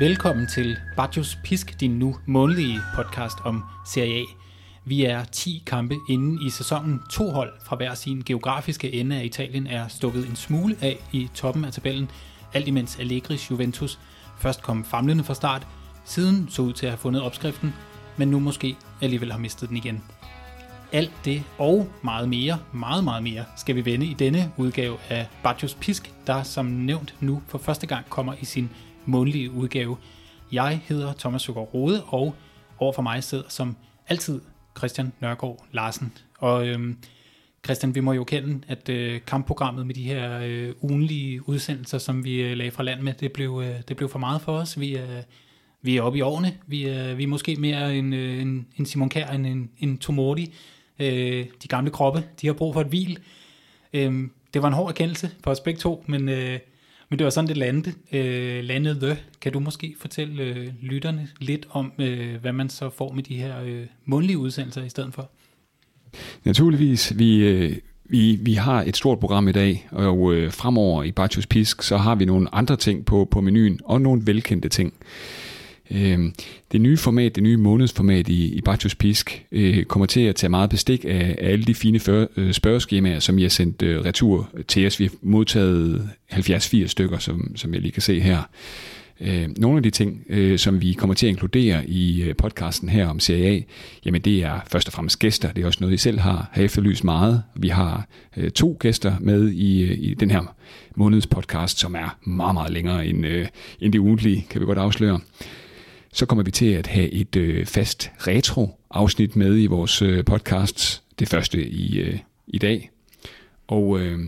Velkommen til Bajos Pisk, din nu månedlige podcast om Serie A. Vi er 10 kampe inde i sæsonen. To hold fra hver sin geografiske ende af Italien er stukket en smule af i toppen af tabellen, alt imens Allegri's Juventus først kom famlende fra start, siden så ud til at have fundet opskriften, men nu måske alligevel har mistet den igen. Alt det og meget mere, meget meget mere, skal vi vende i denne udgave af Bajos Pisk, der som nævnt nu for første gang kommer i sin månedlige udgave. Jeg hedder Thomas Søgaard Rode, og over for mig sidder som altid Christian Nørgaard Larsen. Og øhm, Christian, vi må jo kende, at øh, kampprogrammet med de her øh, ugenlige udsendelser, som vi øh, lagde fra land med, det blev, øh, det blev for meget for os. Vi, øh, vi er oppe i årene. Vi er, vi er måske mere en, øh, en, en Simon Kjær end en, en Tomordi. Øh, de gamle kroppe, de har brug for et hvil. Øh, det var en hård erkendelse for os begge to, men, øh, men det var sådan, det landede. Øh, landede. Kan du måske fortælle øh, lytterne lidt om, øh, hvad man så får med de her øh, mundlige udsendelser i stedet for? Naturligvis. Vi, øh, vi, vi har et stort program i dag, og øh, fremover i Bajos Pisk, så har vi nogle andre ting på, på menuen, og nogle velkendte ting. Øh, det nye format, det nye månedsformat i, i Bajos Pisk, øh, kommer til at tage meget bestik af, af alle de fine før, øh, spørgeskemaer, som I har sendt øh, retur til os. Vi har modtaget 70-80 stykker, som, som jeg lige kan se her. Øh, nogle af de ting, øh, som vi kommer til at inkludere i øh, podcasten her om Serie jamen det er først og fremmest gæster. Det er også noget, I selv har, har efterlyst meget. Vi har øh, to gæster med i, øh, i den her måneds podcast, som er meget, meget længere end, øh, end det ugentlige, kan vi godt afsløre. Så kommer vi til at have et øh, fast retro-afsnit med i vores øh, podcast. Det første i, øh, i dag. Og øh,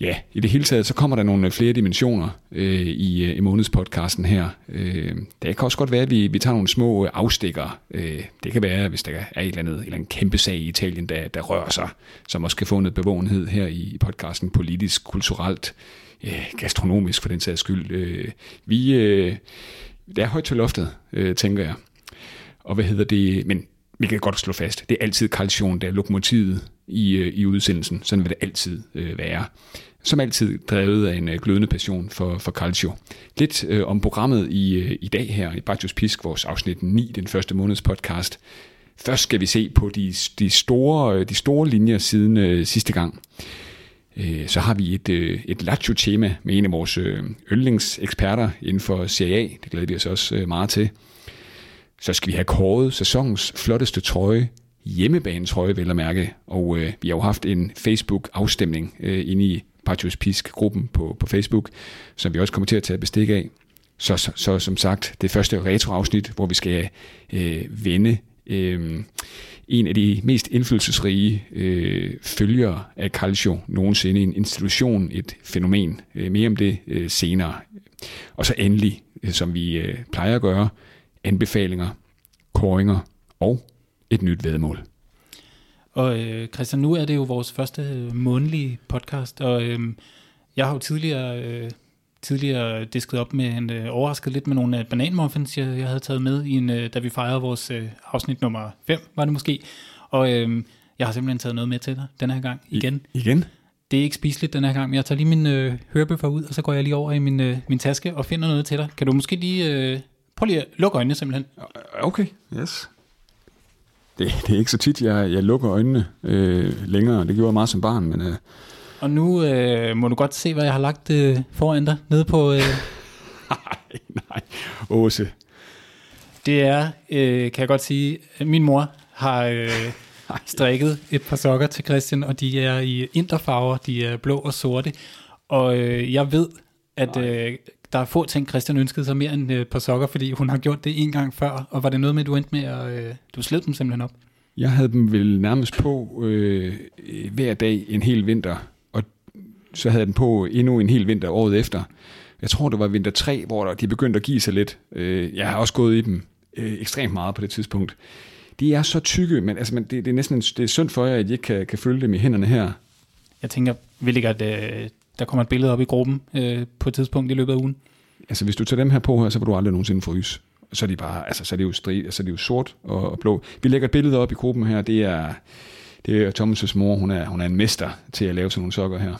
ja, i det hele taget, så kommer der nogle øh, flere dimensioner øh, i, øh, i månedspodcasten her. Øh, det kan også godt være, at vi, vi tager nogle små øh, afstikker. Øh, det kan være, hvis der er et eller andet, en eller anden kæmpe sag i Italien, der, der rører sig, som også kan få noget bevågenhed her i podcasten, politisk, kulturelt, øh, gastronomisk for den sags skyld. Øh, vi, øh, det er højt til loftet, øh, tænker jeg. Og hvad hedder det? Men vi kan godt slå fast, det er altid Calcion, der er lokomotivet i, øh, i udsendelsen. Sådan vil det altid øh, være. Som altid drevet af en øh, glødende passion for, for Calcio. Lidt øh, om programmet i, øh, i dag her i Bajos Pisk, vores afsnit 9, den første måneds podcast. Først skal vi se på de, de, store, øh, de store linjer siden øh, sidste gang. Øh, så har vi et, øh, et Lazio-tema med en af vores øh, yndlingseksperter inden for CA. Det glæder vi os også meget til. Så skal vi have kåret sæsonens flotteste trøje, hjemmebanetrøje vel at mærke. Og øh, vi har jo haft en Facebook-afstemning øh, inde i Patrios Pisk-gruppen på, på Facebook, som vi også kommer til at tage bestik af. Så, så, så som sagt, det første retro-afsnit, hvor vi skal øh, vende øh, en af de mest indflydelsesrige øh, følgere af Calcio nogensinde, en institution, et fænomen. Øh, mere om det øh, senere. Og så endelig, øh, som vi øh, plejer at gøre, anbefalinger, koringer og et nyt vedmål. Og øh, Christian, nu er det jo vores første øh, månedlige podcast, og øh, jeg har jo tidligere, øh, tidligere disket op med en øh, overrasket lidt med nogle øh, bananmuffins, jeg, jeg havde taget med, i en, øh, da vi fejrede vores øh, afsnit nummer 5, var det måske. Og øh, jeg har simpelthen taget noget med til dig den her gang igen. I, igen? Det er ikke spiseligt den her gang, men jeg tager lige min øh, hørebøffer ud, og så går jeg lige over i min, øh, min taske og finder noget til dig. Kan du måske lige... Øh, prøv lige at lukke øjnene simpelthen. Okay, yes. Det, det er ikke så tit, jeg, jeg lukker øjnene øh, længere. Det gjorde jeg meget som barn, men... Øh, og nu øh, må du godt se, hvad jeg har lagt øh, foran dig, nede på... Øh... nej, nej. Åse. Det er, øh, kan jeg godt sige, min mor har øh, strikket et par sokker til Christian, og de er i interfarver, de er blå og sorte. Og øh, jeg ved, at øh, der er få ting, Christian ønskede sig mere end et par sokker, fordi hun har gjort det en gang før. Og var det noget med, at du endte med at... Øh, du sled dem simpelthen op? Jeg havde dem vel nærmest på øh, hver dag en hel vinter, så havde jeg den på endnu en hel vinter året efter. Jeg tror, det var vinter 3, hvor de begyndte at give sig lidt. Øh, jeg har også gået i dem øh, ekstremt meget på det tidspunkt. De er så tykke, men altså, men det, det er næsten det er synd for jer, at I ikke kan, kan følge dem i hænderne her. Jeg tænker, vil ikke, at øh, der kommer et billede op i gruppen øh, på et tidspunkt i løbet af ugen. Altså, hvis du tager dem her på her, så vil du aldrig nogensinde fryse. Så er de bare, altså, så er det jo, strid, altså, det er jo sort og, og blå. Vi lægger et billede op i gruppen her. Det er, det er Thomas' mor. Hun er, hun er en mester til at lave sådan nogle sokker her.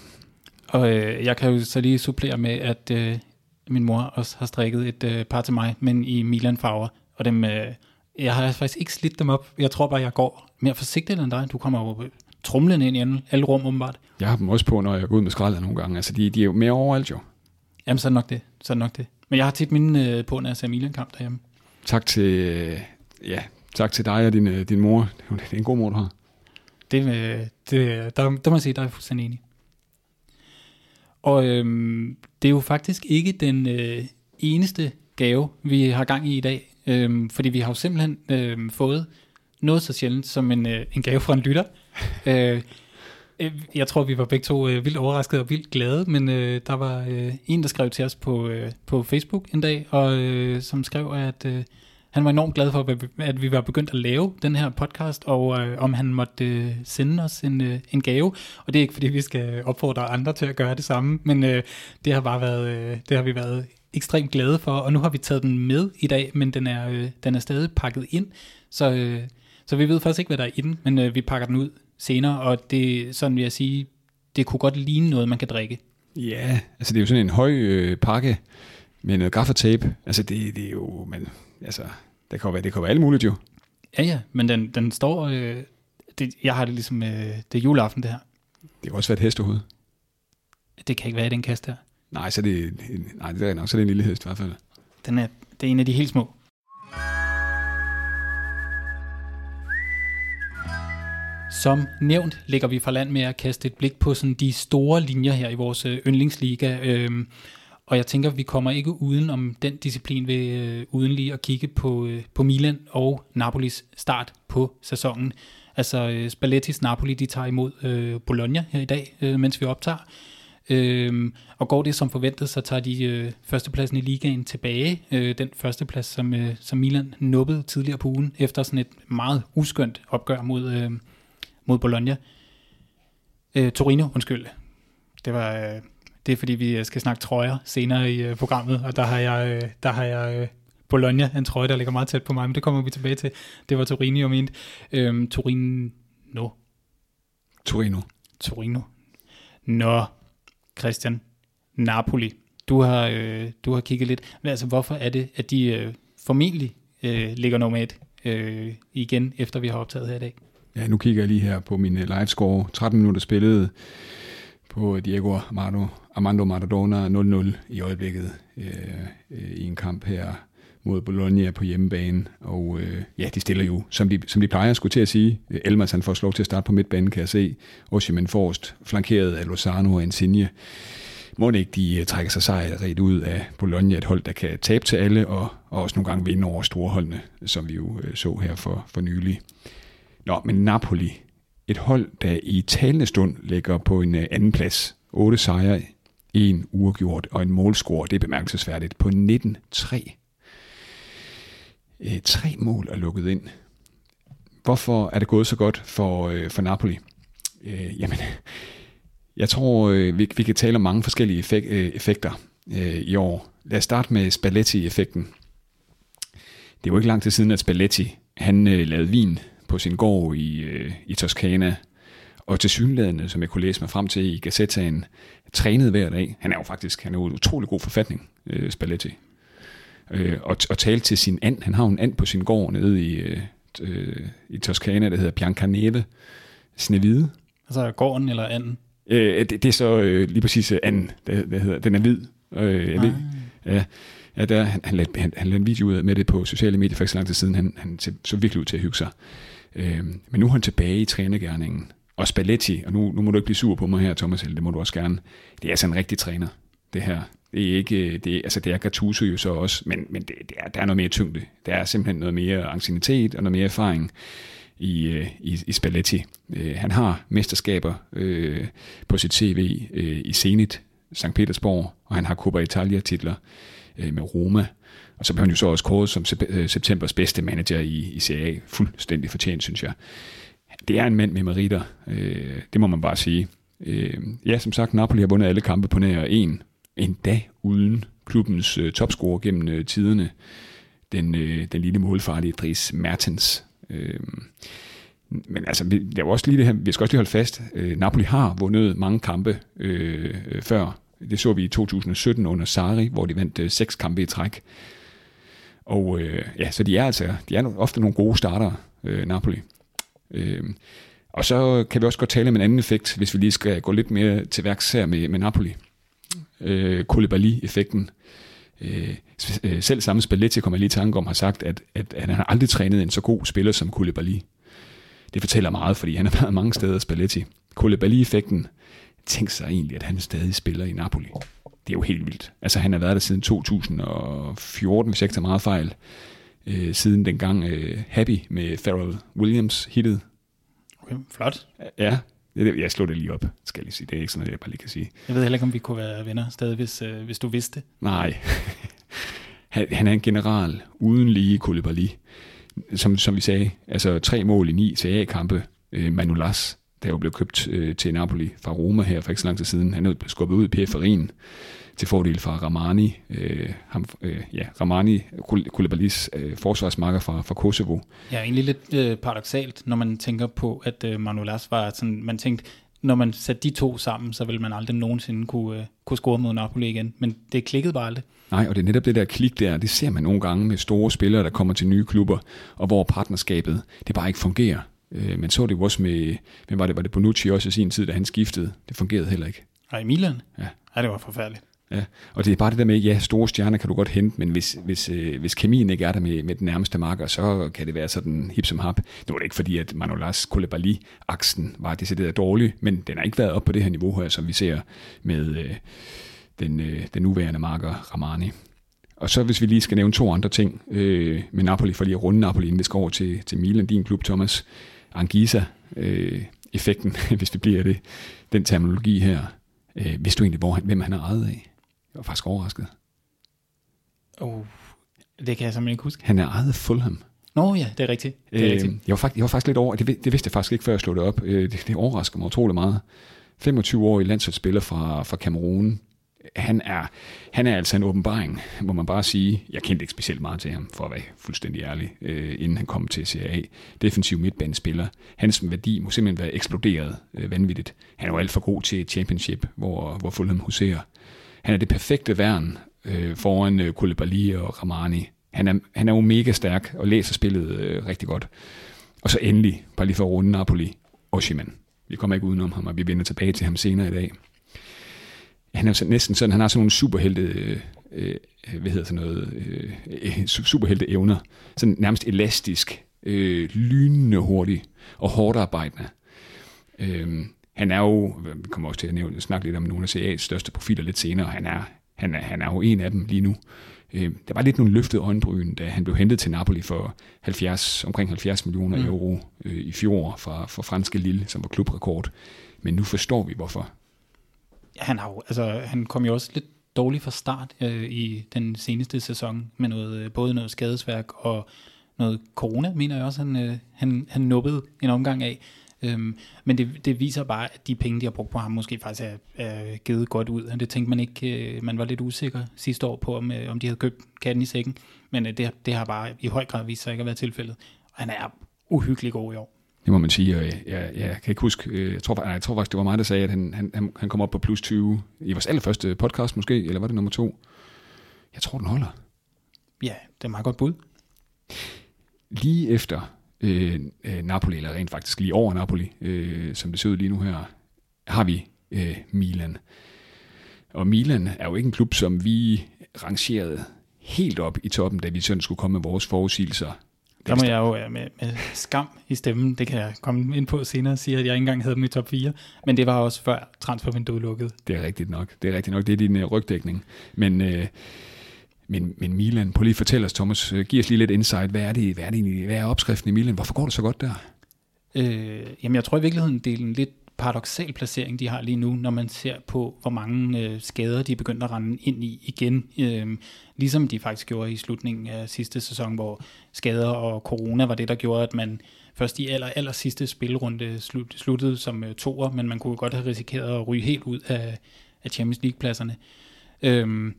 Og øh, jeg kan jo så lige supplere med, at øh, min mor også har strikket et øh, par til mig, men i Milan farver. Og dem, øh, jeg har faktisk ikke slidt dem op. Jeg tror bare, jeg går mere forsigtigt end dig. Du kommer jo trumlen ind i alle, alle rum, åbenbart. Jeg har dem også på, når jeg går ud med skraldet nogle gange. Altså, de, de er jo mere overalt jo. Jamen, så er det nok det. Så er det nok det. Men jeg har tit mine øh, på, når jeg ser Milan-kamp derhjemme. Tak til, øh, ja, tak til dig og din, øh, din mor. Det er en god mor, du har. Det, øh, det, der, der må jeg sige, der er jeg fuldstændig enig. Og øhm, det er jo faktisk ikke den øh, eneste gave, vi har gang i i dag. Øhm, fordi vi har jo simpelthen øhm, fået noget så sjældent som en, øh, en gave fra en lytter. øh, øh, jeg tror, vi var begge to øh, vildt overraskede og vildt glade, men øh, der var øh, en, der skrev til os på, øh, på Facebook en dag, og øh, som skrev, at øh, han var enormt glad for, at vi var begyndt at lave den her podcast, og øh, om han måtte øh, sende os en, øh, en gave. Og det er ikke, fordi vi skal opfordre andre til at gøre det samme, men øh, det har bare været, øh, det har vi været ekstremt glade for, og nu har vi taget den med i dag, men den er, øh, den er stadig pakket ind, så, øh, så vi ved faktisk ikke, hvad der er i den, men øh, vi pakker den ud senere, og det sådan vil jeg sige, det kunne godt ligne noget, man kan drikke. Ja, altså det er jo sådan en høj øh, pakke med noget gaffatape. Altså det, det er jo, men altså, det kan jo være, det kan være alt muligt jo. Ja, ja, men den, den står, øh, det, jeg har det ligesom, øh, det er juleaften det her. Det kan også være et hestehoved. Det kan ikke være i den kasse her. Nej, så det, nej, det er nok, så det er en lille hest i hvert fald. Den er, det er en af de helt små. Som nævnt ligger vi fra land med at kaste et blik på sådan de store linjer her i vores øh, yndlingsliga. Øhm, og jeg tænker, vi kommer ikke uden om den disciplin ved øh, uden lige at kigge på, øh, på Milan og Napolis start på sæsonen. Altså øh, Spallettis Napoli, de tager imod øh, Bologna her i dag, øh, mens vi optager. Øhm, og går det som forventet, så tager de øh, førstepladsen i ligaen tilbage. Øh, den førsteplads, som, øh, som Milan nubbede tidligere på ugen, efter sådan et meget uskyndt opgør mod, øh, mod Bologna. Øh, Torino, undskyld. Det var... Øh, det er fordi, vi skal snakke trøjer senere i øh, programmet, og der har jeg, øh, der har jeg øh, Bologna, en trøje, der ligger meget tæt på mig, men det kommer vi tilbage til. Det var Torino, jeg mente. Øhm, Torino. Torino. Torino. Nå, Christian. Napoli. Du har, øh, du har kigget lidt. Men altså, hvorfor er det, at de øh, formentlig øh, ligger nummer et øh, igen, efter vi har optaget her i dag? Ja, nu kigger jeg lige her på min live score. 13 minutter spillet på Diego Armando, Armando Maradona 0-0 i øjeblikket øh, øh, i en kamp her mod Bologna på hjemmebane. Og øh, ja, de stiller jo, som de, som de plejer, skulle til at sige. Øh, Elmas han får lov til at starte på midtbanen, kan jeg se. Oshimen Forst, flankeret af Lozano og Insigne. Må ikke de øh, trækker sig sejrigt ud af Bologna, et hold, der kan tabe til alle, og, og også nogle gange vinde over storholdene, som vi jo øh, så her for, for nylig. Nå, men Napoli, et hold, der i talende stund ligger på en øh, anden plads. 8 sejre, en uafgjort og en målscore, det er bemærkelsesværdigt, på 19-3 øh, tre mål er lukket ind. Hvorfor er det gået så godt for, øh, for Napoli? Øh, jamen, jeg tror, øh, vi, vi kan tale om mange forskellige effek, øh, effekter øh, i år. Lad os starte med Spalletti-effekten. Det var ikke lang tid siden, at Spalletti han øh, lavede vin på sin gård i, øh, i Toskana, og til synlædende, som jeg kunne læse mig frem til i Gazettaen, trænede hver dag. Han er jo faktisk han er jo utrolig god forfatning, øh, Spalletti øh, og, og tale til sin and. Han har en and på sin gård nede i, øh, øh, i Toskana, der hedder Biancaneve Snevide. Altså gården eller anden? Øh, det, det er så øh, lige præcis øh, anden, der, der hedder. Den er hvid. Øh, jeg ved, ja, ja der, han, han, lavede, han, han lavede en video ud med det på sociale medier for ikke så lang tid siden. Han, han så virkelig ud til at hygge sig. Øh, men nu er han tilbage i trænergærningen. Og Spalletti, og nu, nu må du ikke blive sur på mig her, Thomas, det må du også gerne. Det er altså en rigtig træner, det her. Det er ikke, øh, det, altså det er Gattuso jo så også, men, men det, det er, der er noget mere tyngde. Der er simpelthen noget mere ancienitet og noget mere erfaring i, øh, i, i Spalletti. Øh, han har mesterskaber øh, på sit CV øh, i Zenit, St. Petersborg, og han har Coppa Italia-titler øh, med Roma. Og så blev han jo så også kåret som øh, septembers bedste manager i, i Serie A. Fuldstændig fortjent, synes jeg. Det er en mand med meritter, øh, det må man bare sige. Øh, ja, som sagt, Napoli har vundet alle kampe på nær en endda uden klubbens øh, topscorer gennem øh, tiderne, den, øh, den lille målfarlige Dries Mertens. Øh, men altså, vi, jeg også lige det her, vi skal også lige holde fast, øh, Napoli har vundet mange kampe øh, øh før Det så vi i 2017 under Sari, hvor de vandt øh, seks kampe i træk. Og øh, ja, så de er altså de er ofte nogle gode starter, øh, Napoli. Øh, og så kan vi også godt tale om en anden effekt, hvis vi lige skal gå lidt mere til værks her med, med Napoli. Øh, Koulibaly-effekten. Øh, øh selv samme Spalletti, kommer lige i tanke om, har sagt, at, at, at han har aldrig trænet en så god spiller som Koulibaly. Det fortæller meget, fordi han har været mange steder, Spalletti. Koulibaly-effekten, tænk sig egentlig, at han stadig spiller i Napoli. Det er jo helt vildt. Altså han har været der siden 2014, hvis jeg ikke tager meget fejl. Øh, siden dengang øh, Happy med Pharrell Williams hittet. Okay, flot. Ja, jeg slår det lige op, skal jeg lige sige. Det er ikke sådan noget, jeg bare lige kan sige. Jeg ved heller ikke, om vi kunne være venner stadig, hvis, øh, hvis du vidste. Nej. han, han er en general uden lige Koulibaly. Som, som vi sagde, altså tre mål i ni CA-kampe. Øh, Manolas, der jo blev købt øh, til Napoli fra Roma her for ikke så lang tid siden. Han er skubbet ud i periferien til fordel fra Ramani, øh, ham, øh, ja, Ramani, Koulibalys øh, forsvarsmarker fra, fra Kosovo. Ja, egentlig lidt øh, paradoxalt, når man tænker på, at øh, Manolas var sådan, man tænkte, når man satte de to sammen, så ville man aldrig nogensinde kunne, øh, kunne score mod Napoli igen. Men det klikkede bare aldrig. Nej, og det er netop det der klik der, det ser man nogle gange med store spillere, der kommer til nye klubber, og hvor partnerskabet, det bare ikke fungerer. Øh, men så det jo også med, hvem var det, var det Bonucci også i sin tid, da han skiftede. Det fungerede heller ikke. Og i Milan? Ja. Ja, det var forfærdeligt. Ja, og det er bare det der med, ja, store stjerner kan du godt hente, men hvis, hvis, øh, hvis kemien ikke er der med, med den nærmeste marker, så kan det være sådan hip som hap. Nu var det ikke fordi, at Manolas Koulibaly-aksen var decideret dårlig, men den har ikke været op på det her niveau her, som vi ser med øh, den, øh, den nuværende marker Ramani. Og så hvis vi lige skal nævne to andre ting øh, med Napoli, for lige at runde Napoli, inden vi skal over til, til Milan, din klub, Thomas. Angisa, øh, effekten, hvis det bliver det, den terminologi her. Øh, vidste du egentlig, hvor han, hvem han er ejet af? Jeg var faktisk overrasket. Oh, det kan jeg simpelthen ikke huske. Han er ejet af Fulham. Nå ja, det er rigtigt. Det er øh, rigtigt. Jeg, var faktisk, jeg var faktisk lidt over, det, det vidste jeg faktisk ikke, før jeg slog det op. Øh, det, det overrasker mig utrolig meget. 25 år i landsholdsspiller fra, fra Kamerun, han er, han er altså en åbenbaring, må man bare sige. Jeg kendte ikke specielt meget til ham, for at være fuldstændig ærlig, øh, inden han kom til CAA. Defensiv midtbanespiller. Hans værdi må simpelthen være eksploderet øh, vanvittigt. Han er jo alt for god til championship, hvor, hvor Fulham huserer. Han er det perfekte værn øh, foran øh, Koulibaly og Ramani. Han er, han er jo mega stærk og læser spillet øh, rigtig godt. Og så endelig, bare lige for at runde Napoli, Oshiman. Vi kommer ikke udenom ham, og vi vender tilbage til ham senere i dag han er jo næsten sådan, han har sådan nogle superhelte, øh, øh, hvad hedder sådan noget, øh, øh superhelte evner. Sådan nærmest elastisk, øh, lynende hurtig og hårdt arbejdende. Øh, han er jo, vi kommer også til at nævne, snakke lidt om nogle af CA's største profiler lidt senere, han er, han er, han er jo en af dem lige nu. Øh, der var lidt nogle løftede øjenbryn, da han blev hentet til Napoli for 70, omkring 70 millioner mm. euro øh, i fjor fra, fra franske Lille, som var klubrekord. Men nu forstår vi hvorfor han, har jo, altså, han kom jo også lidt dårligt fra start øh, i den seneste sæson, med noget, øh, både noget skadesværk og noget corona, mener jeg også, han, øh, han, han nubbede en omgang af. Øhm, men det, det viser bare, at de penge, de har brugt på ham, måske faktisk er, er givet godt ud. Det tænkte man ikke, øh, man var lidt usikker sidste år på, om, øh, om de havde købt katten i sækken. Men øh, det, det har bare i høj grad vist sig ikke at være tilfældet. Og han er uhyggelig god i år. Det må man sige, og jeg, jeg, jeg kan ikke huske, øh, jeg tror, jeg tror faktisk, det var mig, der sagde, at han, han, han kom op på plus 20 i vores allerførste podcast måske, eller var det nummer to? Jeg tror, den holder. Ja, det er meget godt bud. Lige efter øh, øh, Napoli, eller rent faktisk lige over Napoli, øh, som det ser ud lige nu her, har vi øh, Milan. Og Milan er jo ikke en klub, som vi rangerede helt op i toppen, da vi sådan skulle komme med vores forudsigelser der må jeg jo med, med skam i stemmen, det kan jeg komme ind på senere, sige, at jeg ikke engang havde dem i top 4, men det var også før transfervinduet lukkede. Det er rigtigt nok, det er rigtigt nok, det er din uh, rygdækning. Men, uh, men, men Milan, prøv lige at fortælle os, Thomas, uh, giv os lige lidt insight, hvad er, det, hvad er, det, hvad er opskriften i Milan? Hvorfor går det så godt der? Øh, jamen jeg tror i virkeligheden, det er en lidt paradoxal placering, de har lige nu, når man ser på, hvor mange øh, skader de er begyndt at rende ind i igen. Øh, ligesom de faktisk gjorde i slutningen af sidste sæson, hvor skader og corona var det, der gjorde, at man først i aller, aller sidste spilrunde slut, sluttede som øh, toer, men man kunne godt have risikeret at ryge helt ud af, af Champions League-pladserne. Øh,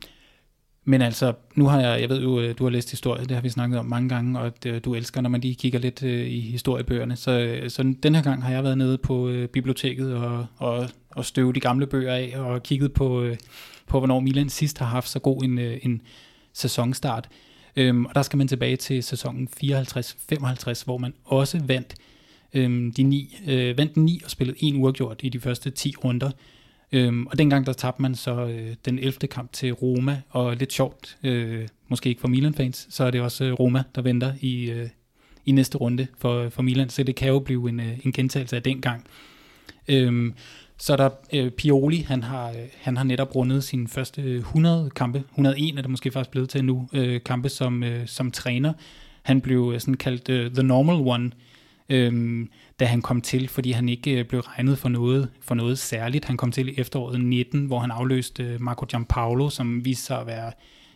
men altså, nu har jeg, jeg ved jo, øh, du har læst historie, det har vi snakket om mange gange, og at, øh, du elsker, når man lige kigger lidt øh, i historiebøgerne. Så, så den her gang har jeg været nede på biblioteket og, og, og støvet de gamle bøger af, og kigget på, på hvornår Milan sidst har haft så god en, en sæsonstart. Øhm, og der skal man tilbage til sæsonen 54-55, hvor man også vandt øhm, de ni, øh, vandt ni og spillede en uafgjort i de første 10 runder. Øhm, og dengang der tabte man så øh, den 11. kamp til Roma, og lidt sjovt, øh, måske ikke for Milan-fans, så er det også øh, Roma, der venter i, øh, i næste runde for, for Milan, så det kan jo blive en, øh, en gentagelse af dengang. Øhm, så er der øh, Pioli, han har, øh, han har netop rundet sine første øh, 100 kampe, 101 er det måske faktisk blevet til nu, øh, kampe som, øh, som træner. Han blev øh, sådan kaldt øh, the normal one, øh, da han kom til, fordi han ikke øh, blev regnet for noget, for noget særligt. Han kom til i efteråret 19, hvor han afløste øh, Marco Giampaolo, som viste sig at være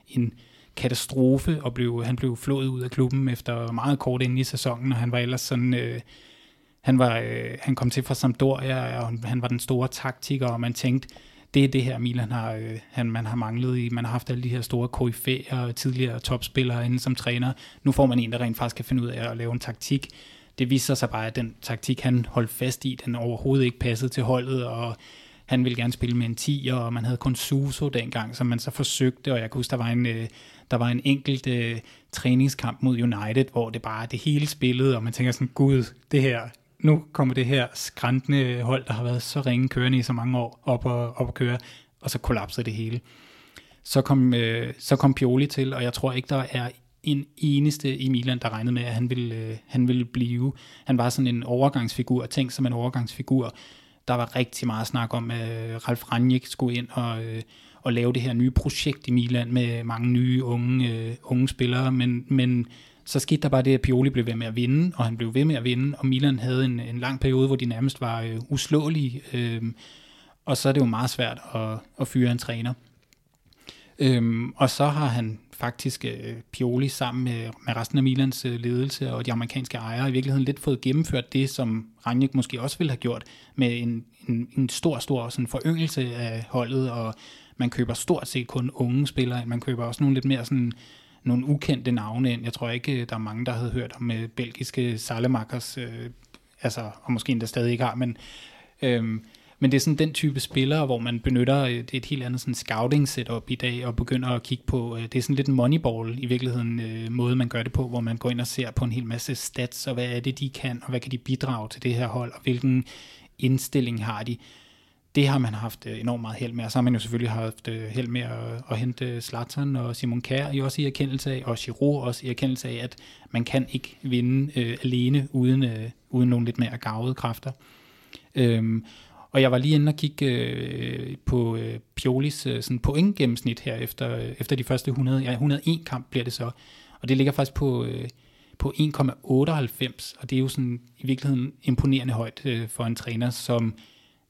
en katastrofe, og blev, han blev flået ud af klubben efter meget kort inde i sæsonen, og han var ellers sådan... Øh, han, var, øh, han kom til fra Sampdoria, og han var den store taktiker, og man tænkte, det er det her Milan har, øh, han, man har manglet i. Man har haft alle de her store KF'er og tidligere topspillere inde som træner. Nu får man en, der rent faktisk kan finde ud af at lave en taktik. Det viste sig bare, at den taktik, han holdt fast i, den overhovedet ikke passede til holdet, og han ville gerne spille med en 10, og man havde kun Suso dengang, som man så forsøgte, og jeg kan huske, der var en, øh, der var en enkelt øh, træningskamp mod United, hvor det bare det hele spillede, og man tænker sådan, gud, det her, nu kommer det her skræntende hold, der har været så ringe kørende i så mange år, op og, op og køre, og så kollapsede det hele. Så kom, øh, så kom Pioli til, og jeg tror ikke, der er en eneste i Milan, der regnede med, at han ville, øh, han ville blive. Han var sådan en overgangsfigur, tænkt som en overgangsfigur. Der var rigtig meget snak om, at Ralf Rangnick skulle ind og, øh, og lave det her nye projekt i Milan med mange nye unge, øh, unge spillere, men, men så skete der bare det, at Pioli blev ved med at vinde, og han blev ved med at vinde, og Milan havde en, en lang periode, hvor de nærmest var øh, uslåelige, øh, og så er det jo meget svært at, at fyre en træner. Øhm, og så har han faktisk øh, Pioli sammen med, med resten af Milans øh, ledelse og de amerikanske ejere i virkeligheden lidt fået gennemført det, som Ranjik måske også ville have gjort med en, en, en stor, stor sådan foryngelse af holdet, og man køber stort set kun unge spillere, man køber også nogle lidt mere sådan nogle ukendte navne ind. Jeg tror ikke, øh, der er mange, der havde hørt om øh, belgiske Salemakers, øh, altså, og måske endda stadig ikke har, men, øh, men det er sådan den type spillere, hvor man benytter øh, et, et helt andet sådan scouting setup i dag, og begynder at kigge på, øh, det er sådan lidt en moneyball i virkeligheden, øh, måde man gør det på, hvor man går ind og ser på en hel masse stats, og hvad er det, de kan, og hvad kan de bidrage til det her hold, og hvilken indstilling har de det har man haft øh, enormt meget held med, og så har man jo selvfølgelig haft øh, held med at, at hente Zlatan og Simon Kjær i også i erkendelse af, og Giroud også i erkendelse af, at man kan ikke vinde øh, alene uden, øh, uden nogle lidt mere gavede kræfter. Øhm, og jeg var lige inde og kigge øh, på øh, Piolis øh, sådan point gennemsnit her efter, øh, efter de første 100, ja 101 kamp bliver det så, og det ligger faktisk på, øh, på 1,98, og det er jo sådan i virkeligheden imponerende højt øh, for en træner, som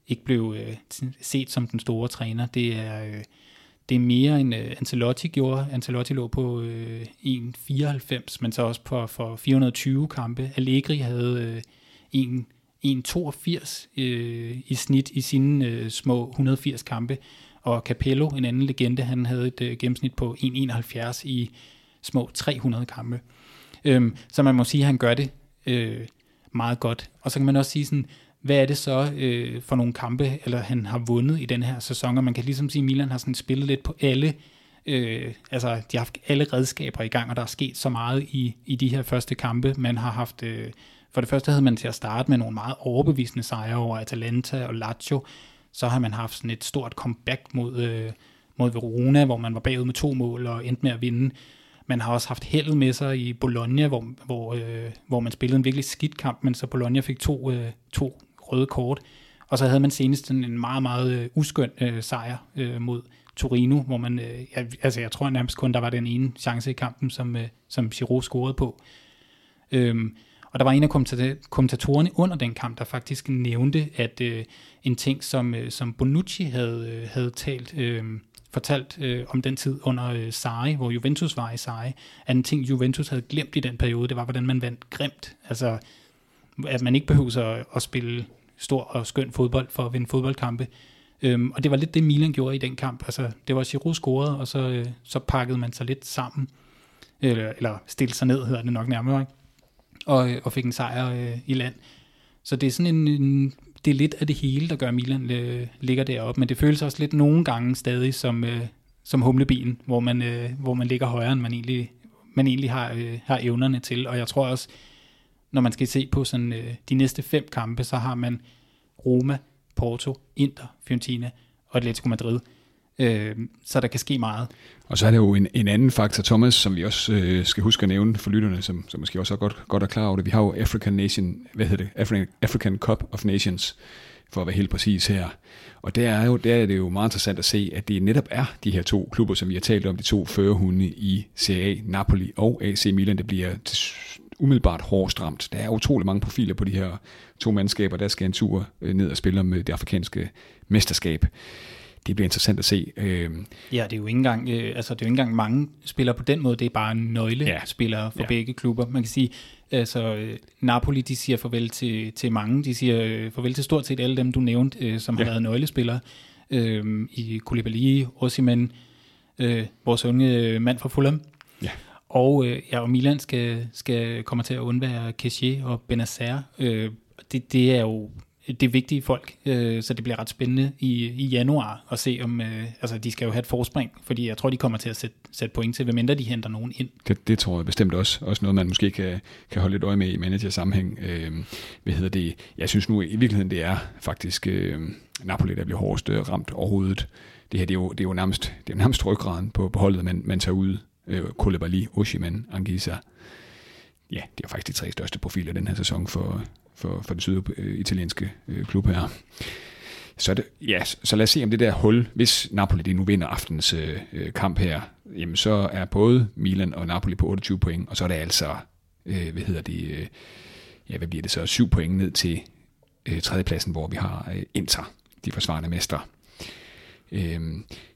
ikke blev øh, set som den store træner. Det er, øh, det er mere end øh, Ancelotti gjorde. Ancelotti lå på øh, 1,94, men så også på, for 420 kampe. Allegri havde øh, 1,82 øh, i snit i sine øh, små 180 kampe. Og Capello, en anden legende, han havde et øh, gennemsnit på 1,71 i små 300 kampe. Øhm, så man må sige, at han gør det øh, meget godt. Og så kan man også sige sådan, hvad er det så øh, for nogle kampe, eller han har vundet i den her sæson, og man kan ligesom sige, at Milan har sådan spillet lidt på alle, øh, altså de har haft alle redskaber i gang, og der er sket så meget i, i de her første kampe. Man har haft, øh, for det første havde man til at starte med nogle meget overbevisende sejre over Atalanta og Lazio, så har man haft sådan et stort comeback mod, øh, mod Verona, hvor man var bagud med to mål og endte med at vinde. Man har også haft held med sig i Bologna, hvor, hvor, øh, hvor man spillede en virkelig skidt kamp, men så Bologna fik to, øh, to røde kort. Og så havde man senest en meget, meget øh, uskøn øh, sejr øh, mod Torino, hvor man, øh, jeg, altså jeg tror nærmest kun, der var den ene chance i kampen, som, øh, som Giroud scorede på. Øhm, og der var en af kommentatorerne under den kamp, der faktisk nævnte, at øh, en ting, som, øh, som Bonucci havde, øh, havde talt, øh, fortalt øh, om den tid under øh, Sarri, hvor Juventus var i Sarri, at en ting, Juventus havde glemt i den periode, det var, hvordan man vandt grimt. Altså, at man ikke behøver at, at spille stor og skøn fodbold for at vinde fodboldkampe. Øhm, og det var lidt det, Milan gjorde i den kamp. Altså, det var Giroud scorede, og så, øh, så pakkede man sig lidt sammen. Eller, eller stille sig ned, hedder det nok nærmere. Ikke? Og, øh, og fik en sejr øh, i land. Så det er sådan en, en det er lidt af det hele, der gør, at Milan øh, ligger deroppe. Men det føles også lidt nogle gange stadig som, øh, som humlebien, hvor man, øh, hvor man ligger højere, end man egentlig, man egentlig har, øh, har evnerne til. Og jeg tror også, når man skal se på sådan, øh, de næste fem kampe, så har man Roma, Porto, Inter, Fiorentina og Atletico Madrid. Øh, så der kan ske meget. Og så er det jo en, en anden faktor, Thomas, som vi også øh, skal huske at nævne for lytterne, som, som måske også er godt, godt er klar over det. Vi har jo African Nation, hvad hedder det? African, African Cup of Nations, for at være helt præcis her. Og der er, jo, der er det jo meget interessant at se, at det netop er de her to klubber, som vi har talt om, de to førerhunde i Serie A, Napoli og AC Milan, der bliver umiddelbart hårdt ramt. Der er utrolig mange profiler på de her to mandskaber, der skal en tur øh, ned og spille om øh, det afrikanske mesterskab det bliver interessant at se. Øh, ja, det er jo ikke engang, øh, altså det er jo ikke engang mange spillere på den måde, det er bare nøglespillere ja. for ja. begge klubber. Man kan sige, altså øh, Napoli, de siger farvel til, til mange, de siger øh, farvel til stort set alle dem, du nævnte, øh, som ja. har været nøglespillere. Øh, I Koulibaly, Osimhen, øh, vores unge mand fra Fulham. Ja. Og, øh, ja, og Milan skal, skal komme til at undvære Kessie og Benacer. Øh, det, det er jo det er vigtige folk, øh, så det bliver ret spændende i, i januar at se om, øh, altså de skal jo have et forspring, fordi jeg tror, de kommer til at sætte, sætte point til, hvem de henter nogen ind. Det, det tror jeg bestemt også, også noget, man måske kan, kan holde lidt øje med i manager-sammenhæng. Øh, hvad hedder det? Jeg synes nu i virkeligheden, det er faktisk øh, Napoli, der bliver hårdest øh, ramt overhovedet. Det her, det er jo, det er jo nærmest, det er nærmest ryggraden på, på holdet, man, man tager ud. Øh, Koulibaly, Oshiman, Anguissa. Ja, det er faktisk de tre største profiler den her sæson for, for, for den syditalienske øh, øh, klub her. Så, det, ja, så lad os se om det der hul, hvis Napoli det nu vinder aftens øh, øh, kamp her, jamen så er både Milan og Napoli på 28 point, og så er det altså, øh, hvad hedder det, øh, ja, hvad bliver det så, 7 point ned til øh, tredjepladsen, hvor vi har øh, Inter, de forsvarende mestre. Øh,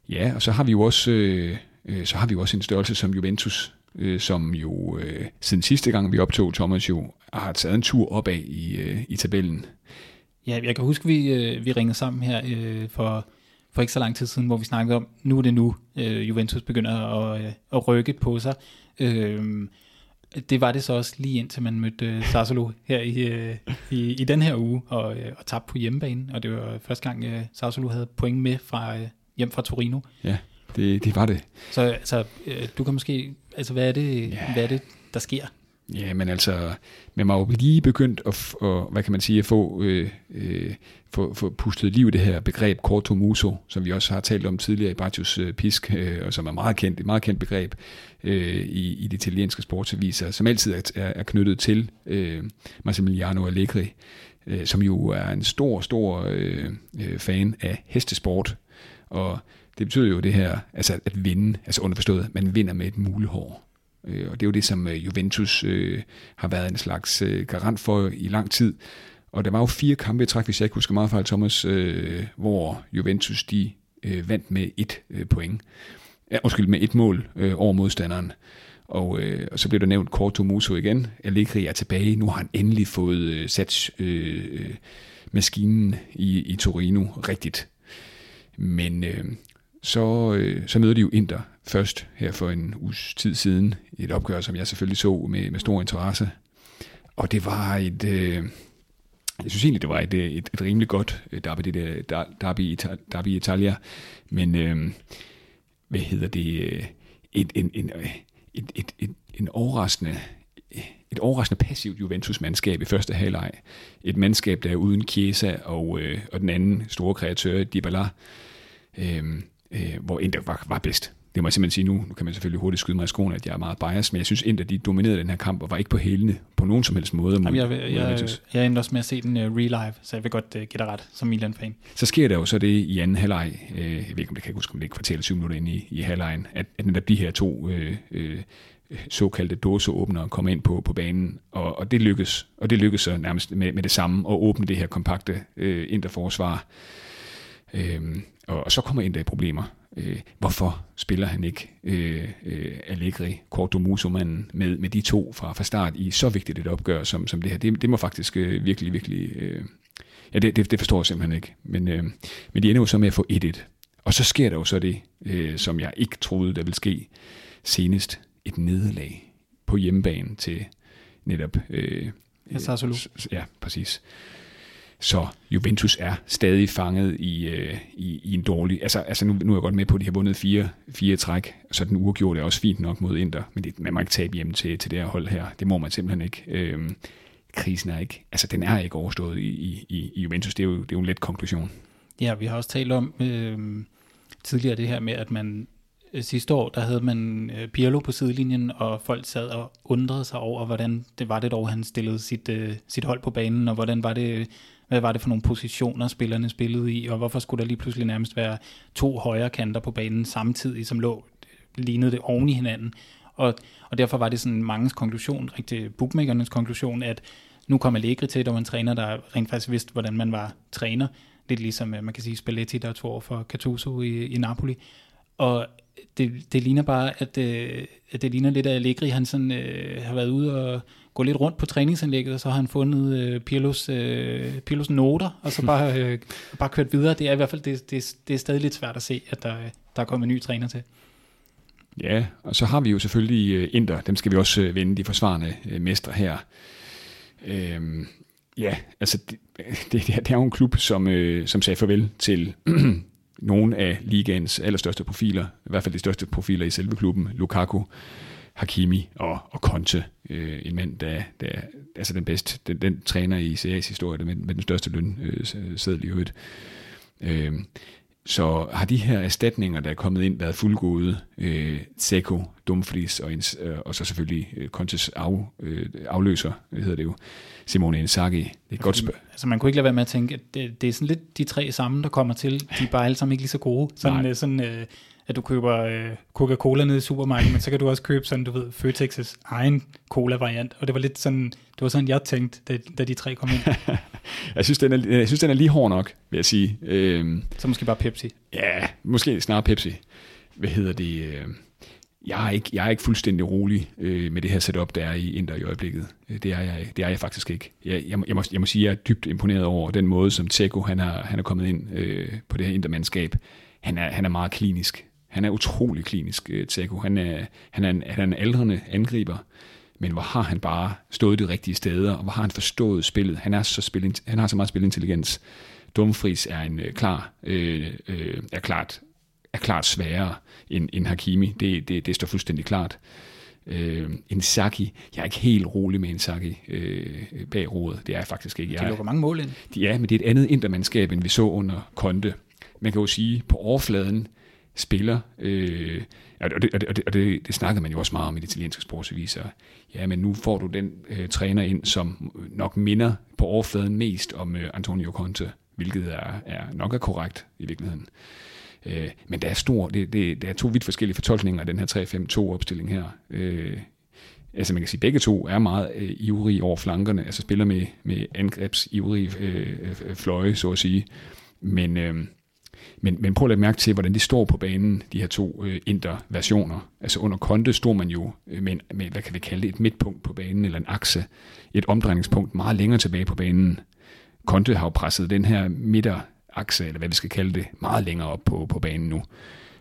ja, og så har vi jo også, øh, øh, så har vi jo også en størrelse som Juventus, øh, som jo øh, siden sidste gang vi optog Thomas jo har taget en tur opad i, øh, i tabellen. Ja, jeg kan huske, vi, øh, vi ringede sammen her øh, for, for ikke så lang tid siden, hvor vi snakkede om, nu er det nu, øh, Juventus begynder at, øh, at rykke på sig. Øh, det var det så også lige indtil man mødte øh, Sassolo her i, øh, i, i den her uge og, øh, og tabte på hjemmebane. Og det var første gang, øh, Sassolo havde point med fra øh, hjem fra Torino. Ja, det, det var det. Så altså, øh, du kan måske, altså hvad er det, ja. hvad er det der sker? Ja, men altså, man har jo lige begyndt at, at hvad kan man sige, at få, øh, øh, få, få pustet liv i det her begreb corto muso, som vi også har talt om tidligere i Bartius øh, Pisk, øh, og som er meget kendt, et meget kendt begreb øh, i, i de italienske sportsaviser, som altid er, er knyttet til øh, Massimiliano Allegri, øh, som jo er en stor, stor øh, øh, fan af hestesport, og det betyder jo det her, altså at vinde, altså underforstået, man vinder med et mulehår. Øh, og det er jo det, som øh, Juventus øh, har været en slags øh, garant for i lang tid. Og der var jo fire kampe i træk, hvis jeg ikke husker meget fejl, Thomas, øh, hvor Juventus de øh, vandt med et øh, point. Ja, undskyld, med et mål øh, over modstanderen. Og, øh, og så blev der nævnt Corto Muso igen. Allegri er tilbage. Nu har han endelig fået øh, sat øh, øh maskinen i, i Torino rigtigt. Men øh, så, øh, så møder de jo Inter først her for en uges tid siden. Et opgør, som jeg selvfølgelig så med, med stor interesse. Og det var et... Øh, jeg synes egentlig, det var et, øh, et, et rimelig godt øh, derby, det der, derby, derby Italia. Men øh, hvad hedder det? Øh, et, en, en, et, et, et, en overraskende et overraskende passivt Juventus-mandskab i første halvleg. Et mandskab, der er uden Chiesa og, øh, og den anden store kreatør, Dybala. Øhm, øh, hvor Inter var, var bedst. Det må jeg simpelthen sige nu. Nu kan man selvfølgelig hurtigt skyde mig i skoene, at jeg er meget biased, men jeg synes Inter, de dominerede den her kamp og var ikke på hælene på nogen som helst måde. Jamen, jeg, jeg, jeg, jeg endte også med at se den uh, real live, så jeg vil godt uh, give dig ret som Milan-fan. Så sker der jo så det i anden halvleg, uh, jeg ved ikke, om det kan jeg huske, om det ikke kvarter 7 minutter ind i, i halvlejen, at, at netop de her to uh, uh, såkaldte dåseåbnere kommer ind på, på banen, og, og det lykkes, og det lykkes så nærmest med, med det samme at åbne det her kompakte uh, Inter-forsvar. Uh, og, og så kommer Inter i problemer. Øh, hvorfor spiller han ikke øh, øh, Allegri, Cordomuso-manden med, med de to fra, fra start i så vigtigt et opgør som, som det her? Det, det må faktisk øh, virkelig, virkelig... Øh, Ja, det, det, det forstår jeg simpelthen ikke. Men, øh, men de ender jo så med at få 1-1. Og så sker der jo så det, øh, som jeg ikke troede, der ville ske senest. Et nederlag på hjemmebane til netop... Øh, ja, Sassolo. Ja, præcis. Så Juventus er stadig fanget i, øh, i, i en dårlig... Altså, altså nu, nu er jeg godt med på, at de har vundet fire, fire træk, så den uafgjorte er også fint nok mod Inter, men det, man må ikke tabe hjem til, til det her hold her. Det må man simpelthen ikke. Øh, krisen er ikke... Altså, den er ikke overstået i, i, i Juventus. Det er, jo, det er jo en let konklusion. Ja, vi har også talt om øh, tidligere det her med, at man øh, sidste år, der havde man øh, Pirlo på sidelinjen, og folk sad og undrede sig over, hvordan det var det dog, han stillede sit, øh, sit hold på banen, og hvordan var det hvad var det for nogle positioner, spillerne spillede i, og hvorfor skulle der lige pludselig nærmest være to højre kanter på banen samtidig, som lå, lignede det oven i hinanden. Og, og derfor var det sådan mangens konklusion, rigtig bookmakernes konklusion, at nu kom Allegri til, der var en træner, der rent faktisk vidste, hvordan man var træner. Lidt ligesom, øh, man kan sige, Spalletti, der tog over for Gattuso i, i Napoli. Og det, det ligner bare, at, øh, at det ligner lidt, at Allegri han sådan, øh, har været ude og gå lidt rundt på træningsanlægget, og så har han fundet øh, Pirlos, øh, Pirlos noter, og så bare, øh, bare kørt videre. Det er i hvert fald det, det, det er stadig lidt svært at se, at der, der er kommet en ny træner til. Ja, og så har vi jo selvfølgelig øh, Inter. Dem skal vi også øh, vende, de forsvarende øh, mestre her. Øhm, ja, altså det, det, det er jo en klub, som, øh, som sagde farvel til nogle af ligaens allerstørste profiler, i hvert fald de største profiler i selve klubben, Lukaku, Hakimi og, og Conte, øh, en mand, der, der altså den bedste, den, den træner i CA's historie, med, med den største løn, øh, sædel i øvrigt. Øh, så har de her erstatninger, der er kommet ind, været fuldgode. Øh, Seko, Dumfries og, øh, og så selvfølgelig øh, Contes af, øh, afløser, hedder det jo, Simone Inzaghi. Det er et godt spørg. Altså man kunne ikke lade være med at tænke, at det, det er sådan lidt de tre sammen, der kommer til. De er bare alle sammen ikke lige så gode. Sådan, øh, sådan øh, at du køber øh, Coca-Cola nede i supermarkedet, men så kan du også købe sådan, du ved, Føtex's egen cola-variant. Og det var lidt sådan, det var sådan, jeg tænkte, da, da de tre kom ind. jeg, synes, den er, jeg synes, den er lige hård nok, vil jeg sige. Øhm, så måske bare Pepsi? Ja, måske snarere Pepsi. Hvad hedder det? Øh, jeg er ikke, jeg er ikke fuldstændig rolig øh, med det her setup, der er i Inter i øjeblikket. Øh, det er jeg, det er jeg faktisk ikke. Jeg, jeg, jeg, må, jeg må sige, at jeg er dybt imponeret over den måde, som Tseko han har, han er kommet ind øh, på det her Intermandskab. Han er, han er meget klinisk. Han er utrolig klinisk, øh, Tseko. Han er, han, er en, han er en aldrende angriber, men hvor har han bare stået de rigtige steder, og hvor har han forstået spillet. Han, er så spil, han har så meget spilintelligens. Dumfries er en øh, klar, øh, øh, er klart, er klart sværere end, end Hakimi. Det, det, det står fuldstændig klart. Øh, Inzaghi, jeg er ikke helt rolig med Inzaghi øh, bag rodet. Det er jeg faktisk ikke. Jeg, de lukker mange mål ind. De er, men det er et andet intermandskab, end vi så under Konte. Man kan jo sige, på overfladen, spiller. Øh, og det, og, det, og, det, og det, det snakkede man jo også meget om i det italienske sportsaviser. Ja, men nu får du den øh, træner ind, som nok minder på overfladen mest om øh, Antonio Conte, hvilket er, er nok er korrekt i virkeligheden. Øh, men der er stor, det, det, der er to vidt forskellige fortolkninger af den her 3-5-2-opstilling her. Øh, altså man kan sige, at begge to er meget øh, ivrige over flankerne, altså spiller med, med angrebsivrige øh, øh, fløje, så at sige. Men... Øh, men, men prøv at lægge mærke til, hvordan de står på banen, de her to øh, inter-versioner. Altså under Konte stod man jo øh, med, med, hvad kan vi kalde det, et midtpunkt på banen, eller en akse, et omdrejningspunkt meget længere tilbage på banen. Konte har jo presset den her midterakse, eller hvad vi skal kalde det, meget længere op på, på banen nu.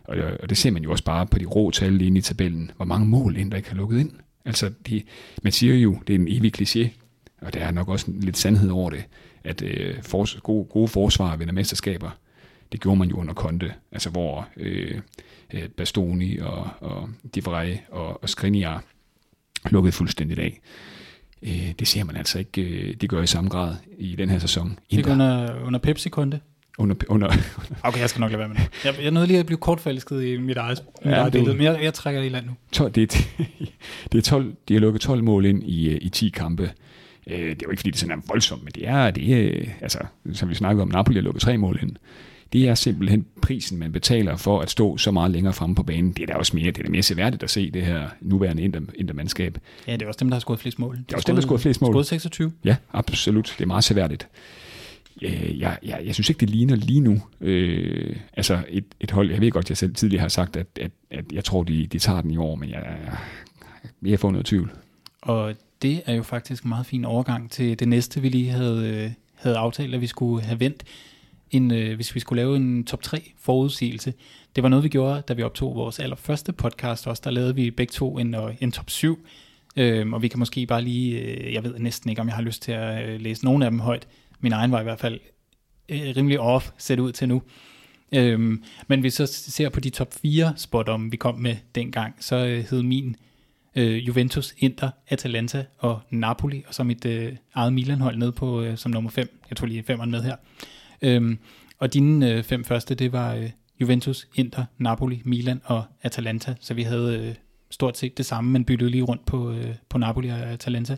Og, og det ser man jo også bare på de rå tal inde i tabellen, hvor mange mål Inter ikke har lukket ind. Altså, de, man siger jo, det er en evig kliché, og der er nok også lidt sandhed over det, at øh, for, gode, gode forsvar vinder mesterskaber. Det gjorde man jo under Conte, altså hvor øh, øh Bastoni og, og Di Vrij og, og Skriniar lukkede fuldstændigt af. Øh, det ser man altså ikke, øh, det gør i samme grad i den her sæson. Ikke under, under Pepsi Conte? Under, under, okay, jeg skal nok lade være med det. Jeg, jeg nåede lige at blive kortfalsket i mit eget, mit ja, eget billede, men jeg, jeg trækker det i land nu. 12, det, er, det er 12, de har lukket 12 mål ind i, øh, i 10 kampe. Det er jo ikke fordi, det sådan er voldsomt, men det er, det er altså, som vi snakkede om, Napoli har lukket tre mål ind det er simpelthen prisen, man betaler for at stå så meget længere fremme på banen. Det er da også mere, det er da mere seværdigt at se det her nuværende inter, intermandskab. Ja, det er også dem, der har skåret flest mål. Det er også dem, der har skåret flest mål. Skåret 26. Ja, absolut. Det er meget seværdigt. Jeg, jeg, jeg, jeg synes ikke, det ligner lige nu. Øh, altså et, et hold, jeg ved godt, jeg selv tidligere har sagt, at, at, at jeg tror, de, de tager den i år, men jeg, jeg, jeg får noget tvivl. Og det er jo faktisk en meget fin overgang til det næste, vi lige havde, øh, havde aftalt, at vi skulle have vendt, en, øh, hvis vi skulle lave en top 3 forudsigelse. Det var noget, vi gjorde, da vi optog vores allerførste podcast også. Der lavede vi begge to en, øh, en top 7. Øhm, og vi kan måske bare lige, øh, jeg ved næsten ikke, om jeg har lyst til at øh, læse nogen af dem højt. Min egen var i hvert fald øh, rimelig off, set ud til nu. Øhm, men hvis vi så ser på de top 4 spot om vi kom med dengang, så øh, hed min øh, Juventus, Inter, Atalanta og Napoli, og så mit øh, eget Milan-hold ned på øh, som nummer 5. Jeg tog lige 5'eren med her. Øhm, og dine øh, fem første, det var øh, Juventus, Inter, Napoli, Milan og Atalanta, så vi havde øh, stort set det samme, men byttede lige rundt på, øh, på Napoli og Atalanta.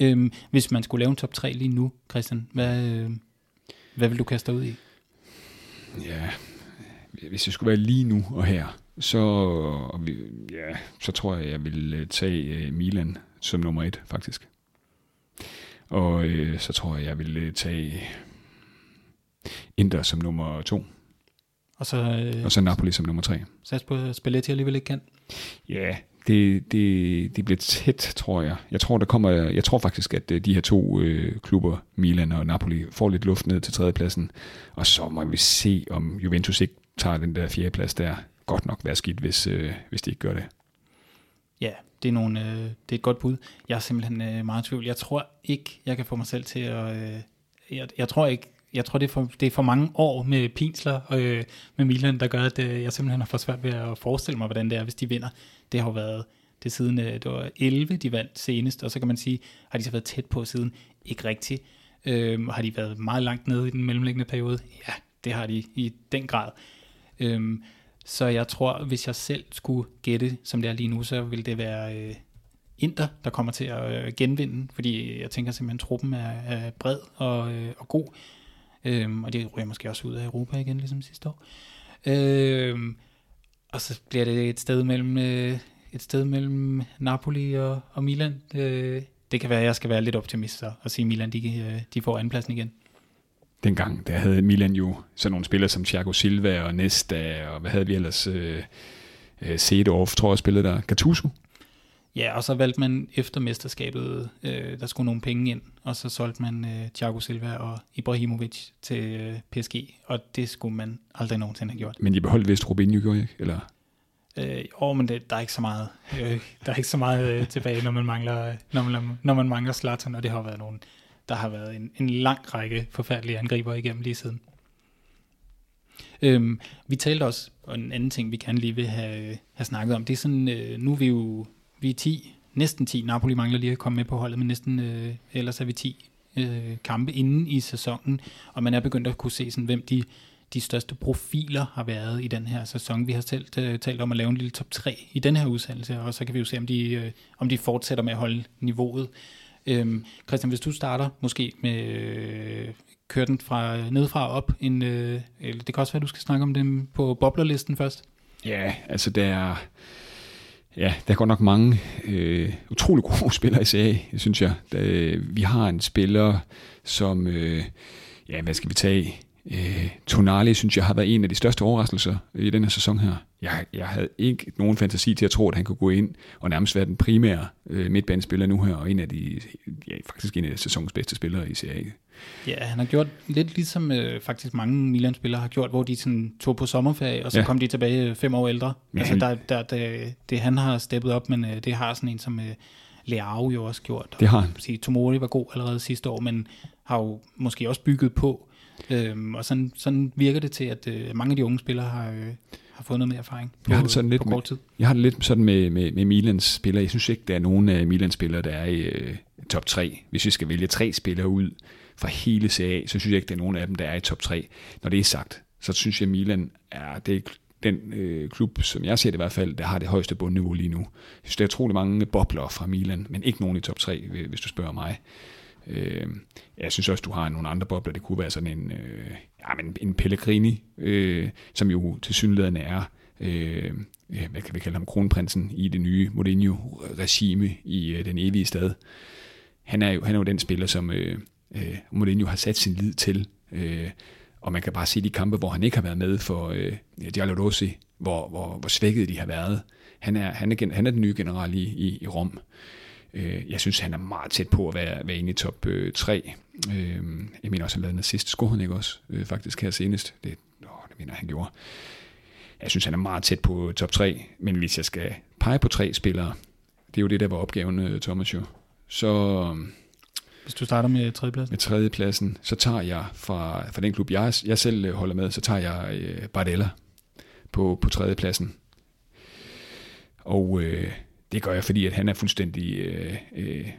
Øhm, hvis man skulle lave en top 3 lige nu, Christian, hvad, øh, hvad vil du kaste dig ud i? Ja, hvis jeg skulle være lige nu og her, så, ja, så tror jeg, jeg vil øh, tage øh, Milan som nummer et, faktisk. Og øh, så tror jeg, jeg vil øh, tage Inter som nummer to. Og så, øh, og så Napoli som nummer tre. Sats på Spalletti alligevel ikke kan? Ja, det, det, det bliver tæt, tror jeg. Jeg tror, der kommer, jeg tror faktisk, at de her to øh, klubber, Milan og Napoli, får lidt luft ned til tredjepladsen. Og så må vi se, om Juventus ikke tager den der fjerdeplads der. Godt nok være skidt, hvis, øh, hvis de ikke gør det. Ja, det er, nogle, øh, det er et godt bud. Jeg er simpelthen øh, meget i tvivl. Jeg tror ikke, jeg kan få mig selv til at... Øh, jeg, jeg tror ikke, jeg tror, det er for, det er for mange år med pinsler øh, med Milan, der gør, at øh, jeg simpelthen har for svært ved at forestille mig, hvordan det er, hvis de vinder. Det har jo været det siden, øh, det var 11, de vandt senest, og så kan man sige, har de så været tæt på siden? Ikke rigtigt. Øh, har de været meget langt nede i den mellemliggende periode? Ja, det har de i den grad. Øh, så jeg tror, hvis jeg selv skulle gætte, som det er lige nu, så vil det være øh, Inter, der kommer til at øh, genvinde, fordi jeg tænker simpelthen, at truppen er, er bred og, øh, og god. Øhm, og det ryger måske også ud af Europa igen, ligesom sidste år. Øhm, og så bliver det et sted mellem, øh, et sted mellem Napoli og, og Milan. Øh, det kan være, at jeg skal være lidt optimist og, og sige, at Milan de, øh, de får andenpladsen igen. Dengang, der havde Milan jo sådan nogle spillere som Thiago Silva og Nesta, og hvad havde vi ellers? Øh, øh Sedorf, tror jeg, spillede der. Gattuso? Ja, og så valgte man efter mesterskabet, øh, der skulle nogle penge ind, og så solgte man øh, Thiago Silva og Ibrahimovic til øh, PSG, og det skulle man aldrig nogensinde have gjort. Men de beholdt vist Robinho, gjorde ikke? Eller? Øh, åh, men det, der er ikke så meget, øh, der er ikke så meget øh, tilbage, når man mangler, når man, når man mangler Zlatan, og det har været nogen, der har været en, en lang række forfærdelige angriber igennem lige siden. Øhm, vi talte også, og en anden ting, vi kan lige vil have, have snakket om, det er sådan, øh, nu er vi jo vi er 10, næsten 10. Napoli mangler lige at komme med på holdet, men næsten, øh, ellers er vi 10 øh, kampe inden i sæsonen, og man er begyndt at kunne se, sådan, hvem de, de største profiler har været i den her sæson. Vi har selv øh, talt om at lave en lille top 3 i den her udsendelse, og så kan vi jo se, om de, øh, om de fortsætter med at holde niveauet. Øhm, Christian, hvis du starter måske med øh, køre den fra øh, nedefra op, en, øh, eller det kan også være, at du skal snakke om dem på boblerlisten først. Ja, altså det er Ja, der er godt nok mange øh, utrolig gode spillere i CA, synes jeg. Der, øh, vi har en spiller, som, øh, ja, hvad skal vi tage? Øh, Tonali, synes jeg, har været en af de største overraskelser i denne sæson her. Jeg, jeg havde ikke nogen fantasi til at tro, at han kunne gå ind og nærmest være den primære øh, midtbanespiller nu her, og en af de, ja, faktisk en af sæsonens bedste spillere i CA. Ja, han har gjort lidt ligesom øh, faktisk mange Milan-spillere har gjort, hvor de sådan tog på sommerferie, og så ja. kom de tilbage fem år ældre. Ja, altså, der, der, der, det han har steppet op, men øh, det har sådan en som øh, Leao jo også gjort. Det har han. Sige, Tomori var god allerede sidste år, men har jo måske også bygget på. Øhm, og sådan, sådan virker det til, at øh, mange af de unge spillere har, øh, har fået noget mere erfaring på, jeg har det sådan lidt på kort tid. Med, jeg har det lidt sådan med, med, med Milans spillere. Jeg synes ikke, der er nogen af Milans spillere, der er i øh, top 3. Hvis vi skal vælge tre spillere ud, fra hele CA, så synes jeg ikke, der er nogen af dem, der er i top 3. Når det er sagt, så synes jeg, Milan er det er den øh, klub, som jeg ser det i hvert fald, der har det højeste bundniveau lige nu. Jeg synes, der er utrolig mange bobler fra Milan, men ikke nogen i top 3, hvis du spørger mig. Øh, jeg synes også, du har nogle andre bobler. Det kunne være sådan en, øh, ja, men en Pellegrini, øh, som jo til synligheden er, øh, hvad kan vi kalde ham, kronprinsen i det nye Mourinho-regime i øh, den evige stad. Han er jo, han er jo den spiller, som, øh, øh, Mourinho har sat sin lid til. Øh, og man kan bare se de kampe, hvor han ikke har været med for øh, Diallo Rossi, hvor, hvor, hvor svækket de har været. Han er, han er, han er den nye general i, i, i Rom. Øh, jeg synes, han er meget tæt på at være, være inde i top øh, 3. Øh, jeg mener også, han lavede den sidste han ikke også, øh, faktisk her senest. Det, åh, det mener han gjorde. Jeg synes, han er meget tæt på top 3, men hvis jeg skal pege på tre spillere, det er jo det, der var opgaven, øh, Thomas jo. Så Hvis du starter med tredjepladsen. med tredjepladsen, så tager jeg fra, fra den klub, jeg, jeg selv øh, holder med, så tager jeg øh, Bardella på, på tredjepladsen. Og øh, det gør jeg, fordi at han er fuldstændig... Øh, øh,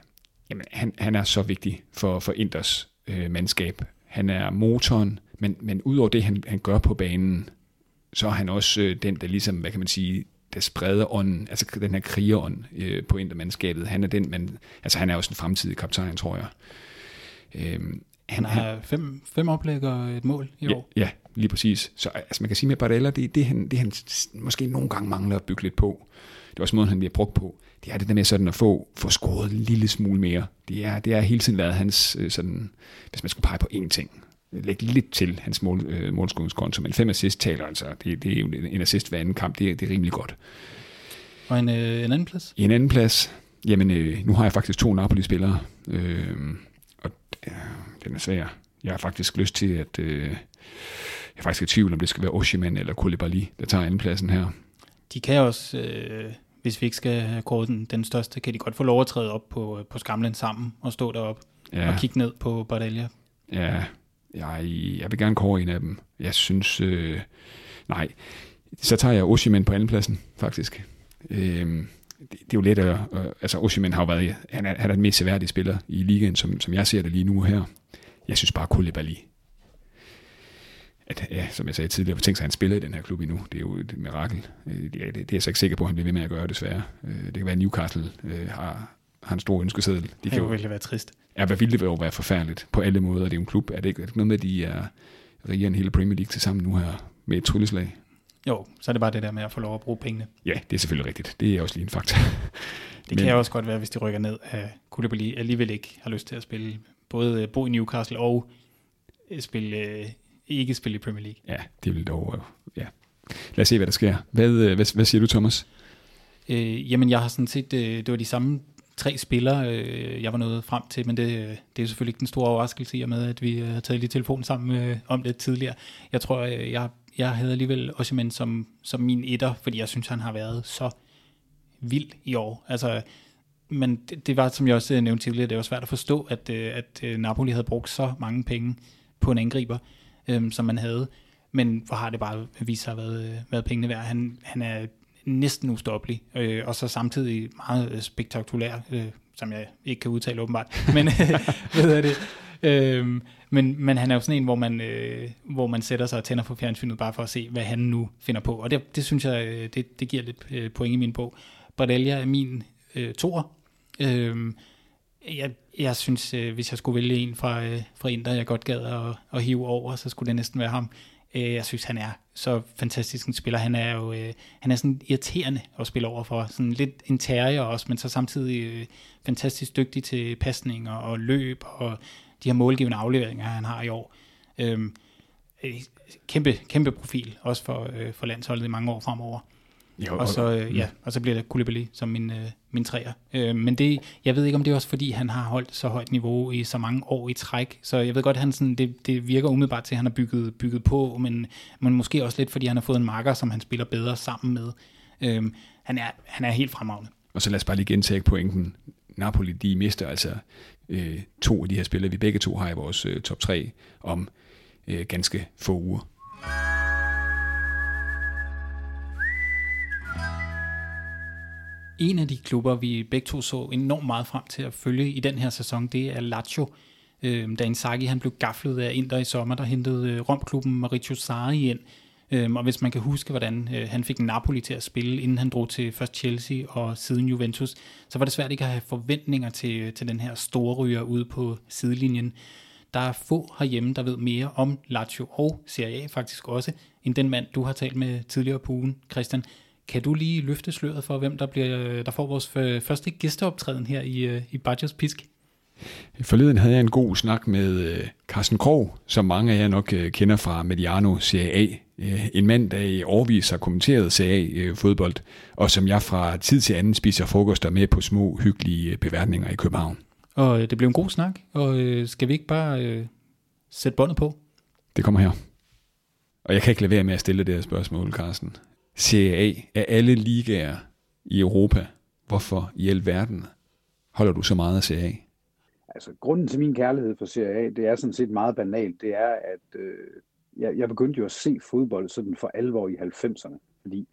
jamen, han, han er så vigtig for, for Inders øh, mandskab. Han er motoren, men, men udover det, han, han gør på banen, så er han også øh, den, der ligesom, hvad kan man sige, der spreder ånden, altså den her krigerånd øh, på Indermandskabet. Han er den, man, altså han er også en fremtidig kaptajn, tror jeg. Øhm, Han har fem, fem oplæg og et mål i ja, år. ja, lige præcis. Så altså, man kan sige med Bardella, det, det, han, det han måske nogle gange mangler at bygge lidt på. Det er også måden, han bliver brugt på. Det er det der med sådan at få, få scoret en lille smule mere. Det er, det er hele tiden været hans, øh, sådan, hvis man skulle pege på én ting, lægge lidt til hans mål, øh, målscoringskonto, men fem assist taler altså, det, det er jo en assist hver anden kamp, det, er- det er rimelig godt. Og en, øh, en anden plads. En anden plads, jamen øh, nu har jeg faktisk to Napoli-spillere, øh, og øh, den er svær. Jeg har faktisk lyst til, at øh, jeg er faktisk i tvivl, om det skal være Oshiman eller Koulibaly, der tager andenpladsen her. De kan også, øh, hvis vi ikke skal kåret den, den største, kan de godt få lov at træde op på, på skamlen sammen og stå deroppe ja. Og kigge ned på Bardelia. ja jeg, jeg vil gerne kåre en af dem. Jeg synes, øh, nej, så tager jeg Oshiman på andenpladsen, faktisk. Øh, det, det er jo let at, øh, altså Oshiman har jo været, han er, han er den mest seværdige spiller i ligaen, som, som jeg ser det lige nu her. Jeg synes bare Koulibaly, at, ja, som jeg sagde tidligere, tænk sig, at han spiller i den her klub endnu. Det er jo et mirakel. Øh, Det, det, er jeg så ikke sikker på, at han bliver ved med at gøre, desværre. Øh, Det kan være, at Newcastle øh, har, har en stor ønskeseddel. De Det kan jo, virkelig være trist. ja, hvad ville det jo være forfærdeligt på alle måder. Det er jo en klub. Er det ikke, er det noget med, at de er rigere end hele Premier League til sammen nu her med et trylleslag? Jo, så er det bare det der med at få lov at bruge pengene. Ja, det er selvfølgelig rigtigt. Det er også lige en fakta. Det Men, kan også godt være, hvis de rykker ned, at Koulibaly alligevel ikke har lyst til at spille, både øh, bo i Newcastle og øh, spille, ikke spille i Premier League. Ja, det vil dog... øh, Ja. Lad os se, hvad der sker. Hvad, øh, hvad, hvad siger du, Thomas? Øh, jamen, jeg har sådan set, øh, det var de samme tre spillere, øh, jeg var nået frem til, men det, det er selvfølgelig ikke den store overraskelse i og med, at vi har taget lidt telefon sammen øh, om det tidligere. Jeg tror, øh, jeg, jeg havde alligevel Osimhen som, som min etter, fordi jeg synes, han har været så vild i år. Altså, men det, det var, som jeg også nævnte tidligere, det var svært at forstå, at, at Napoli havde brugt så mange penge på en angriber, øhm, som man havde. Men hvor har det bare vist sig at været, øh, været pengene værd. Han, han er næsten ustoppelig, øh, og så samtidig meget øh, spektakulær, øh, som jeg ikke kan udtale åbenbart. Men øh, hvad jeg det? Øhm, men, men han er jo sådan en, hvor man, øh, hvor man sætter sig og tænder på fjernsynet, bare for at se, hvad han nu finder på. Og det, det synes jeg, det, det giver lidt øh, point i min bog. Bardelia er min øh, toer. Øh, jeg, jeg synes, øh, hvis jeg skulle vælge en fra, øh, fra Inter, jeg godt gad at, at hive over, så skulle det næsten være ham. Øh, jeg synes, han er så fantastisk en spiller. Han er jo øh, han er sådan irriterende at spille over for. Sådan lidt en terrier også, men så samtidig øh, fantastisk dygtig til pasninger og løb og de her målgivende afleveringer, han har i år. Øh, øh, kæmpe, kæmpe profil, også for, øh, for landsholdet i mange år fremover. Ja, Og så, øh, ja, og så bliver det Koulibaly som min, øh, min træer. Øh, men det, jeg ved ikke, om det er også fordi, han har holdt så højt niveau i så mange år i træk. Så jeg ved godt, han sådan, det, det virker umiddelbart til, at han har bygget, bygget på, men, men måske også lidt, fordi han har fået en marker, som han spiller bedre sammen med. Øh, han, er, han er helt fremragende. Og så lad os bare lige gentage pointen. Napoli, de mister altså øh, to af de her spillere, vi begge to har i vores øh, top 3 om øh, ganske få uger. En af de klubber, vi begge to så enormt meget frem til at følge i den her sæson, det er Lazio. Øhm, da Inzaghi han blev gaflet af Inter i sommer, der hentede øh, Romklubben Mauricio Sarri ind. Øhm, og hvis man kan huske, hvordan øh, han fik Napoli til at spille, inden han drog til først Chelsea og siden Juventus, så var det svært ikke at have forventninger til, øh, til den her store ryger ude på sidelinjen. Der er få herhjemme, der ved mere om Lazio og Serie A faktisk også, end den mand, du har talt med tidligere på ugen, Christian. Kan du lige løfte sløret for, hvem der, bliver, der får vores første gæsteoptræden her i, øh, i Badgers Pisk? Forleden havde jeg en god snak med øh, Carsten Krog, som mange af jer nok øh, kender fra Mediano Serie A øh, en mand, der i årvis har kommenteret CA-fodbold, og som jeg fra tid til anden spiser frokoster med på små, hyggelige beværtninger i København. Og det blev en god snak, og skal vi ikke bare øh, sætte båndet på? Det kommer her. Og jeg kan ikke lade være med at stille det her spørgsmål, Carsten. CA af alle ligaer i Europa, hvorfor i alverden holder du så meget af Serie A? Altså, grunden til min kærlighed for Serie A, det er sådan set meget banalt. Det er, at øh, jeg, jeg begyndte jo at se fodbold sådan for alvor i 90'erne. Fordi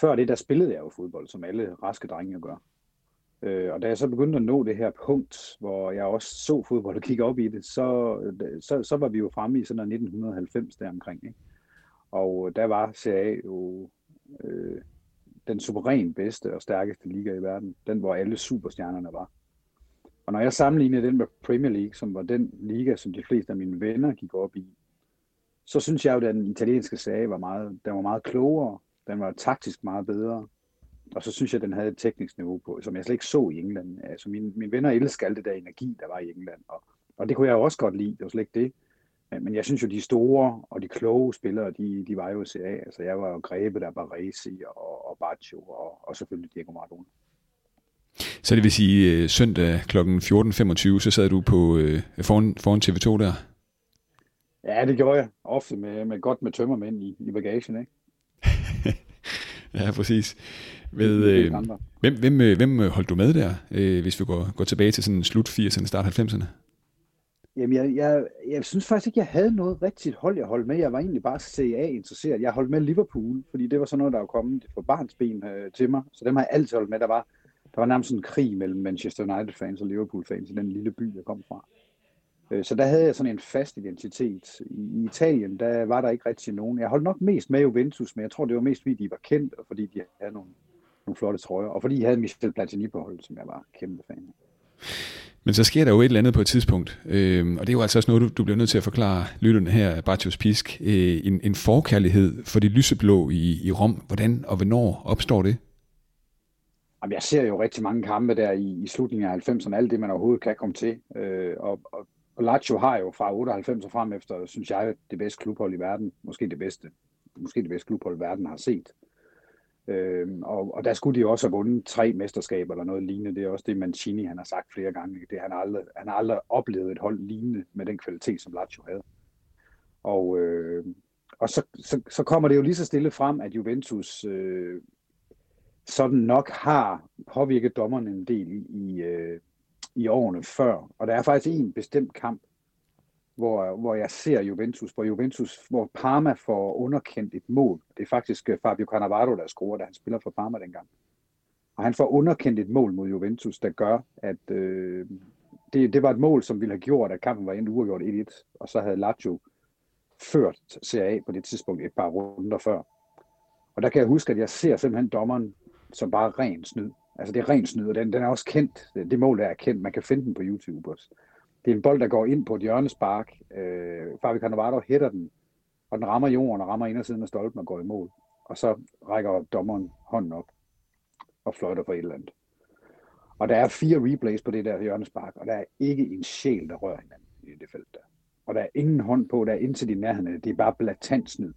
før det, der spillede jeg jo fodbold, som alle raske drenge gør. Øh, og da jeg så begyndte at nå det her punkt, hvor jeg også så fodbold og kiggede op i det, så, så, så var vi jo fremme i sådan 1990 der omkring. Ikke? Og øh, der var CA jo øh, den suveræn bedste og stærkeste liga i verden. Den, hvor alle superstjernerne var. Og når jeg sammenligner den med Premier League, som var den liga, som de fleste af mine venner gik op i, så synes jeg jo, at den italienske sag var meget, den var meget klogere, den var taktisk meget bedre, og så synes jeg, at den havde et teknisk niveau på, som jeg slet ikke så i England. Altså mine, mine venner elsker alt det der energi, der var i England, og, og det kunne jeg også godt lide, det var slet ikke det. Men jeg synes jo, de store og de kloge spillere, de, de var jo CA. Altså jeg var jo grebet af Baresi og, og Baccio og, og selvfølgelig Diego Maradona. Så det vil sige, øh, søndag kl. 14.25, så sad du på øh, foran, foran TV2 der? Ja, det gjorde jeg. Ofte med, med godt med tømmermænd i, i bagagen, ikke? ja, præcis. Ved, øh, hvem, hvem, øh, hvem holdt du med der, øh, hvis vi går, går tilbage til sådan slut 80'erne, start 90'erne? Jamen, jeg, jeg, jeg synes faktisk ikke, jeg havde noget rigtigt hold, jeg holdt med. Jeg var egentlig bare CA-interesseret. Jeg holdt med Liverpool, fordi det var sådan noget, der var kommet fra barnsben øh, til mig. Så dem har jeg altid holdt med. Der var, der var nærmest en krig mellem Manchester United-fans og Liverpool-fans i den lille by, jeg kom fra. Øh, så der havde jeg sådan en fast identitet. I Italien, der var der ikke rigtig nogen. Jeg holdt nok mest med Juventus, men jeg tror, det var mest fordi, de var kendt, og fordi de havde nogle, nogle flotte trøjer, og fordi jeg havde Michel Platini på holdet, som jeg var kæmpe fan af. Men så sker der jo et eller andet på et tidspunkt, øh, og det er jo altså også noget, du, du bliver nødt til at forklare lytterne her, Bartius Pisk, øh, en, en forkærlighed for det lyseblå i, i Rom. Hvordan og hvornår opstår det? Jamen, jeg ser jo rigtig mange kampe der i, i slutningen af 90'erne, alt det, man overhovedet kan komme til. Øh, og, og, og Lazio har jo fra 98 og frem efter, synes jeg, det bedste klubhold i verden. Måske det bedste. Måske det bedste klubhold, verden har set. Øh, og, og der skulle de også have vundet tre mesterskaber eller noget lignende. Det er også det, Mancini han har sagt flere gange. Det, han, har aldrig, han har aldrig oplevet et hold lignende med den kvalitet, som Lazio havde. Og, øh, og så, så, så kommer det jo lige så stille frem, at Juventus øh, sådan nok har påvirket dommerne en del i, i, øh, i årene før. Og der er faktisk en bestemt kamp, hvor, hvor jeg ser Juventus, hvor Juventus, hvor Parma får underkendt et mål. Det er faktisk øh, Fabio Cannavaro, der scorer, da han spiller for Parma dengang. Og han får underkendt et mål mod Juventus, der gør, at øh, det, det var et mål, som ville have gjort, at kampen var endt uafgjort 1-1, og så havde Lazio ført Serie A på det tidspunkt et par runder før. Og der kan jeg huske, at jeg ser simpelthen dommeren som bare ren snyd. Altså det er ren snyd, og den, den er også kendt. Det, det mål der er kendt. Man kan finde den på YouTube også. Det er en bold, der går ind på et hjørnespark. Øh, Fabio Cannavaro hætter den, og den rammer jorden og rammer indersiden af stolpen og går i mål. Og så rækker dommeren hånden op og fløjter for et eller andet. Og der er fire replays på det der hjørnespark, og der er ikke en sjæl, der rører hinanden i det felt der. Og der er ingen hånd på, der er indtil de nærheden. Det er bare blatant snyd.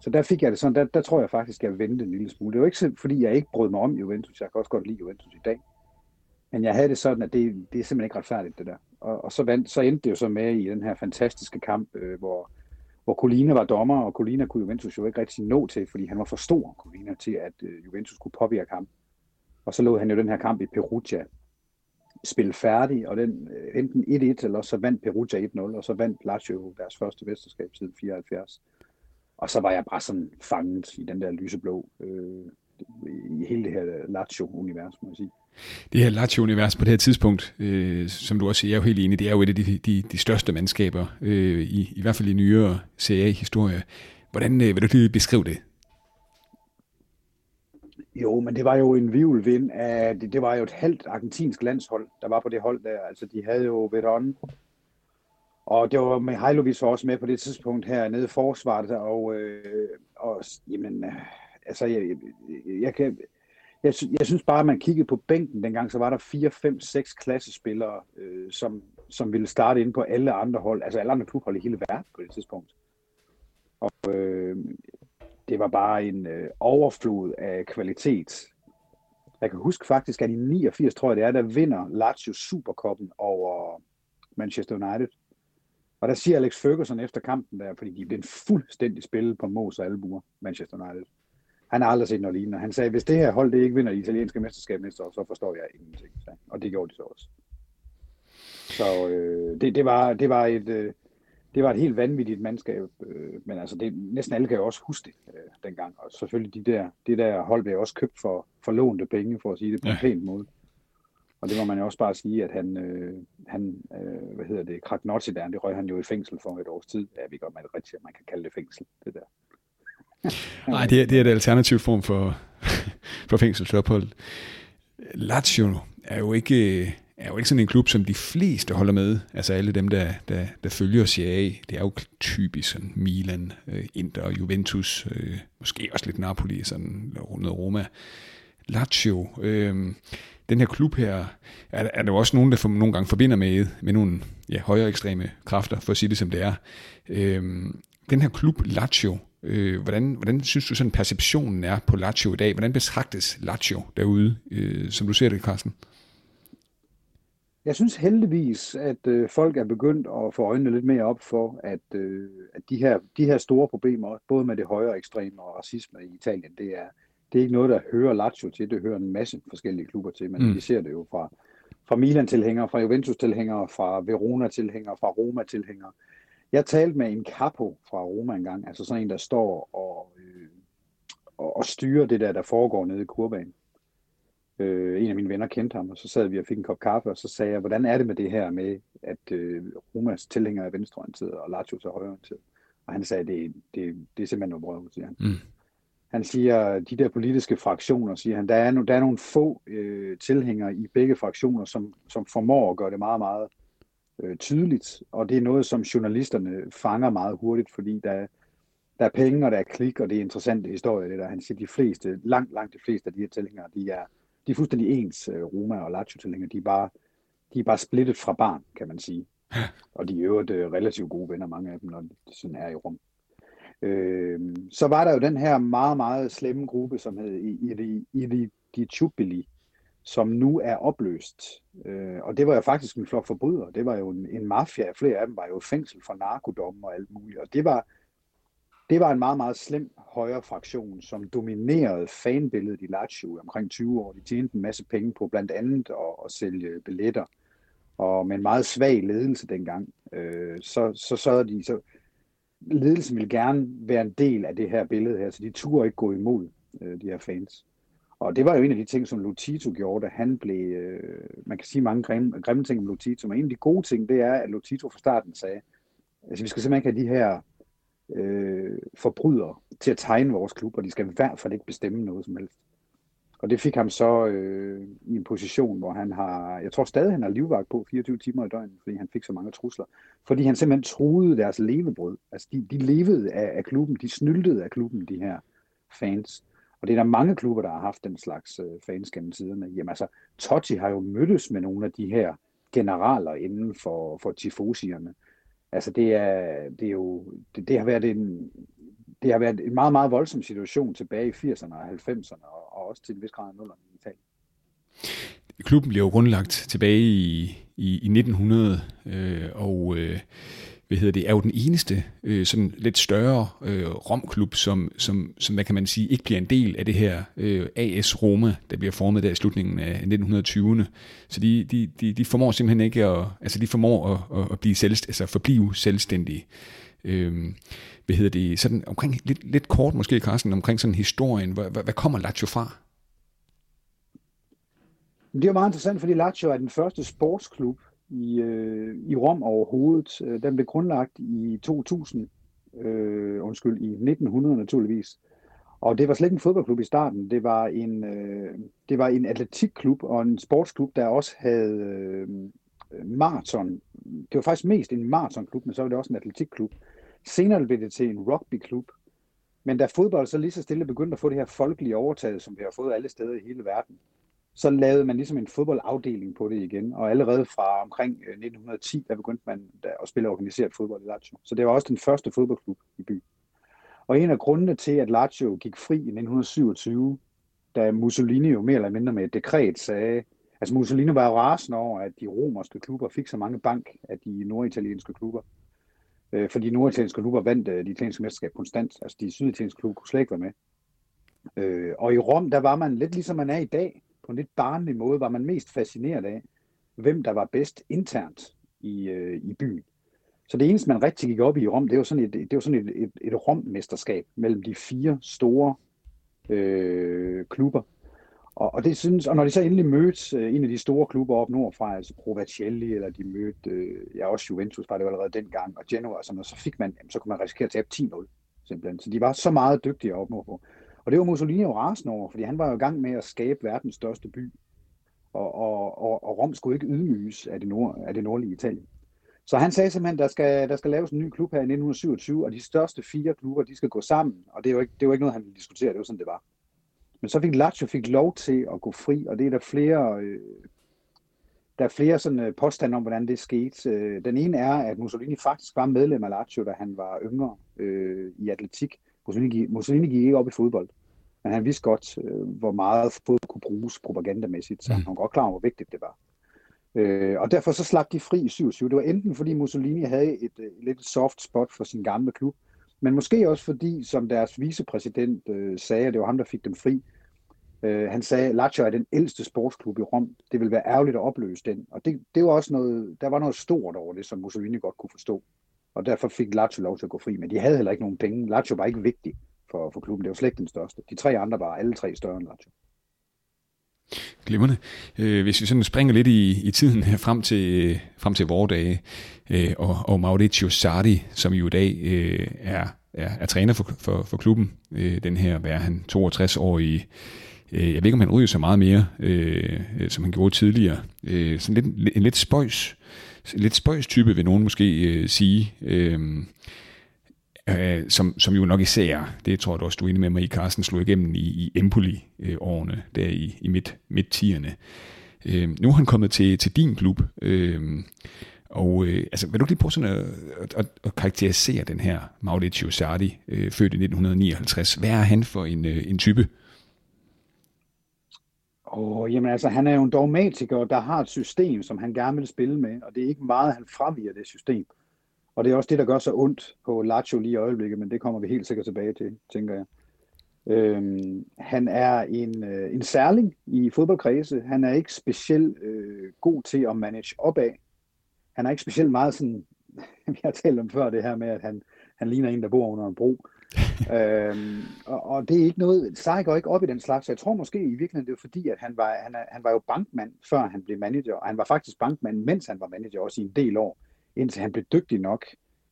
Så der fik jeg det sådan, der, der tror jeg faktisk, jeg vendte en lille smule. Det var ikke fordi, jeg ikke brød mig om Juventus. Jeg kan også godt lide Juventus i dag. Men jeg havde det sådan, at det, det er simpelthen ikke retfærdigt, det der. Og, og så, vandt, så endte det jo så med i den her fantastiske kamp, øh, hvor, hvor Colina var dommer, og Colina kunne Juventus jo ikke rigtig nå til, fordi han var for stor, Colina, til at øh, Juventus kunne påvirke ham. Og så lå han jo den her kamp i Perugia spille færdig, og den øh, enten 1-1, eller så vandt Perugia 1-0, og så vandt Lazio deres første mesterskab siden 74. Og så var jeg bare sådan fanget i den der lyseblå, øh, i hele det her Lazio-univers, må jeg sige. Det her Lazio-univers på det her tidspunkt, øh, som du også siger, jeg er jo helt enig, det er jo et af de, de, de største mandskaber, øh, i, i hvert fald i nyere Serie A-historie. Hvordan øh, vil du lige beskrive det? Jo, men det var jo en vivlvind af, det, det var jo et halvt argentinsk landshold, der var på det hold der. Altså, de havde jo Veron, og det var Mihailovic også med på det tidspunkt her nede i forsvaret, og, øh, og jamen, øh, altså, jeg, jeg, jeg kan, jeg, jeg synes bare, at man kiggede på bænken dengang, så var der 4, 5, 6 klassespillere, øh, som, som ville starte ind på alle andre hold, altså alle andre klubhold i hele verden på det tidspunkt. Og øh, det var bare en øh, overflod af kvalitet. Jeg kan huske faktisk, at i 89, tror jeg det er, der vinder Lazio Superkoppen over Manchester United. Og der siger Alex Ferguson efter kampen der, fordi de blev fuldstændig spillet på Mos og albuer, Manchester United. Han har aldrig set noget lignende. Han sagde, hvis det her hold det ikke vinder det italienske mesterskab næste år, så forstår jeg ingenting. Og det gjorde de så også. Så øh, det, det, var, det, var et, øh, det var et helt vanvittigt mandskab. Øh, men altså, det, næsten alle kan jo også huske det øh, dengang. Og selvfølgelig de der, det der hold blev også købt for, for lånte penge, for at sige det på ja. en pæn måde. Og det må man jo også bare sige, at han, øh, han øh, hvad hedder det, Kraknotzi der, det røg han jo i fængsel for et års tid. Ja, vi godt, man rigtigt, at man kan kalde det fængsel, det der. Nej, det er, det er et alternativ form for, for fængselsophold. Lazio er jo ikke er jo ikke sådan en klub, som de fleste holder med. Altså alle dem, der, der, der følger CIA, det er jo typisk sådan Milan, øh, Inter, Juventus, øh, måske også lidt Napoli, sådan noget Roma. Lazio, øh, den her klub her, er, er der jo også nogen, der for, nogle gange forbinder med, med nogle ja, højere ekstreme kræfter, for at sige det som det er. Øh, den her klub Lazio, øh, hvordan, hvordan synes du sådan perceptionen er på Lazio i dag? Hvordan betragtes Lazio derude, øh, som du ser det, Carsten? Jeg synes heldigvis, at øh, folk er begyndt at få øjnene lidt mere op for, at, øh, at de, her, de her store problemer, både med det højere ekstreme og racisme i Italien, det er, det er ikke noget, der hører Lazio til. Det hører en masse forskellige klubber til, men mm. vi ser det jo fra, fra Milan-tilhængere, fra Juventus-tilhængere, fra Verona-tilhængere, fra Roma-tilhængere. Jeg talte med en capo fra Roma engang, altså sådan en, der står og, øh, og, og styrer det der, der foregår nede i kurbanen. Øh, en af mine venner kendte ham, og så sad vi og fik en kop kaffe, og så sagde jeg, hvordan er det med det her med, at øh, Romas tilhænger er venstreorienteret, og Lazio er højreorienteret? Og han sagde, det, det, det er simpelthen noget brød, siger han. Mm. Han siger, de der politiske fraktioner, siger han, der er, no, der er nogle få øh, tilhængere i begge fraktioner, som, som formår at gøre det meget, meget øh, tydeligt, og det er noget, som journalisterne fanger meget hurtigt, fordi der, der er penge, og der er klik, og det er interessante historier, det der. Han siger, de fleste, langt, langt de fleste af de her tilhængere, de er, de er fuldstændig ens, uh, Roma og Lazio-tilhængere. De er bare, de er bare splittet fra barn, kan man sige. Og de er jo et uh, relativt gode venner, mange af dem, når de sådan er i rum. Øh, så var der jo den her meget, meget slemme gruppe, som hed Ili Chubili, som nu er opløst. Øh, og det var jo faktisk en flok forbrydere. Det var jo en, en mafia. Flere af dem var jo i fængsel for narkodom og alt muligt. Og det var, det var en meget, meget slem højre fraktion, som dominerede fanbilledet i Lazio omkring 20 år. De tjente en masse penge på blandt andet at, at sælge billetter. Og med en meget svag ledelse dengang, øh, så, så så de, så ledelsen ville gerne være en del af det her billede her, så de turde ikke gå imod øh, de her fans. Og det var jo en af de ting, som Lotito gjorde, da han blev, øh, man kan sige mange grimme, grimme ting om Lotito, men en af de gode ting, det er, at Lotito fra starten sagde, altså vi skal simpelthen ikke have de her øh, forbrydere til at tegne vores klub, og de skal i hvert fald ikke bestemme noget som helst. Og det fik ham så øh, i en position, hvor han har, jeg tror stadig, han har livvagt på 24 timer i døgnet, fordi han fik så mange trusler. Fordi han simpelthen troede deres levebrød. Altså de, de levede af, af klubben, de snyltede af klubben, de her fans. Og det er der mange klubber, der har haft den slags øh, fans gennem tiderne. Jamen altså, Totti har jo mødtes med nogle af de her generaler inden for, for tifosierne. Altså det er, det er jo, det, det har været en, det har været en meget, meget voldsom situation tilbage i 80'erne og 90'erne, og, og også til en vis grad 0'erne i Italien. Klubben blev jo grundlagt tilbage i, i, i 1900, øh, og øh, hvad hedder det, er jo den eneste øh, sådan lidt større øh, romklub, som, som, som, hvad kan man sige, ikke bliver en del af det her øh, AS Roma, der bliver formet der i slutningen af 1920'erne. Så de, de, de, de formår simpelthen ikke at, altså de formår at, at, blive selvst, altså forblive selvstændige. Øh, hvad hedder det, sådan omkring, lidt, lidt kort måske, Carsten, omkring sådan historien, hvad, hvad, hvad kommer Lazio fra? Det er meget interessant, fordi Lazio er den første sportsklub, i, øh, i Rom overhovedet. Øh, den blev grundlagt i 2000, øh, undskyld, i 1900 naturligvis. Og det var slet ikke en fodboldklub i starten. Det var en, øh, det var en atletikklub og en sportsklub, der også havde øh, maraton. Det var faktisk mest en maratonklub, men så var det også en atletikklub. Senere blev det til en rugbyklub. Men da fodbold så lige så stille begyndte at få det her folkelige overtaget, som vi har fået alle steder i hele verden, så lavede man ligesom en fodboldafdeling på det igen, og allerede fra omkring øh, 1910, der begyndte man at spille organiseret fodbold i Lazio. Så det var også den første fodboldklub i byen. Og en af grundene til, at Lazio gik fri i 1927, da Mussolini jo mere eller mindre med et dekret sagde, altså Mussolini var jo rasende over, at de romerske klubber fik så mange bank af de norditalienske klubber. Øh, fordi de norditalienske klubber vandt øh, de italienske mesterskab konstant. Altså de syditalienske klubber kunne slet ikke være med. Øh, og i Rom, der var man lidt ligesom man er i dag, på en lidt barnlig måde, var man mest fascineret af, hvem der var bedst internt i, øh, i byen. Så det eneste, man rigtig gik op i Rom, det var sådan et, det var sådan et, et, et Rom-mesterskab mellem de fire store øh, klubber. Og, og, det synes, og når de så endelig mødte øh, en af de store klubber op nordfra, altså Provacelli, eller de mødte, øh, ja også Juventus var det jo allerede dengang, og Genoa og sådan noget, så fik man, så kunne man risikere at tabe 10-0 simpelthen. Så de var så meget dygtige op nordpå. Og det var Mussolini jo rasende over, fordi han var jo i gang med at skabe verdens største by. Og, og, og, og Rom skulle ikke ydmyges af det, nord, af det nordlige Italien. Så han sagde simpelthen, at der skal, der skal laves en ny klub her i 1927, og de største fire klubber, de skal gå sammen. Og det er jo ikke, det er jo ikke noget, han ville diskutere, det var sådan, det var. Men så fik Lazio fik lov til at gå fri, og det er der flere, øh, der er flere sådan, øh, påstande om, hvordan det skete. Øh, den ene er, at Mussolini faktisk var medlem af Lazio, da han var yngre øh, i atletik. Mussolini, Mussolini gik ikke op i fodbold, men han vidste godt, øh, hvor meget fodbold kunne bruges propagandamæssigt, så han var godt klar over, hvor vigtigt det var. Øh, og derfor så slap de fri i 27. Det var enten fordi Mussolini havde et, et, et lidt soft spot for sin gamle klub, men måske også fordi, som deres vicepræsident øh, sagde, at det var ham, der fik dem fri, øh, han sagde, Lazio er den ældste sportsklub i Rom. Det vil være ærgerligt at opløse den. Og det, det var også noget, der var noget stort over det, som Mussolini godt kunne forstå. Og derfor fik Lazio lov til at gå fri. Men de havde heller ikke nogen penge. Lazio var ikke vigtig for, for klubben. Det var slet ikke den største. De tre andre var alle tre større end Lazio. Glimrende. Øh, hvis vi sådan springer lidt i, i tiden her frem til, frem til vores dage, øh, og, og Mauricio Sardi, som jo i dag øh, er, er, er træner for, for, for klubben, den her, hvad er han, 62-årige, øh, jeg ved ikke, om han ryger så meget mere, øh, som han gjorde tidligere, øh, sådan lidt, en lidt spøjs, lidt spøjs type, vil nogen måske øh, sige, øh, øh, som, som jo nok især, det tror jeg også, du er enig med mig i, Carsten, slog igennem i, i Empoli-årene, øh, der i, i midt, midt-tierne. Øh, nu er han kommet til, til din klub, øh, og øh, altså, vil du lige prøve sådan at, at, at karakterisere den her Mauricio Sardi, øh, født i 1959. Hvad er han for en, øh, en type? Oh, jamen altså, han er jo en dogmatiker, der har et system, som han gerne vil spille med, og det er ikke meget, han fraviger det system. Og det er også det, der gør så ondt på Lazio lige i øjeblikket, men det kommer vi helt sikkert tilbage til, tænker jeg. Øhm, han er en, øh, en særling i fodboldkredse. Han er ikke specielt øh, god til at manage opad. Han er ikke specielt meget sådan, vi har talt om før det her med, at han, han ligner en, der bor under en bro. øhm, og, og det er ikke noget, Sarri går ikke op i den slags, så jeg tror måske i virkeligheden, det er fordi, at han var, han, er, han var jo bankmand, før han blev manager, og han var faktisk bankmand, mens han var manager, også i en del år indtil han blev dygtig nok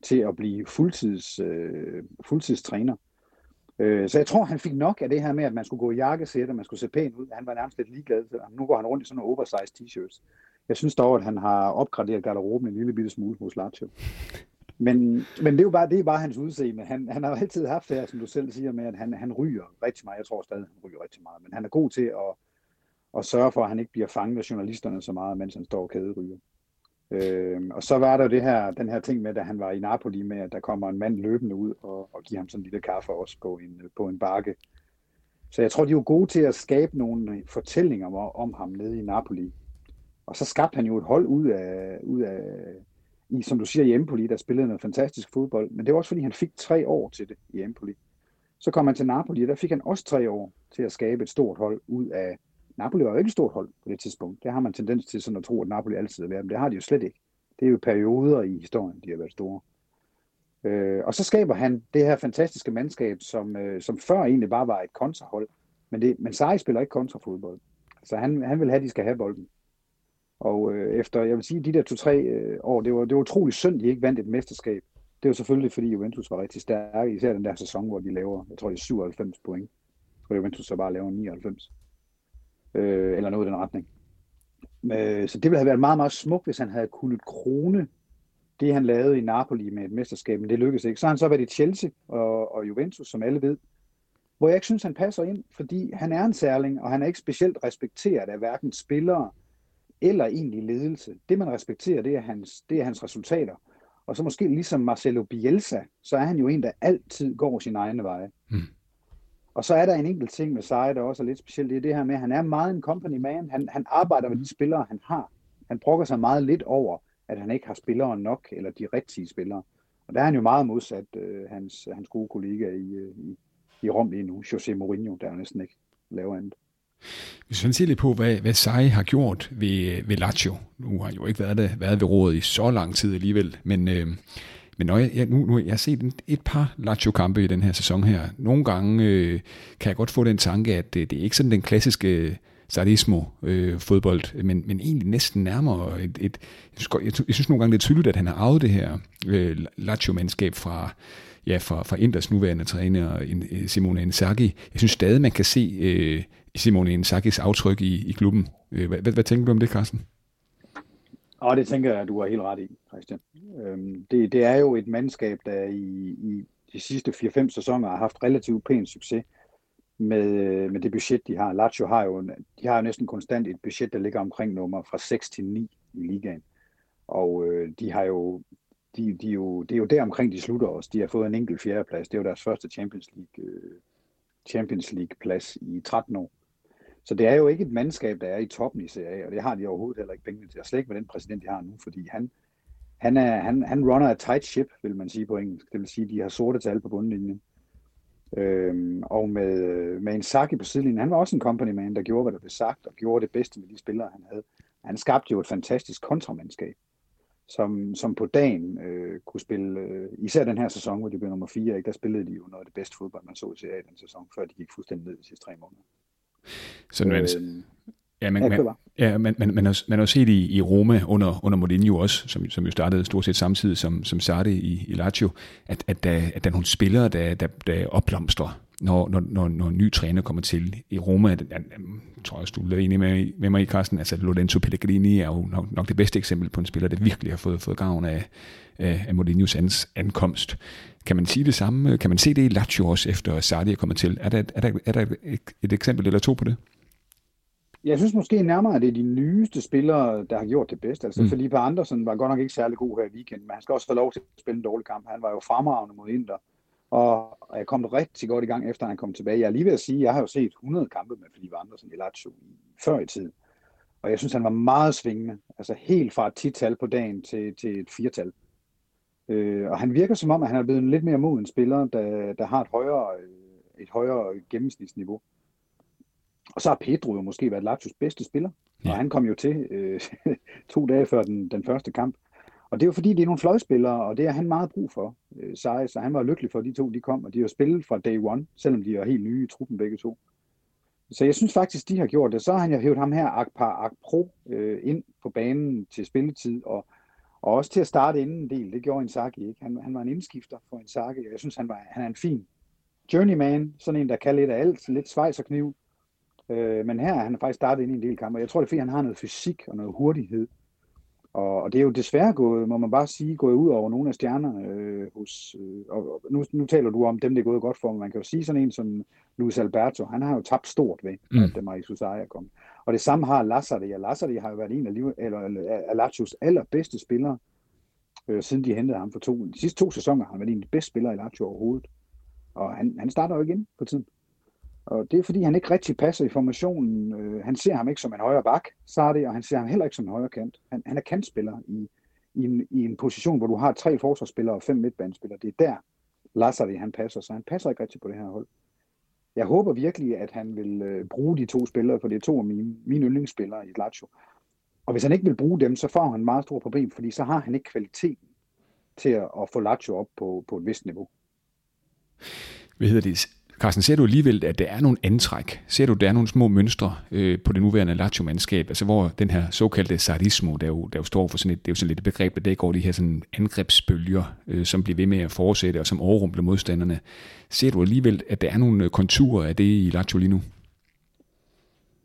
til at blive fuldtids, øh, fuldtidstræner. Øh, så jeg tror, han fik nok af det her med, at man skulle gå i jakkesæt, og man skulle se pæn ud. Han var nærmest lidt ligeglad. Nu går han rundt i sådan nogle oversized t-shirts. Jeg synes dog, at han har opgraderet garderoben en lille bitte smule hos Lazio. Men, men det er jo bare, det er bare hans udseende. Han, han har altid haft det her, som du selv siger, med at han, han ryger rigtig meget. Jeg tror stadig, han ryger rigtig meget. Men han er god til at, at sørge for, at han ikke bliver fanget af journalisterne så meget, mens han står og kæderyger. Øh, og så var der jo det her, den her ting med, da han var i Napoli med, at der kommer en mand løbende ud og, og giver ham sådan en lille kaffe også på en, på en bakke. Så jeg tror, de er jo gode til at skabe nogle fortællinger om, om ham nede i Napoli. Og så skabte han jo et hold ud af, ud af i, som du siger, i Empoli, der spillede noget fantastisk fodbold. Men det var også, fordi han fik tre år til det i Empoli. Så kom han til Napoli, og der fik han også tre år til at skabe et stort hold ud af Napoli var jo ikke et stort hold på det tidspunkt. Det har man tendens til sådan at tro, at Napoli altid har været, men det har de jo slet ikke. Det er jo perioder i historien, de har været store. Øh, og så skaber han det her fantastiske mandskab, som, øh, som før egentlig bare var et kontrahold. Men, det, men Sarri spiller ikke kontrafodbold. Så han, han vil have, at de skal have bolden. Og øh, efter, jeg vil sige, de der to-tre øh, år, det var, det var utrolig synd, de ikke vandt et mesterskab. Det var selvfølgelig, fordi Juventus var rigtig stærke, især den der sæson, hvor de laver, jeg tror det er 97 point, og Juventus så bare laver 99 øh, eller noget i den retning. Øh, så det ville have været meget, meget smukt, hvis han havde kunnet krone det, han lavede i Napoli med et mesterskab, men det lykkedes ikke. Så har han så været i Chelsea og, og Juventus, som alle ved, hvor jeg ikke synes, han passer ind, fordi han er en særling, og han er ikke specielt respekteret af hverken spillere eller egentlig ledelse. Det, man respekterer, det er hans, det er hans resultater. Og så måske ligesom Marcelo Bielsa, så er han jo en, der altid går sin egne veje. Mm. Og så er der en enkelt ting med Seje, der også er lidt specielt, det er det her med, at han er meget en company man. Han, han arbejder med de spillere, han har. Han brokker sig meget lidt over, at han ikke har spillere nok, eller de rigtige spillere. Og der er han jo meget modsat øh, hans, hans gode kollega i, øh, i, i Rom lige nu, José Mourinho, der jo næsten ikke laver andet. Hvis man ser lidt på, hvad, hvad Sai har gjort ved, ved Lazio, nu har han jo ikke været, der, været ved rådet i så lang tid alligevel, men, øh, men når jeg, nu, nu jeg har set et par Lazio-kampe i den her sæson her. Nogle gange øh, kan jeg godt få den tanke, at det, det er ikke sådan den klassiske øh, sadismo øh, fodbold, men, men egentlig næsten nærmere et, et jeg, synes, jeg, jeg synes nogle gange det er tydeligt, at han har arvet det her øh, Lazio-mandskab fra, ja, fra, fra Inders nuværende træner øh, Simone Inzaghi. Jeg synes stadig, man kan se øh, Simone Inzaghis aftryk i, i klubben. Øh, hvad, hvad, hvad tænker du om det, Carsten? Og det tænker jeg, at du har helt ret i, Christian. Øhm, det, det er jo et mandskab, der i, i de sidste 4-5 sæsoner har haft relativt pæn succes med, øh, med det budget, de har. Lazio har jo, de har jo næsten konstant et budget, der ligger omkring nummer fra 6 til 9 i ligaen. Og øh, de har jo, de, de jo, det er jo der omkring, de slutter også. De har fået en enkelt fjerdeplads. Det er jo deres første Champions League, øh, Champions League plads i 13 år. Så det er jo ikke et mandskab, der er i toppen i CA, og det har de overhovedet heller ikke pengene til. Og slet ikke med den præsident, de har nu, fordi han, han, er, han, han runner a tight ship, vil man sige på engelsk. Det vil sige, at de har sorte tal på bundlinjen. Øhm, og med, med en Saki på sidelinjen, han var også en company man, der gjorde, hvad der blev sagt, og gjorde det bedste med de spillere, han havde. Han skabte jo et fantastisk kontramandskab, som, som på dagen øh, kunne spille, øh, især den her sæson, hvor de blev nummer 4, ikke? der spillede de jo noget af det bedste fodbold, man så i den sæson, før de gik fuldstændig ned de sidste tre måneder. Sådan, øh, ja, man, man, ja, man, man, man, har, man har set i, i Roma under, under Mourinho også, som, som jo startede stort set samtidig som, som Sardi i, i Lazio, at, at, der, at der er nogle spillere, der, der, der opblomstrer, når, når, når, når en ny træner kommer til. I Roma, jeg, jeg tror også, du er enig med, med mig i, Carsten, altså Lorenzo Pellegrini er jo nok, nok det bedste eksempel på en spiller, der virkelig har fået, fået gavn af, af, af Mourinhos ans, ankomst. Kan man sige det samme? Kan man se det i Lazio også, efter Sardi er kommet til? Er der, er der, er der et, et eksempel eller to på det? Jeg synes måske nærmere, at det er de nyeste spillere, der har gjort det bedst. Altså, mm. Felipe Andersen var godt nok ikke særlig god her i weekenden, men han skal også få lov til at spille en dårlig kamp. Han var jo fremragende mod Inter, og jeg kom rigtig godt i gang, efter han kom tilbage. Jeg er lige ved at sige, at jeg har jo set 100 kampe med Felipe Andersen i Lazio før i tiden. Og jeg synes, han var meget svingende. Altså helt fra et tital på dagen til, til et firtal. Øh, og han virker som om, at han er blevet en lidt mere moden spiller, der, der har et højere, øh, et højere gennemsnitsniveau. Og så har Pedro jo måske været Lazios bedste spiller, ja. og han kom jo til øh, to dage før den, den første kamp. Og det er jo fordi, det er nogle fløjspillere, og det er han meget brug for, øh, Sai, så han var lykkelig for, at de to de kom, og de har spillet fra day one, selvom de er helt nye i truppen begge to. Så jeg synes faktisk, de har gjort det. Så har han jo hævet ham her, Akpar Akpro, øh, ind på banen til spilletid, og og også til at starte inden en del. Det gjorde Inzaghi ikke. Han, han var en indskifter for Inzaghi, og jeg synes, han, var, han er en fin journeyman. Sådan en, der kan lidt af alt. Lidt svejserkniv. Øh, men her han har faktisk startet ind i en del kampe. Jeg tror, det er fordi, han har noget fysik og noget hurtighed. Og, og det er jo desværre gået, må man bare sige, gået ud over nogle af stjernerne øh, hos, øh, og nu, nu taler du om dem, det er gået godt for, men man kan jo sige sådan en som Luis Alberto, han har jo tabt stort ved, mm. at Marie Susaya kom. Og det samme har Lassari, og Lassari har jo været en af, liv, eller, eller allerbedste spillere, øh, siden de hentede ham for to. De sidste to sæsoner har han været en af de bedste spillere i Lazio overhovedet. Og han, han starter jo igen på tiden. Og det er fordi, han ikke rigtig passer i formationen. Øh, han ser ham ikke som en højre bak, Sardi, og han ser ham heller ikke som en højre kant. Han, han er kantspiller i, i, en, i en position, hvor du har tre forsvarsspillere og fem midtbanespillere. Det er der, Lassari han passer, så han passer ikke rigtig på det her hold. Jeg håber virkelig, at han vil øh, bruge de to spillere, for det er to af mine, mine yndlingsspillere i Lazio. Og hvis han ikke vil bruge dem, så får han meget stor problem, fordi så har han ikke kvaliteten til at, at få Lazio op på, på et vist niveau. Hvad hedder det? Carsten, ser du alligevel, at der er nogle antræk? Ser du, at der er nogle små mønstre øh, på det nuværende Lazio-mandskab, altså hvor den her såkaldte sadismo, der jo, der jo står for sådan et, det er jo sådan lidt et begreb, at det går de her sådan angrebsbølger, øh, som bliver ved med at fortsætte, og som overrumpler modstanderne. Ser du alligevel, at der er nogle konturer af det i Lazio lige nu?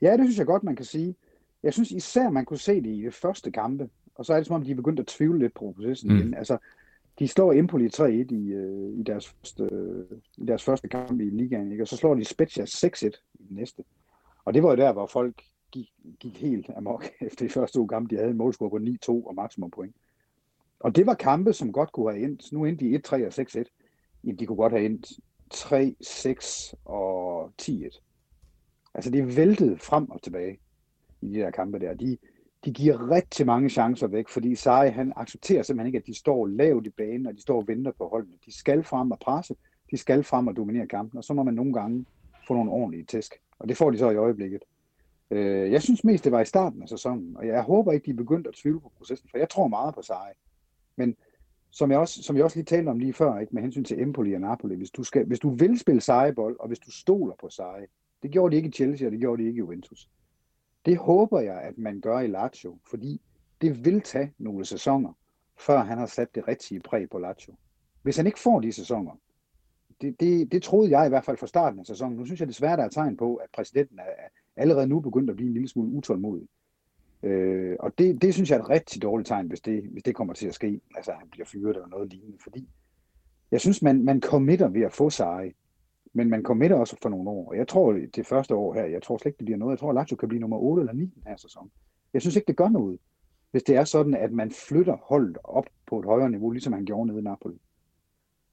Ja, det synes jeg godt, man kan sige. Jeg synes især, man kunne se det i det første kampe, og så er det som om, de er begyndt at tvivle lidt på processen mm. igen. Altså, de slår Empoli 3-1 i, øh, i, deres første, øh, i deres første kamp i ligaen, ikke? og så slår de Spezia 6-1 i den næste. Og det var jo der, hvor folk gik, gik helt amok efter de første to kampe. De havde en målscore på 9-2 og maksimum point. Og det var kampe, som godt kunne have endt. Nu endte de 1-3 og 6-1. Jamen, de kunne godt have endt 3, 6 og 10-1. Altså, det væltede frem og tilbage i de der kampe der. De, de giver rigtig mange chancer væk, fordi Sarri, han accepterer simpelthen ikke, at de står lavt i banen, og de står og venter på holdene. De skal frem og presse, de skal frem og dominere kampen, og så må man nogle gange få nogle ordentlige tæsk. Og det får de så i øjeblikket. Øh, jeg synes mest, det var i starten af sæsonen, og jeg håber ikke, de er begyndt at tvivle på processen, for jeg tror meget på Sarri. Men som jeg også, som jeg også lige talte om lige før, ikke, med hensyn til Empoli og Napoli, hvis du, skal, hvis du vil spille Sarri-bold, og hvis du stoler på Sarri, det gjorde de ikke i Chelsea, og det gjorde de ikke i Juventus. Det håber jeg, at man gør i Lazio, fordi det vil tage nogle sæsoner, før han har sat det rigtige præg på Lazio. Hvis han ikke får de sæsoner, det, det, det troede jeg i hvert fald fra starten af sæsonen. Nu synes jeg desværre, der er tegn på, at præsidenten er allerede nu begyndt at blive en lille smule utålmodig. Øh, og det, det synes jeg er et rigtig dårligt tegn, hvis det, hvis det kommer til at ske. Altså, han bliver fyret eller noget lignende. Fordi jeg synes, man, man committer ved at få sig men man committer også for nogle år. Jeg tror, det første år her, jeg tror slet ikke, det bliver noget. Jeg tror, at Lazio kan blive nummer 8 eller 9 den her sæson. Jeg synes ikke, det gør noget, hvis det er sådan, at man flytter holdet op på et højere niveau, ligesom han gjorde nede i Napoli.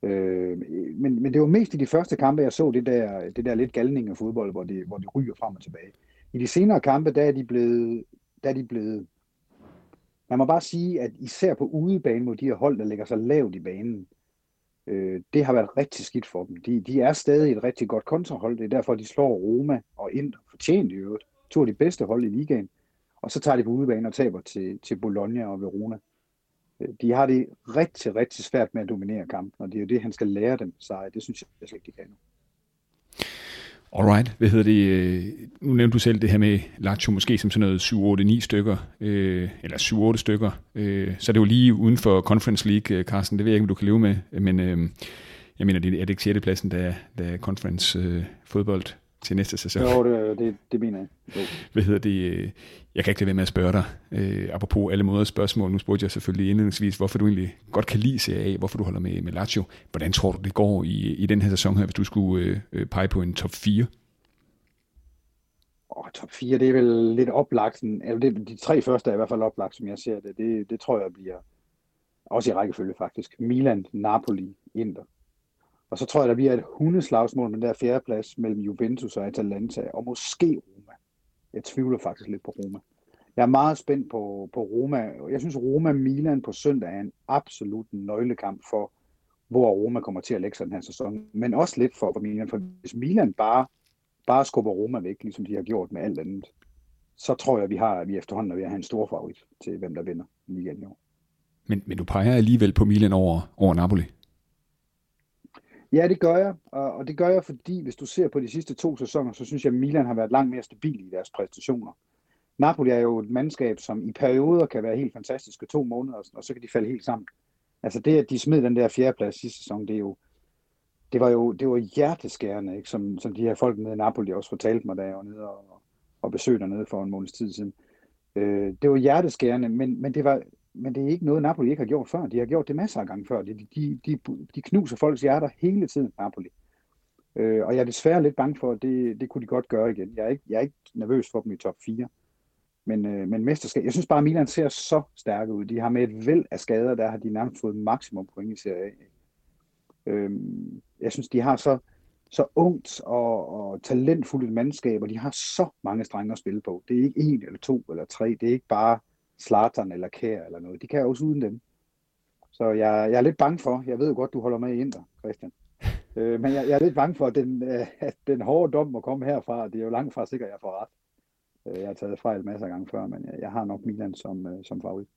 Øh, men, men det var mest i de første kampe, jeg så det der, det der lidt galning af fodbold, hvor de, hvor de ryger frem og tilbage. I de senere kampe, der er de blevet, der er de blevet man må bare sige, at især på udebane mod de her hold, der ligger så lavt i banen, øh, det har været rigtig skidt for dem. De, de er stadig et rigtig godt kontrahold. Det er derfor, de slår Roma og Inter fortjent i øvrigt. To af de bedste hold i ligaen. Og så tager de på udebane og taber til, til Bologna og Verona. Øh, de har det rigtig, rigtig svært med at dominere kampen, og det er jo det, han skal lære dem så Det synes jeg slet ikke, de kan nu. Alright, hvad hedder det? Øh, nu nævnte du selv det her med Lazio måske som sådan noget 7-8-9 stykker, øh, eller 7-8 stykker. Øh, så det er jo lige uden for Conference League, øh, Carsten. Det ved jeg ikke, om du kan leve med. Men øh, jeg mener, det er det ikke 6. pladsen, der der er Conference øh, fodbold til næste sæson. Jo, det, det, det mener jeg. Jo. Hvad hedder det? Jeg kan ikke lade være med at spørge dig, øh, apropos alle måder spørgsmål. Nu spurgte jeg selvfølgelig indledningsvis, hvorfor du egentlig godt kan lide Serie A, hvorfor du holder med, med Lazio. Hvordan tror du, det går i, i den her sæson her, hvis du skulle øh, øh pege på en top 4? Oh, top 4, det er vel lidt oplagt. Eller det, de tre første er i hvert fald oplagt, som jeg ser det. Det, det tror jeg bliver også i rækkefølge faktisk. Milan, Napoli, Inter. Og så tror jeg, der bliver et hundeslagsmål med den der fjerdeplads mellem Juventus og Atalanta, og måske Roma. Jeg tvivler faktisk lidt på Roma. Jeg er meget spændt på, på Roma. Jeg synes, Roma-Milan på søndag er en absolut nøglekamp for, hvor Roma kommer til at lægge sig den her sæson. Men også lidt for, for Milan, for hvis Milan bare, bare skubber Roma væk, ligesom de har gjort med alt andet, så tror jeg, at vi, har, at vi efterhånden er ved at have en stor favorit til, hvem der vinder ligaen i år. Men, men du peger alligevel på Milan over, over Napoli? Ja, det gør jeg, og det gør jeg, fordi hvis du ser på de sidste to sæsoner, så synes jeg, at Milan har været langt mere stabil i deres præstationer. Napoli er jo et mandskab, som i perioder kan være helt fantastiske to måneder, og så kan de falde helt sammen. Altså det, at de smed den der fjerdeplads sidste sæson, det er jo, det var jo det var hjerteskærende, ikke? Som, som de her folk nede i Napoli også fortalte mig, da jeg var nede og, og besøgte dernede for en måneds tid siden. Øh, det var hjerteskærende, men, men det var, men det er ikke noget, Napoli ikke har gjort før. De har gjort det masser af gange før. De, de, de, de knuser folks hjerter hele tiden, Napoli. Øh, og jeg er desværre lidt bange for, at det, det kunne de godt gøre igen. Jeg er ikke, jeg er ikke nervøs for dem i top 4. Men, øh, men mesterskab, jeg synes bare, at Milan ser så stærke ud. De har med et væld af skader, der har de nærmest fået maksimum point i Serie A. Øh, jeg synes, de har så, så ungt og, og talentfuldt et mandskab, og de har så mange strenge at spille på. Det er ikke en eller to eller tre. Det er ikke bare Slatern eller Kær eller noget. De kan også uden dem. Så jeg, jeg er lidt bange for, jeg ved jo godt, du holder med i Inter, Christian. Øh, men jeg, jeg er lidt bange for, at den, øh, at den hårde dom må komme herfra. Det er jo langt fra sikkert, at jeg får ret. Øh, jeg har taget fejl masser af gange før, men jeg, jeg har nok Milan som, øh, som favorit.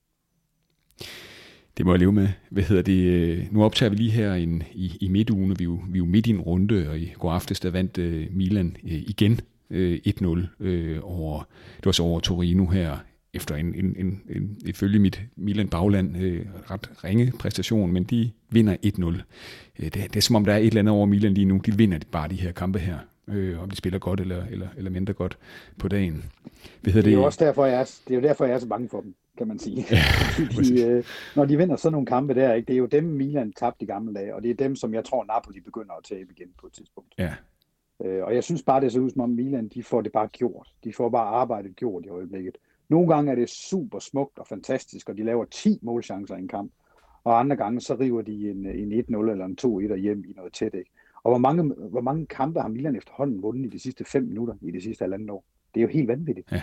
Det må jeg leve med. Hvad hedder det? Øh, nu optager vi lige her en, i, i midtugen, vi er, jo, vi er jo midt i en runde, og i går aftes der vandt uh, Milan uh, igen uh, 1-0 uh, over, det var så over Torino her efter en, en, en, en ifølge mit Milan bagland øh, ret ringe præstation, men de vinder 1-0. Øh, det, det er som om, der er et eller andet over Milan lige nu. De vinder bare de her kampe her, øh, om de spiller godt eller, eller, eller mindre godt på dagen. Hvad det, er jo også derfor, jeg er, det er jo derfor, jeg er så bange for dem, kan man sige. Ja, de, øh, når de vinder sådan nogle kampe der, ikke, det er jo dem, Milan tabte i gamle dage, og det er dem, som jeg tror, Napoli begynder at tabe igen på et tidspunkt. Ja. Øh, og jeg synes bare, det ser ud som om Milan, de får det bare gjort. De får bare arbejdet gjort i øjeblikket. Nogle gange er det super smukt og fantastisk, og de laver 10 målchancer i en kamp. og andre gange så river de en, en 1-0 eller en 2-1 hjem i noget tæt. Ikke? Og hvor mange, hvor mange kampe har Milan efterhånden vundet i de sidste fem minutter i de sidste halvandet år? Det er jo helt vanvittigt. Ja.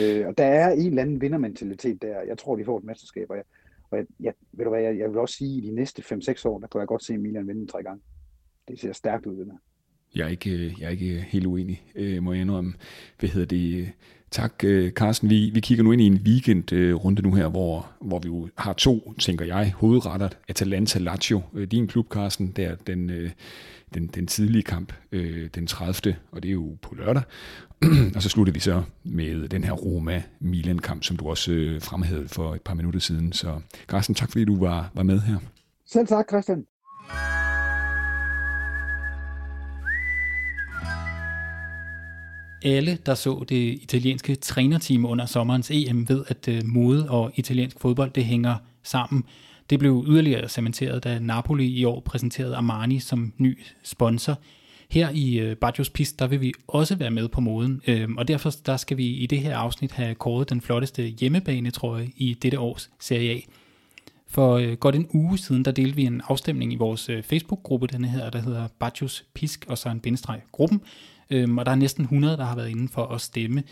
Øh, og der er en eller anden vindermentalitet der. Jeg tror, de får et mesterskab, og jeg, og jeg, jeg, ved du hvad, jeg, jeg vil også sige, at i de næste 5-6 år, der kan jeg godt se Milan vinde tre gange. Det ser stærkt ud, det der. Jeg er ikke, jeg er ikke helt uenig, øh, må jeg indrømme. Hvad hedder det? Tak, øh, Carsten. Vi, vi kigger nu ind i en weekendrunde øh, nu her, hvor, hvor vi jo har to, tænker jeg, hovedretter. Atalanta-Lazio, øh, din klub, Carsten, der den, den, den tidlige kamp, den 30. og det er jo på lørdag. og så slutter vi så med den her Roma-Milan-kamp, som du også fremhævede for et par minutter siden. Så Carsten, tak fordi du var, var med her. Selv tak, Christian. Alle, der så det italienske trænerteam under sommerens EM, ved, at øh, mode og italiensk fodbold, det hænger sammen. Det blev yderligere cementeret, da Napoli i år præsenterede Armani som ny sponsor. Her i øh, Bajos Pist, der vil vi også være med på moden, øhm, og derfor der skal vi i det her afsnit have kåret den flotteste hjemmebanetrøje i dette års Serie A. For øh, godt en uge siden, der delte vi en afstemning i vores øh, Facebook-gruppe, den her, der hedder Bajos Pisk, og så en bindestreg gruppen, øhm, og der er næsten 100, der har været inde for at stemme.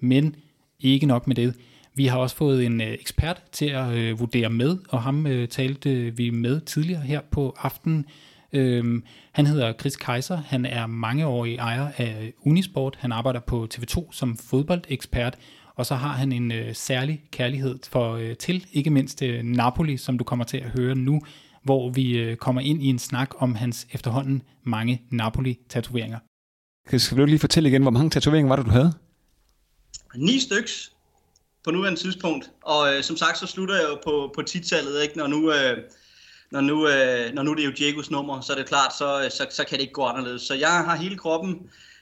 Men ikke nok med det. Vi har også fået en øh, ekspert til at øh, vurdere med, og ham øh, talte øh, vi med tidligere her på aftenen. Øhm, han hedder Chris Kaiser, han er mangeårig ejer af Unisport, han arbejder på TV2 som fodboldekspert, og så har han en øh, særlig kærlighed for øh, til, ikke mindst øh, Napoli, som du kommer til at høre nu, hvor vi øh, kommer ind i en snak om hans efterhånden mange Napoli-tatoveringer. Skal du lige fortælle igen, hvor mange tatoveringer var det, du havde? Ni styks på nuværende tidspunkt. Og øh, som sagt, så slutter jeg jo på, på titallet, ikke? Når nu, øh, når, nu, øh, når nu det er jo Diegos nummer, så er det klart, så, øh, så, så kan det ikke gå anderledes. Så jeg har hele kroppen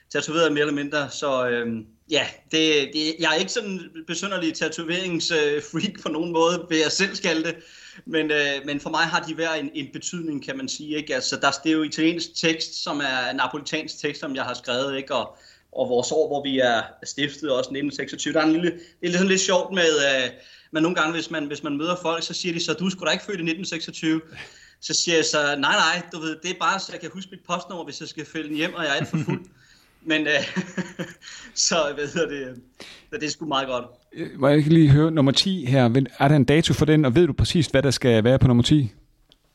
tatoveret mere eller mindre, så øh, ja, det, det, jeg er ikke sådan en besynderlig tatoveringsfreak øh, på nogen måde, vil jeg selv skal det. Men, øh, men for mig har de hver en, en betydning, kan man sige. Ikke? Altså, der, det er jo italiensk tekst, som er napolitansk tekst, som jeg har skrevet, ikke? Og, og vores år, hvor vi er stiftet også 1926. Der er en lille, det er sådan lidt sjovt med, øh, men nogle gange, hvis man, hvis man møder folk, så siger de så, du skulle da ikke født i 1926. Så siger jeg så, nej, nej, du ved, det er bare, så jeg kan huske mit postnummer, hvis jeg skal fælde den hjem, og jeg er alt for fuld. Men øh, så hvad hedder det, så det er sgu meget godt. Øh, må jeg lige høre, nummer 10 her, er der en dato for den, og ved du præcis, hvad der skal være på nummer 10?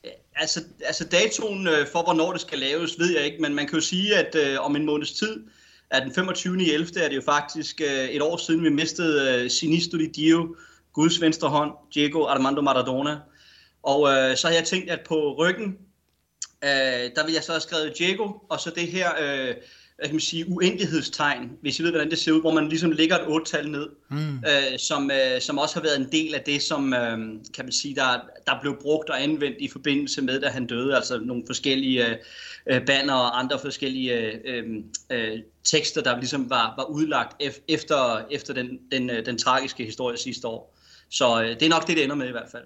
Øh, altså, altså datoen øh, for, hvornår det skal laves, ved jeg ikke, men man kan jo sige, at øh, om en måneds tid, at den 25. i 11. er det jo faktisk øh, et år siden, vi mistede øh, Sinistro di Dio, Guds venstre hånd, Diego Armando Maradona. Og øh, så har jeg tænkt, at på ryggen, øh, der vil jeg så have skrevet Diego, og så det her øh, hvad kan man sige, uendelighedstegn, hvis I ved, hvordan det ser ud, hvor man ligesom lægger et otte-tal ned, mm. øh, som, øh, som også har været en del af det, som øh, kan man sige, der, der blev brugt og anvendt i forbindelse med, da han døde, altså nogle forskellige øh, banner og andre forskellige øh, øh, tekster, der ligesom var, var udlagt efter, efter den, den, øh, den tragiske historie sidste år. Så øh, det er nok det, det ender med i hvert fald.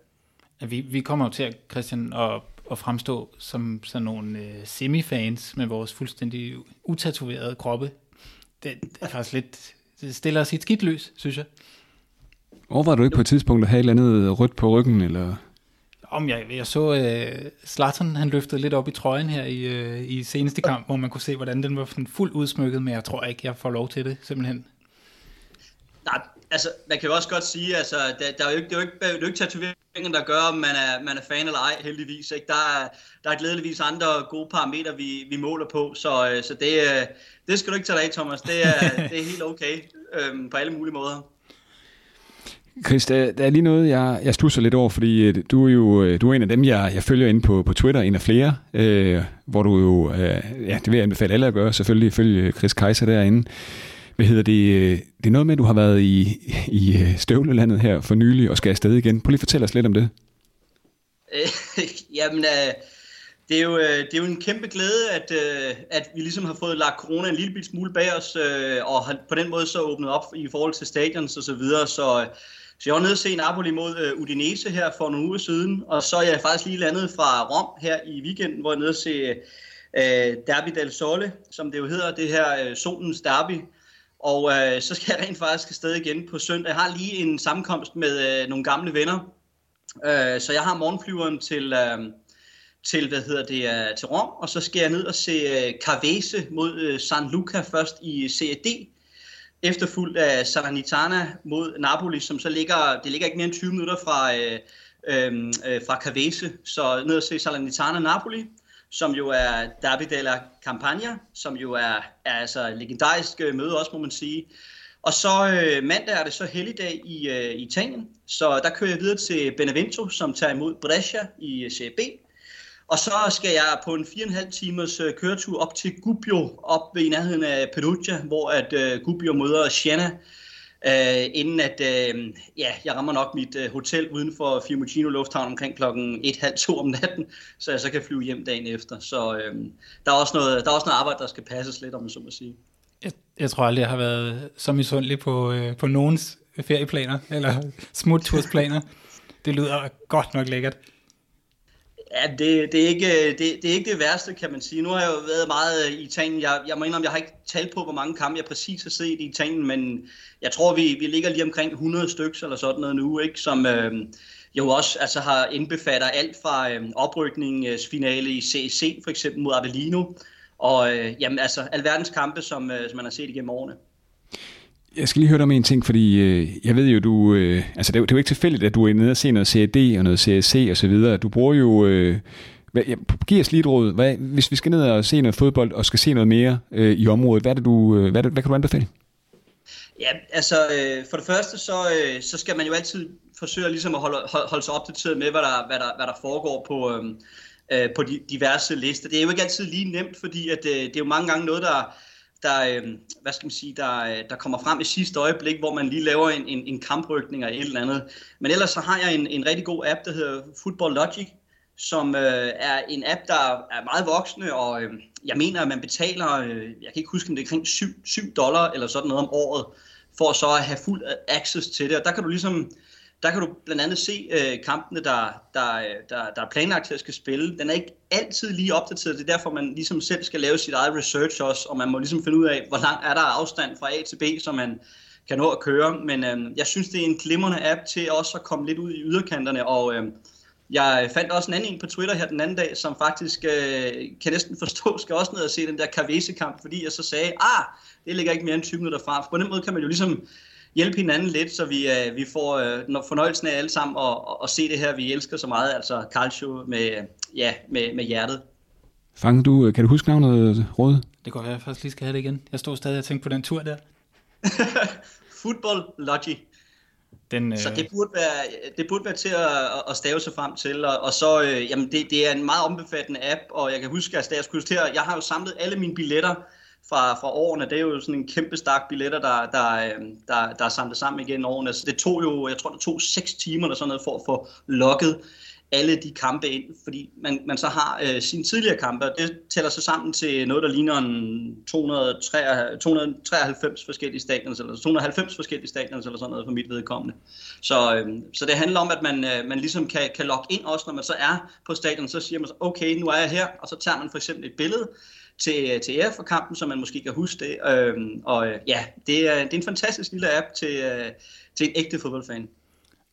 Vi, vi kommer jo til, Christian, at at fremstå som sådan nogle øh, semifans med vores fuldstændig utatoverede kroppe. Det, det er faktisk lidt, det stiller os i et skidt løs, synes jeg. Overvejede du ikke på et tidspunkt at have et eller andet rødt på ryggen, eller? Om jeg, jeg så uh, Zlatan, han løftede lidt op i trøjen her i, uh, i seneste kamp, hvor man kunne se, hvordan den var sådan fuldt udsmykket, men jeg tror ikke, jeg får lov til det, simpelthen. Nej, altså, man kan jo også godt sige, altså, der, der er jo ikke, det er jo ikke, det er jo ikke tatoveringen, der gør, om man er, man er fan eller ej, heldigvis. Ikke? Der, er, der er glædeligvis andre gode parametre, vi, vi måler på, så, øh, så det, øh, det skal du ikke tage dig af, Thomas. Det er, det er helt okay øhm, på alle mulige måder. Chris, der, der er lige noget, jeg, jeg stusser lidt over, fordi øh, du er jo du er en af dem, jeg, jeg følger inde på, på Twitter, en af flere, øh, hvor du jo, øh, ja, det vil jeg anbefale alle at gøre, selvfølgelig følge Chris Kaiser derinde. Hvad hedder det? Øh, det er noget med, at du har været i, i øh, støvlelandet her for nylig og skal afsted igen. Prøv lige at fortælle os lidt om det. Øh, jamen, øh, det, er jo, det er jo en kæmpe glæde, at, at vi ligesom har fået lagt corona en lille smule bag os, og har på den måde så åbnet op i forhold til stadions og så videre. Så, så jeg var nede og se Napoli mod Udinese her for nogle uger siden, og så er jeg faktisk lige landet fra Rom her i weekenden, hvor jeg er nede og se Derby del Sole, som det jo hedder, det her solens derby, og øh, så skal jeg rent faktisk afsted igen på søndag. Jeg har lige en sammenkomst med øh, nogle gamle venner, Øh, så jeg har morgenflyveren til, øh, til, hvad hedder det, øh, til Rom, og så skal jeg ned og se øh, Carvese mod øh, San Luca først i CAD, efterfulgt af Salernitana mod Napoli, som så ligger, det ligger ikke mere end 20 minutter fra, øh, øh, øh fra Carvese, så ned og se Salernitana Napoli, som jo er Derby della Campania, som jo er, er altså legendarisk øh, møde også, må man sige. Og så øh, mandag er det så helligdag i øh, Italien, så der kører jeg videre til Benevento, som tager imod Brescia i øh, CB. Og så skal jeg på en 4,5 timers øh, køretur op til Gubbio, op ved i nærheden af Perugia, hvor at øh, Gubbio møder Siena, øh, inden at øh, ja, jeg rammer nok mit øh, hotel uden for Fiumicino Lufthavn omkring klokken 1.30 om natten, så jeg så kan flyve hjem dagen efter. Så øh, der, er også noget, der er også noget arbejde, der skal passes lidt, om man så må sige. Jeg, jeg tror aldrig, jeg har været så misundelig på, øh, på nogens ferieplaner, eller smuttursplaner. Det lyder godt nok lækkert. Ja, det, det, er ikke, det, det er ikke det værste, kan man sige. Nu har jeg jo været meget øh, i Italien. Jeg, jeg må indrømme, jeg har ikke talt på, hvor mange kampe jeg præcis har set i Italien, men jeg tror, vi, vi ligger lige omkring 100 stykker eller sådan noget nu, ikke? som øh, jo også altså, har indbefatter alt fra øh, oprykningsfinale øh, i CEC, for eksempel mod Avellino, og øh, jamen, altså alverdens kampe, som, øh, som man har set igennem årene. Jeg skal lige høre dig om en ting, fordi øh, jeg ved jo, du, øh, altså det, er jo, det er jo ikke tilfældigt, at du er nede og se noget CAD og noget CSC og så videre. Du bruger jo, øh, hvad, ja, giv os lige et råd. Hvad, hvis vi skal ned og se noget fodbold og skal se noget mere øh, i området, hvad, er det, du, øh, hvad, det, hvad kan du anbefale? Ja, altså øh, for det første, så, øh, så skal man jo altid forsøge ligesom at holde, holde sig opdateret med, hvad der, hvad der, hvad der foregår på, øh, øh, på de diverse lister. Det er jo ikke altid lige nemt, fordi at, øh, det er jo mange gange noget, der, der, øh, hvad skal man sige, der, øh, der kommer frem i sidste øjeblik, hvor man lige laver en, en, en kamprykning eller et eller andet. Men ellers så har jeg en, en rigtig god app, der hedder Football Logic, som øh, er en app, der er meget voksende, og øh, jeg mener, at man betaler, øh, jeg kan ikke huske, om det er omkring 7, 7 dollar eller sådan noget om året, for så at have fuld øh, access til det. Og der kan du ligesom der kan du blandt andet se øh, kampene, der, der, der, der er planlagt til at skal spille. Den er ikke altid lige opdateret. Det er derfor, man ligesom selv skal lave sit eget research også, og man må ligesom finde ud af, hvor lang er der afstand fra A til B, så man kan nå at køre. Men øh, jeg synes, det er en glimrende app til også at komme lidt ud i yderkanterne, og øh, jeg fandt også en anden en på Twitter her den anden dag, som faktisk øh, kan næsten forstå, skal også ned og se den der Cavese-kamp, fordi jeg så sagde, ah, det ligger ikke mere end 20 minutter fra. For på den måde kan man jo ligesom hjælpe hinanden lidt, så vi, uh, vi får uh, fornøjelsen af alle sammen at, at se det her, vi elsker så meget, altså Calcio med, ja, med, med hjertet. Fang, du, kan du huske navnet, Råd? Det går jeg faktisk lige skal have det igen. Jeg står stadig og tænker på den tur der. Football Logic. Den, øh... Så det burde, være, det burde være til at, at stave sig frem til, og, og så, øh, jamen det, det er en meget omfattende app, og jeg kan huske, at jeg skulle til, jeg har jo samlet alle mine billetter fra, fra årene. Det er jo sådan en kæmpe stak billetter, der, der, øhm, der, der er samlet sammen igen årene. Så det tog jo, jeg tror det tog 6 timer eller sådan noget for at få logget alle de kampe ind, fordi man, man så har øh, sine tidligere kampe, og det tæller sig sammen til noget, der ligner en 293, 293 forskellige stadions, eller 290 forskellige stadions, eller sådan noget for mit vedkommende. Så, øh, så det handler om, at man, øh, man ligesom kan, kan logge ind også, når man så er på stadion, så siger man så, okay, nu er jeg her, og så tager man for eksempel et billede, til, øh, til jer for kampen, så man måske kan huske det. Øhm, og øh, ja, det er, det er en fantastisk lille app til, øh, til en ægte fodboldfan.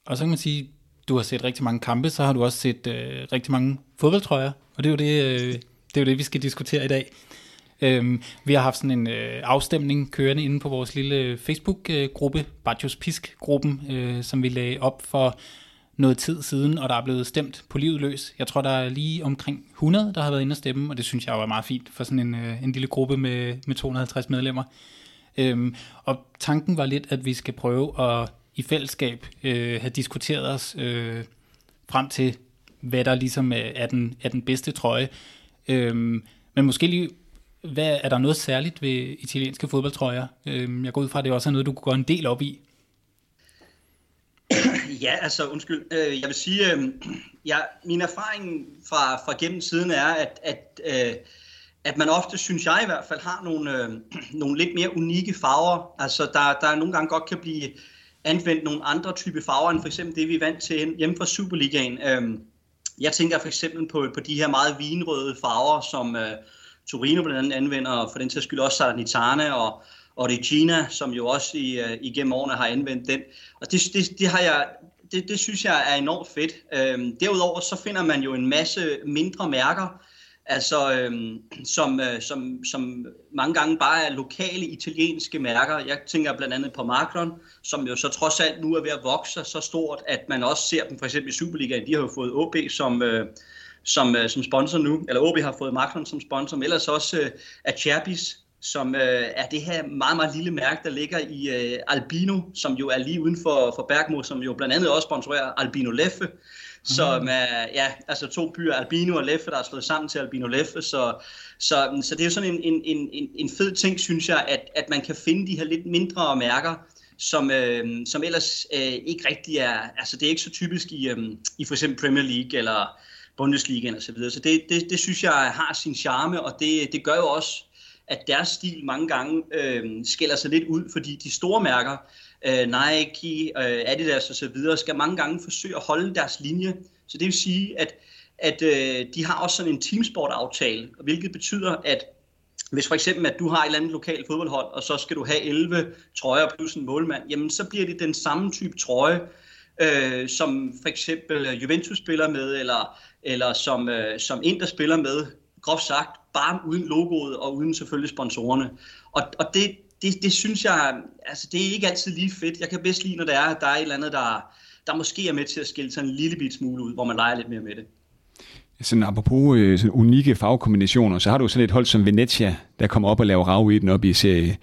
Og så kan man sige, du har set rigtig mange kampe, så har du også set øh, rigtig mange fodboldtrøjer, og det er jo det, øh, det, er jo det vi skal diskutere i dag. Øhm, vi har haft sådan en øh, afstemning kørende inde på vores lille øh, Facebook-gruppe, Bajos Pisk-gruppen, øh, som vi lagde op for noget tid siden, og der er blevet stemt på livet løs. Jeg tror, der er lige omkring 100, der har været inde og stemme, og det synes jeg var meget fint for sådan en, øh, en lille gruppe med, med 250 medlemmer. Øhm, og tanken var lidt, at vi skal prøve at i fællesskab øh, have diskuteret os øh, frem til, hvad der ligesom er den, er den bedste trøje. Øhm, men måske lige, hvad, er der noget særligt ved italienske fodboldtrøjer? Øhm, jeg går ud fra, at det også er noget, du kunne gå en del op i. Ja, altså undskyld. Øh, jeg vil sige, øh, ja, min erfaring fra, fra gennem tiden er, at, at, øh, at man ofte, synes jeg i hvert fald, har nogle, øh, nogle lidt mere unikke farver. Altså der, der nogle gange godt kan blive anvendt nogle andre type farver, end for eksempel det, vi er vant til hjemme fra Superligaen. Øh, jeg tænker for eksempel på, på de her meget vinrøde farver, som øh, Torino blandt andet anvender, og for den til skyld også Salernitana og Origina, som jo også i, øh, igennem årene har anvendt den. Og det, det, det, har jeg, det, det synes jeg er enormt fedt. Øhm, derudover så finder man jo en masse mindre mærker, altså øhm, som, øh, som, som mange gange bare er lokale italienske mærker. Jeg tænker blandt andet på Macron, som jo så trods alt nu er ved at vokse så stort, at man også ser dem for eksempel i Superligaen. De har jo fået OB som, øh, som, øh, som sponsor nu, eller OB har fået Macron som sponsor, men ellers også øh, Acherbis, som øh, er det her meget, meget lille mærke, der ligger i øh, Albino, som jo er lige uden for, for Bergamo, som jo blandt andet også sponsorerer Albino Leffe, mm. som er ja, altså to byer, Albino og Leffe, der er slået sammen til Albino Leffe, så, så, så det er jo sådan en, en, en, en fed ting, synes jeg, at, at man kan finde de her lidt mindre mærker, som, øh, som ellers øh, ikke rigtig er, altså det er ikke så typisk i, øh, i for eksempel Premier League eller Bundesligaen osv., så, videre. så det, det, det synes jeg har sin charme, og det, det gør jo også, at deres stil mange gange øh, skiller sig lidt ud, fordi de store mærker, øh, Nike, øh, Adidas osv., skal mange gange forsøge at holde deres linje. Så det vil sige, at, at øh, de har også sådan en teamsport-aftale, hvilket betyder, at hvis for eksempel, at du har et eller andet lokalt fodboldhold, og så skal du have 11 trøjer plus en målmand, jamen så bliver det den samme type trøje, øh, som for eksempel Juventus spiller med, eller, eller som, øh, som Inter spiller med, groft sagt, bare uden logoet og uden selvfølgelig sponsorerne. Og, og det, det, det synes jeg, altså det er ikke altid lige fedt. Jeg kan bedst lide, når der er, at der er et eller andet, der, der måske er med til at skille sig en lille bit smule ud, hvor man leger lidt mere med det. Sådan apropos øh, sådan unikke farvekombinationer, så har du sådan et hold som Venezia, der kommer op og laver rav i den op i serie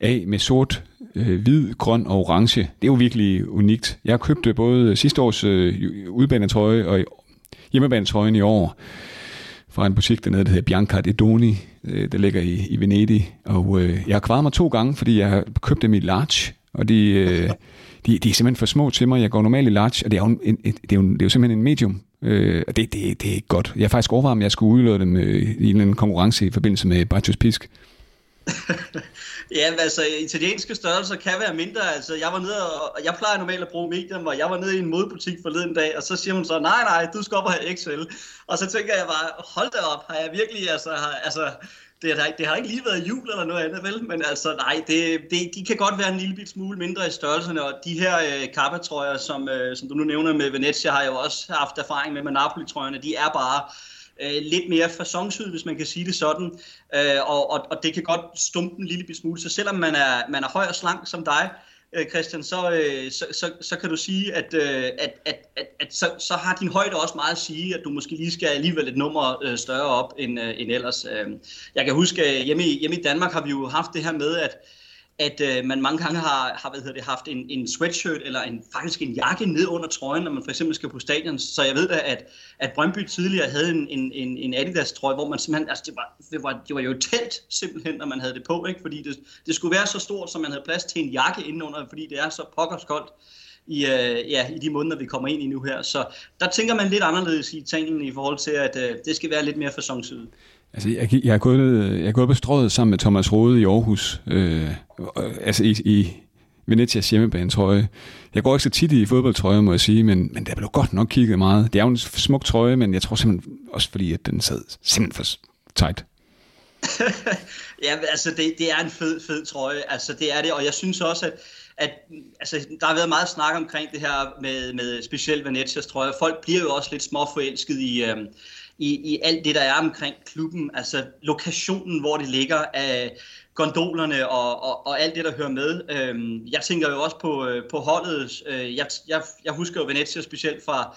A med sort, øh, hvid, grøn og orange. Det er jo virkelig unikt. Jeg købte øh, både sidste års øh, udbanetrøje og hjemmebanetrøjen i år fra en butik dernede, der hedder Bianca de Doni, øh, der ligger i, i Venedig. Og øh, jeg har kvaret mig to gange, fordi jeg har købt dem i large, og de, øh, de, de er simpelthen for små til mig. Jeg går normalt i large, og det er jo, en, et, det er jo, det er jo simpelthen en medium. Øh, og det, det, det er ikke godt. Jeg har faktisk overvejet, om jeg skulle udlade dem øh, i en konkurrence i forbindelse med Bajos Pisk. ja, altså italienske størrelser kan være mindre. Altså, jeg var nede og, jeg plejer normalt at bruge medium, og jeg var nede i en modebutik forleden dag, og så siger hun så, nej, nej, du skal op og have XL. Og så tænker jeg bare, hold da op, har jeg virkelig, altså, har, altså det, har, det har ikke lige været jul eller noget andet, vel? Men altså, nej, det, det, de kan godt være en lille bit smule mindre i størrelserne, og de her øh, kappatrøjer, som, øh, som du nu nævner med Venezia, har jeg jo også haft erfaring med med Napoli-trøjerne, de er bare øh, lidt mere fasonsyd, hvis man kan sige det sådan. Øh, og, og, og det kan godt stumpe en lille smule. Så selvom man er, man er høj og slank som dig, øh, Christian, så, øh, så, så, så kan du sige, at, øh, at, at, at, at så, så har din højde også meget at sige, at du måske lige skal alligevel et nummer øh, større op end, øh, end ellers. Øh, jeg kan huske, at hjemme i, hjemme i Danmark har vi jo haft det her med, at at øh, man mange gange har, har hvad hedder det, haft en, en sweatshirt eller en, faktisk en jakke ned under trøjen, når man for eksempel skal på stadion. Så jeg ved da, at, at Brøndby tidligere havde en, en, en, en Adidas-trøje, hvor man simpelthen, altså det var, det var, det var jo telt simpelthen, når man havde det på, ikke? fordi det, det skulle være så stort, så man havde plads til en jakke indenunder, fordi det er så pokkers koldt i, øh, ja, i de måneder, vi kommer ind i nu her. Så der tænker man lidt anderledes i Italien i forhold til, at øh, det skal være lidt mere fasonsydet. Altså, jeg, jeg, er gået, jeg er gået på strået sammen med Thomas Rode i Aarhus, øh, altså i, i Venetias hjemmebane, trøje. Jeg går ikke så tit i fodboldtrøje, må jeg sige, men, men der blev godt nok kigget meget. Det er jo en smuk trøje, men jeg tror simpelthen også fordi, at den sad simpelthen for tight. ja, altså det, det er en fed, fed trøje. Altså det er det, og jeg synes også, at, at altså, der har været meget snak omkring det her med, med specielt Venetias trøje. Folk bliver jo også lidt småforelsket i, øh, i, i alt det, der er omkring klubben. Altså lokationen, hvor det ligger, af gondolerne og, og, og alt det, der hører med. Øhm, jeg tænker jo også på, øh, på holdet. Øh, jeg, jeg, jeg husker jo Venezia specielt fra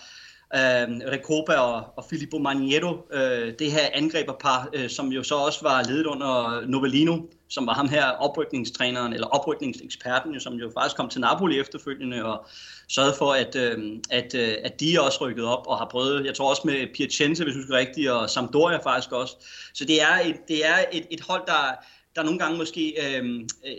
øh, Recoba og, og Filippo Maniero, øh, det her angreberpar, øh, som jo så også var ledet under Novellino, som var ham her oprykningstræneren, eller oprykningseksperten, jo, som jo faktisk kom til Napoli efterfølgende og sørgede for, at, øh, at, øh, at de også rykket op og har prøvet, jeg tror også med Piacenza, hvis du husker rigtigt, og Sampdoria faktisk også. Så det er et, det er et, et hold, der, der nogle gange måske øh, øh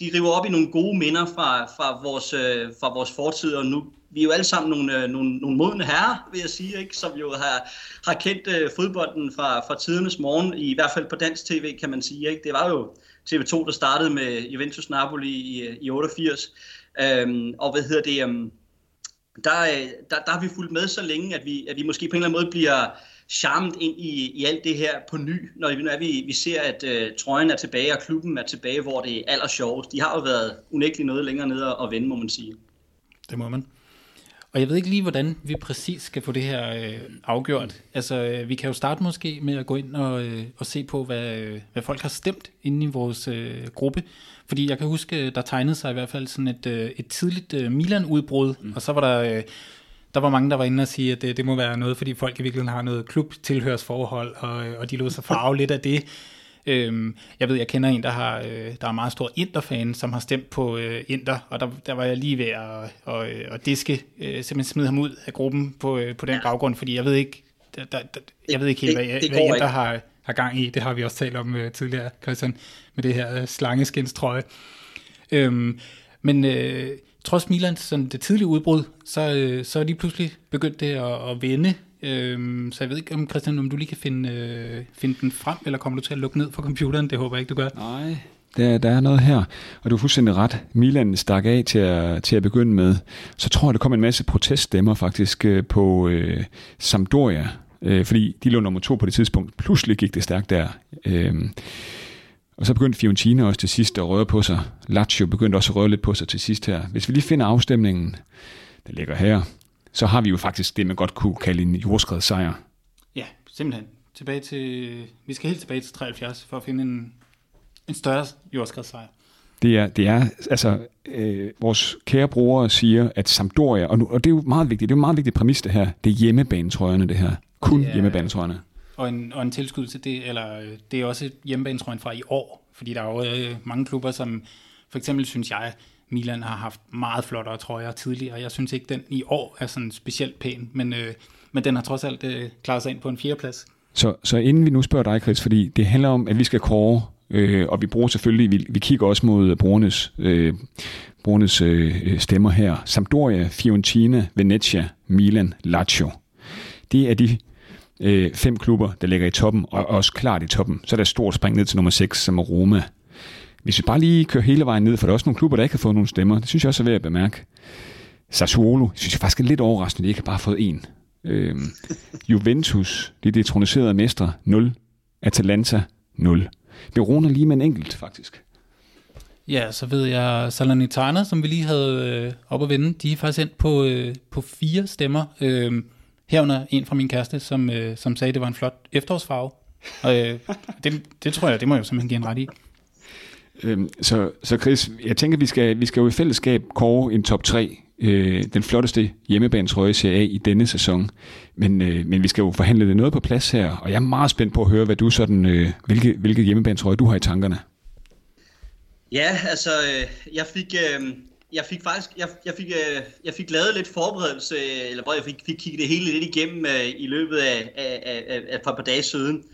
de, river op i nogle gode minder fra, fra, vores, øh, fra vores fortid, og nu vi er jo alle sammen nogle, øh, nogle, nogle modne herrer, vil jeg sige, ikke? som jo har, har kendt øh, fodbolden fra, fra tidernes morgen, i hvert fald på dansk tv, kan man sige. Ikke? Det var jo TV2, der startede med Juventus Napoli i, øh, i 88. Øhm, og hvad hedder det? øhm, der, øh, der, der har vi fulgt med så længe, at vi, at vi måske på en eller anden måde bliver charmet ind i, i alt det her på ny, når vi, når vi, vi ser, at uh, trøjen er tilbage, og klubben er tilbage, hvor det er aller sjovest. De har jo været unægteligt noget længere nede og vende, må man sige. Det må man. Og jeg ved ikke lige, hvordan vi præcis skal få det her øh, afgjort. Altså, øh, vi kan jo starte måske med at gå ind og, øh, og se på, hvad, øh, hvad folk har stemt inde i vores øh, gruppe. Fordi jeg kan huske, der tegnede sig i hvert fald sådan et, øh, et tidligt øh, Milan-udbrud, mm. og så var der... Øh, der var mange, der var inde og sige, at det, det må være noget, fordi folk i virkeligheden har noget klubtilhørsforhold, og, og de lod sig farve lidt af det. Øhm, jeg ved, jeg kender en, der har øh, der er meget stor Inter-fan, som har stemt på øh, Inter, og der, der var jeg lige ved at, at, at diske, øh, simpelthen smide ham ud af gruppen på, øh, på den ja. baggrund, fordi jeg ved ikke, der, der, der, jeg ved ikke helt, hvad, det, det hvad Inter har, har gang i. Det har vi også talt om øh, tidligere, Christian, med det her øh, slangeskinstrøje. Øhm, men øh, trods Milans sådan det tidlige udbrud, så, øh, så er de pludselig begyndt det at, at vende. Øhm, så jeg ved ikke, om Christian, om du lige kan finde, øh, finde den frem, eller kommer du til at lukke ned for computeren? Det håber jeg ikke, du gør. Nej, der, der er noget her, og du er fuldstændig ret. Milan stak af til at, til at begynde med. Så tror jeg, der kom en masse proteststemmer faktisk øh, på øh, Sampdoria, øh, fordi de lå nummer to på det tidspunkt. Pludselig gik det stærkt der. Øh, og så begyndte Fiorentina også til sidst at røre på sig. Lazio begyndte også at røre lidt på sig til sidst her. Hvis vi lige finder afstemningen, der ligger her, så har vi jo faktisk det, man godt kunne kalde en jordskredssejr. Ja, simpelthen. Tilbage til, vi skal helt tilbage til 73 for at finde en, en større jordskredssejr. Det er, det er altså, øh, vores kære brugere siger, at Sampdoria, og, nu, og det er jo meget vigtigt, det er jo meget vigtigt præmis det her, det er hjemmebanetrøjerne det her. Kun ja. hjemmebanetrøjerne. Og en, og en tilskud til det, eller øh, det er også hjemmebanetrøjen fra i år, fordi der er jo øh, mange klubber, som for eksempel synes jeg, Milan har haft meget flottere trøjer tidligere. Jeg synes ikke, den i år er sådan specielt pæn, men, øh, men den har trods alt øh, klaret sig ind på en fjerdeplads. Så, så inden vi nu spørger dig, Chris, fordi det handler om, at vi skal kåre, øh, og vi bruger selvfølgelig, vi, vi kigger også mod øh, brugernes, øh, brugernes øh, stemmer her. Sampdoria, Fiorentina, Venezia, Milan, Lazio. Det er de øh, fem klubber, der ligger i toppen, og også klart i toppen. Så er der et stort spring ned til nummer 6, som er Roma. Hvis vi bare lige kører hele vejen ned, for der er også nogle klubber, der ikke har fået nogen stemmer. Det synes jeg også er værd at bemærke. Sassuolo, synes jeg faktisk er lidt overraskende, at de ikke har bare fået en. Øhm, Juventus, de detroniserede mestre, 0. Atalanta, 0. Verona lige med en enkelt, faktisk. Ja, så ved jeg, Salernitana, som vi lige havde øh, op at vende, de er faktisk endt på, øh, på fire stemmer. Øh, herunder en fra min kæreste, som, øh, som sagde, at det var en flot efterårsfarve. Og øh, det, det tror jeg, det må jeg jo simpelthen give en ret i. Øhm, så, så Chris, jeg tænker, vi skal, vi skal jo i fællesskab kåre en top 3, øh, den flotteste hjemmebanetrøje Serie A i denne sæson. Men, øh, men vi skal jo forhandle det noget på plads her, og jeg er meget spændt på at høre, hvad du sådan, øh, hvilke, hvilke hjemmebanetrøje du har i tankerne. Ja, altså, øh, jeg fik, øh, jeg fik faktisk, jeg, jeg, fik, øh, jeg fik lavet lidt forberedelse, eller jeg fik, fik kigget det hele lidt igennem øh, i løbet af, af, af, af, et par dage siden.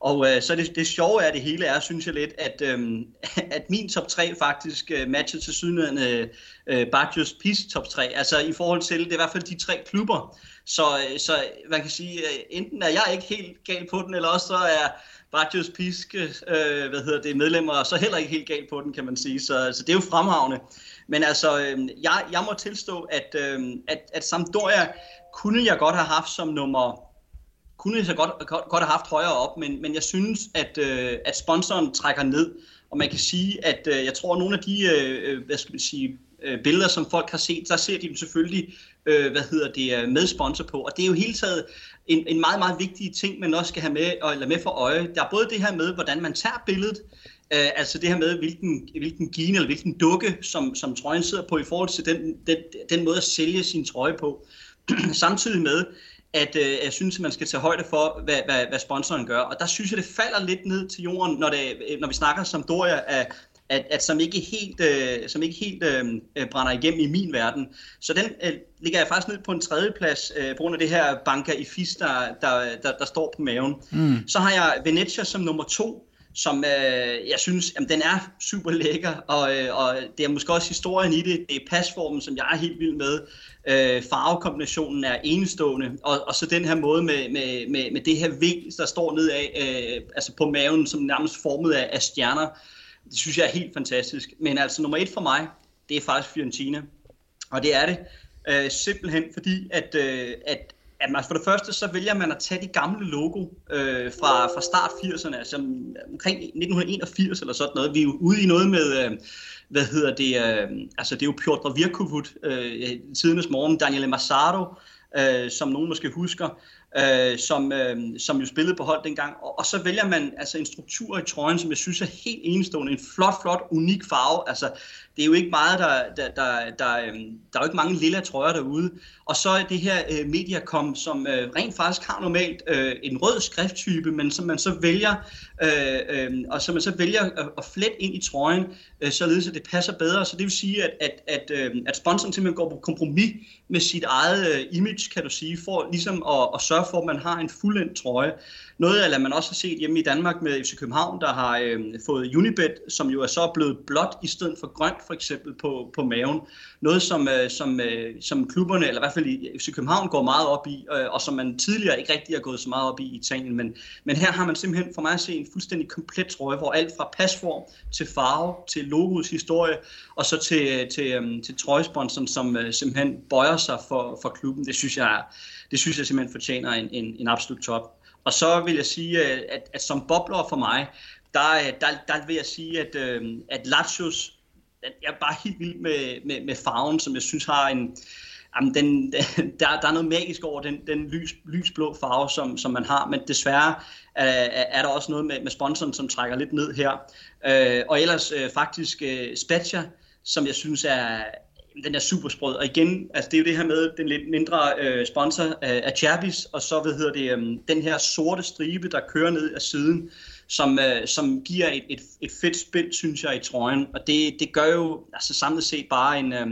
Og øh, så det, det sjove af det hele er, synes jeg lidt, at, øh, at min top 3 faktisk øh, matcher til sydende øh, Bajos PIS top 3. Altså i forhold til, det er i hvert fald de tre klubber. Så, øh, så man kan sige, enten er jeg ikke helt gal på den, eller også så er Bajos piske, øh, hvad hedder det, medlemmer så heller ikke helt galt på den, kan man sige. Så, så det er jo fremragende. Men altså, øh, jeg, jeg må tilstå, at, øh, at, at Sampdoria kunne jeg godt have haft som nummer kunne jeg så godt, godt, godt have haft højere op, men, men jeg synes, at, øh, at sponsoren trækker ned, og man kan sige, at øh, jeg tror, at nogle af de øh, øh, hvad skal man sige, øh, billeder, som folk har set, så ser de dem selvfølgelig øh, hvad hedder det, øh, med sponsor på, og det er jo hele taget en, en meget, meget vigtig ting, man også skal have med, eller med for øje. Der er både det her med, hvordan man tager billedet, øh, altså det her med, hvilken, hvilken gine eller hvilken dukke, som, som trøjen sidder på, i forhold til den, den, den måde at sælge sin trøje på. Samtidig med, at øh, jeg synes, at man skal tage højde for, hvad, hvad, hvad sponsoren gør. Og der synes jeg, det falder lidt ned til jorden, når, det, øh, når vi snakker som Doria, at, at, at som ikke helt, øh, som ikke helt øh, øh, brænder igennem i min verden. Så den øh, ligger jeg faktisk ned på en tredje plads, øh, på grund af det her banker i FIS, der, der, der, der står på maven. Mm. Så har jeg Venezia som nummer to, som øh, jeg synes, jamen, den er super lækker, og, øh, og det er måske også historien i det, det er pasformen, som jeg er helt vild med. Øh, farvekombinationen er enestående, og, og så den her måde med, med, med, med det her ving, der står ned af, øh, altså på maven, som nærmest formet af, af stjerner. Det synes jeg er helt fantastisk. Men altså nummer et for mig, det er faktisk Fiorentina. Og det er det øh, simpelthen fordi, at, øh, at at man for det første, så vælger man at tage de gamle logo øh, fra, fra start 80'erne, altså omkring 1981 eller sådan noget. Vi er jo ude i noget med, øh, hvad hedder det, øh, altså det er jo Piotr Virkovut, øh, tidernes morgen, Daniele Massaro, øh, som nogen måske husker, øh, som, øh, som jo spillede på hold dengang. Og, og så vælger man altså en struktur i trøjen, som jeg synes er helt enestående. En flot, flot, unik farve. Altså, det er jo ikke meget, der, der, der, der, der, der er jo ikke mange lilla trøjer derude. Og så er det her øh, Mediacom, som øh, rent faktisk har normalt øh, en rød skrifttype, men som man så vælger, øh, øh, og som man så vælger at, at flette ind i trøjen, øh, således at det passer bedre. Så det vil sige, at, at, at, øh, at sponsoren simpelthen går på kompromis med sit eget øh, image, kan du sige, for ligesom at, at sørge for, at man har en fuldendt trøje. Noget af, man også har set hjemme i Danmark med FC København, der har øh, fået Unibet, som jo er så blevet blåt i stedet for grønt, for eksempel på, på maven. Noget, som, øh, som, øh, som klubberne, eller i hvert fald i FC København, går meget op i, øh, og som man tidligere ikke rigtig har gået så meget op i i Italien. Men, men her har man simpelthen for mig at se en fuldstændig komplet trøje, hvor alt fra pasform til farve, til logoets historie, og så til, øh, til, øh, til trøjesponsoren, som øh, simpelthen bøjer sig for, for klubben. Det synes jeg, det synes jeg simpelthen fortjener en, en, en absolut top. Og så vil jeg sige, øh, at, at som bobler for mig, der, øh, der, der vil jeg sige, at, at Lazios, jeg er bare helt vild med, med, med farven, som jeg synes har en, jamen den, der, der er noget magisk over den, den lys, lysblå farve, som, som man har, men desværre øh, er, er der også noget med, med sponsoren, som trækker lidt ned her. Øh, og ellers øh, faktisk øh, Spezia, som jeg synes er, den er super sprød. Og igen, altså det er jo det her med den lidt mindre øh, sponsor øh, af, af Cherbis, og så hvad hedder det, øh, den her sorte stribe, der kører ned af siden, som, øh, som giver et, et, et fedt spil, synes jeg, i trøjen. Og det, det gør jo altså samlet set bare en... Øh,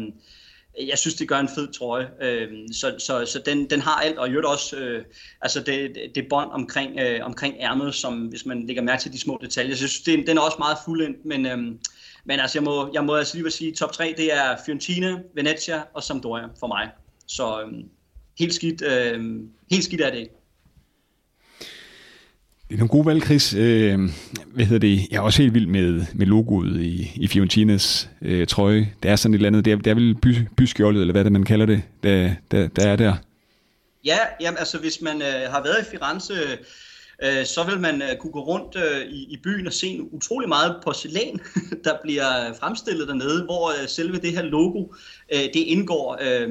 jeg synes, det gør en fed trøje. Øh, så så, så den, den har alt, og i øvrigt også øh, altså det, det, bånd omkring, øh, omkring ærmet, som hvis man lægger mærke til de små detaljer. Så jeg synes, det, den er også meget fuldendt, men... Øh, men altså, jeg må, jeg må altså lige vil sige, top 3, det er Fiorentina, Venezia og Sampdoria for mig. Så øh, helt, skidt, øh, helt skidt er det ikke. Det er nogle gode valg, Chris. Øh, hvad hedder det? Jeg er også helt vild med, med logoet i, i Fiorentinas øh, trøje. Det er sådan et eller andet, det er, det er vel by, byskjoldet, eller hvad det man kalder det, der, der, der er der. Ja, jamen, altså hvis man øh, har været i Firenze øh, så vil man øh, kunne gå rundt øh, i, i byen og se utrolig meget porcelæn, der bliver fremstillet dernede, hvor øh, selve det her logo, øh, det indgår. Øh,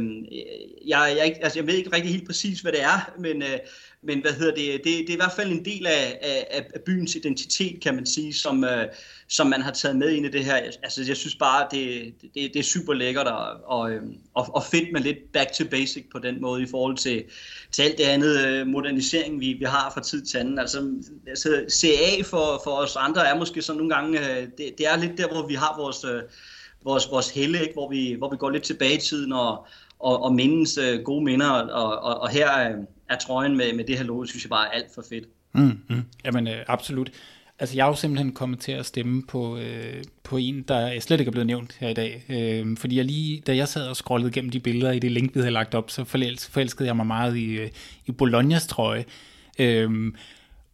jeg, jeg, altså, jeg ved ikke rigtig helt præcis, hvad det er, men... Øh, men hvad hedder det, det, det er i hvert fald en del af, af, af byens identitet, kan man sige, som, øh, som man har taget med ind i det her. Altså, jeg synes bare, det, det, det er super lækkert og, og, øh, og, og fedt med lidt back to basic på den måde i forhold til, til alt det andet øh, modernisering, vi, vi har fra tid til anden. Altså, altså CA for, for os andre er måske sådan nogle gange, øh, det, det er lidt der, hvor vi har vores, øh, vores, vores helle, ikke? Hvor, vi, hvor vi går lidt tilbage i tiden og, og, og mindes øh, gode minder, og, og, og her, øh, er trøjen med, med det her logo, synes jeg bare er alt for fedt. Mm, mm. Jamen, øh, absolut. Altså, jeg er jo simpelthen kommet til at stemme på, øh, på en, der slet ikke er blevet nævnt her i dag. Øh, fordi jeg lige, da jeg sad og scrollede gennem de billeder i det link, vi havde lagt op, så forelskede jeg mig meget i, øh, i Bolognas trøje. Øh,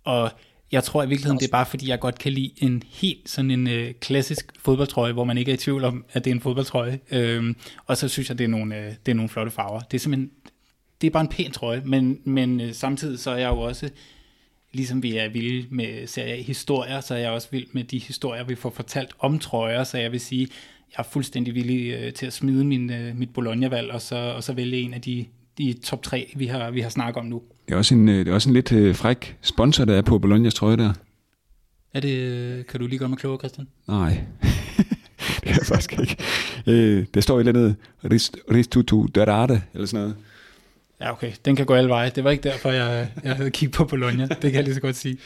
og jeg tror i virkeligheden, det er bare fordi, jeg godt kan lide en helt sådan en øh, klassisk fodboldtrøje, hvor man ikke er i tvivl om, at det er en fodboldtrøje. Øh, og så synes jeg, det er nogle, øh, det er nogle flotte farver. Det er simpelthen det er bare en pæn trøje, men, men øh, samtidig så er jeg jo også, ligesom vi er vilde med serie historier, så er jeg også vild med de historier, vi får fortalt om trøjer, så jeg vil sige, jeg er fuldstændig villig øh, til at smide min, øh, mit Bologna-valg, og så, og så vælge en af de, de top tre, vi har, vi har snakket om nu. Det er også en, det er også en lidt øh, fræk sponsor, der er på Bolognas trøje der. Er det, kan du lige gøre mig klogere, Christian? Nej, det er faktisk ikke. Øh, der står et eller andet, Ristutu Dorade, eller sådan noget. Ja, okay. Den kan gå alle veje. Det var ikke derfor, jeg, jeg havde kigget på Bologna. Det kan jeg lige så godt sige.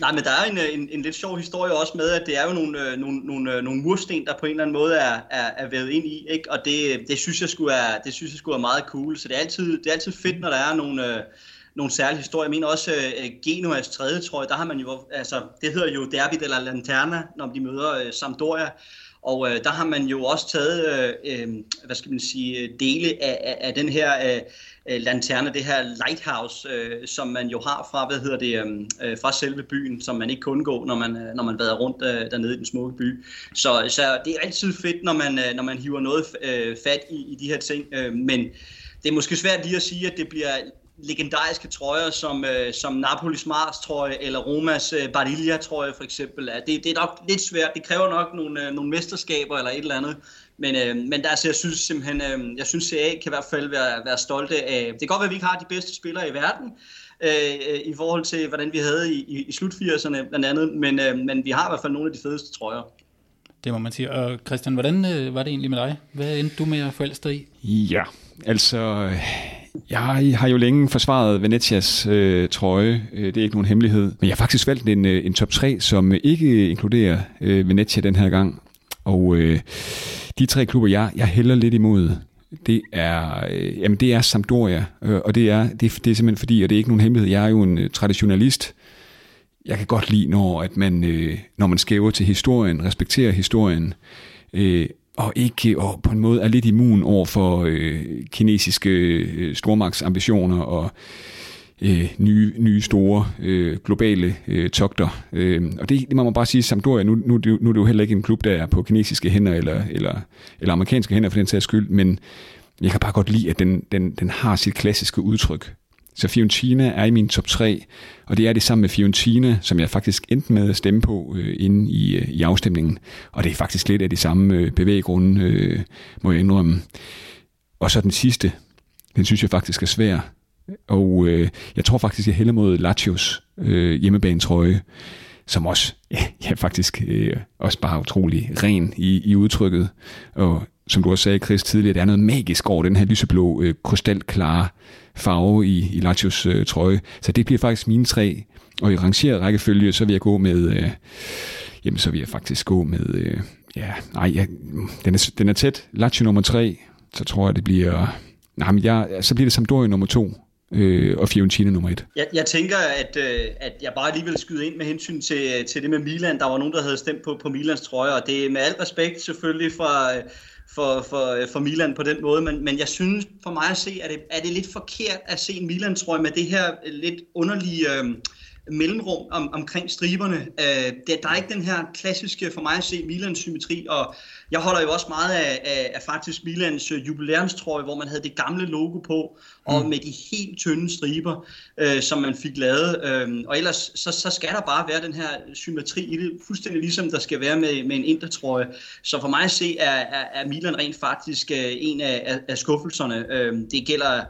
Nej, men der er en, øh, en, en lidt sjov historie også med, at det er jo nogle, øh, nogle, nogle, øh, nogle mursten, der på en eller anden måde er, er, er vævet ind i, ikke? og det, det, synes jeg skulle er, det synes jeg skulle er meget cool. Så det er altid, det er altid fedt, når der er nogle, nogle særlige historier. Jeg mener også uh, Genoas tredje, tror jeg, der har man jo, altså det hedder jo Derby eller Lanterna, når de møder uh, Sampdoria. Og øh, der har man jo også taget, øh, øh, hvad skal man sige, dele af, af, af den her øh, øh, lanterne, det her lighthouse, øh, som man jo har fra, hvad hedder det, øh, øh fra selve byen, som man ikke kun går, når man, når man vader rundt øh, dernede i den smukke by. Så, så det er altid fedt, når man, øh, når man hiver noget øh, fat i, i de her ting, øh, men det er måske svært lige at sige, at det bliver legendariske trøjer, som, øh, som Napolis Mars trøje, eller Romas øh, Barilla trøje for eksempel. Er. Det, det er nok lidt svært. Det kræver nok nogle, øh, nogle mesterskaber eller et eller andet. Men, øh, men der, altså, jeg synes simpelthen, øh, jeg synes CA kan i hvert fald være, være stolte af. Det kan godt være, at vi ikke har de bedste spillere i verden, øh, i forhold til, hvordan vi havde i, i, i slut 80'erne blandt andet, men, øh, men vi har i hvert fald nogle af de fedeste trøjer. Det må man sige. Og Christian, hvordan øh, var det egentlig med dig? Hvad endte du med at forelske dig i? Ja, altså... Jeg har jo længe forsvaret Venetias øh, trøje, øh, det er ikke nogen hemmelighed. Men jeg har faktisk valgt en, øh, en top 3, som ikke inkluderer øh, Venetia den her gang. Og øh, de tre klubber, jeg, jeg hælder lidt imod, det er, øh, jamen det er Sampdoria, øh, og det er, det, det er simpelthen fordi, og det er ikke nogen hemmelighed, jeg er jo en øh, traditionalist. Jeg kan godt lide, når, at man, øh, når man skæver til historien, respekterer historien, øh, og ikke og på en måde er lidt immun over for øh, kinesiske øh, stormagtsambitioner og øh, nye, nye store øh, globale øh, togter. Øh, og det, det må man bare sige, Sampdoria, nu, nu, nu er det jo heller ikke en klub, der er på kinesiske hænder eller, eller, eller amerikanske hænder for den sags skyld, men jeg kan bare godt lide, at den, den, den har sit klassiske udtryk. Så Fiorentina er i min top 3, og det er det samme med Fiorentina, som jeg faktisk endte med at stemme på øh, inde i, øh, i afstemningen. Og det er faktisk lidt af de samme øh, bevæggrunde, øh, må jeg indrømme. Og så den sidste, den synes jeg faktisk er svær. Og øh, jeg tror faktisk, jeg hælder mod Lachios øh, hjemmebanetrøje, som også ja, ja, faktisk øh, også bare utrolig ren i, i udtrykket. Og som du også sagde, Chris, tidligere, der er noget magisk over den her lyseblå, øh, krystalklare farve i, i Lazios øh, trøje. Så det bliver faktisk mine tre. Og i rangeret rækkefølge, så vil jeg gå med... Øh, jamen, så vil jeg faktisk gå med... Øh, ja, nej, ja, den, er, den er tæt. Lazio nummer tre, så tror jeg, det bliver... Nej, men jeg, så bliver det Sampdoria nummer to øh, og Fiorentina nummer et. Jeg, jeg tænker, at, øh, at jeg bare lige vil skyde ind med hensyn til, til det med Milan. Der var nogen, der havde stemt på, på Milans trøje, og det er med al respekt selvfølgelig fra, for, for, øh, for Milan på den måde, men, men jeg synes for mig at se, at det, er det lidt forkert at se en Milan-trøje med det her øh, lidt underlige... Øh, mellemrum om, omkring striberne. Øh, der, der er ikke den her klassiske, for mig at se, Milan-symmetri, og jeg holder jo også meget af, af, af faktisk Milans øh, jubilæumstrøje, hvor man havde det gamle logo på, og mm. med de helt tynde striber, øh, som man fik lavet. Øh, og ellers så, så skal der bare være den her symmetri i det, fuldstændig ligesom der skal være med, med en intertrøje. Så for mig at se, er, er, er Milan rent faktisk øh, en af, af, af skuffelserne. Øh, det gælder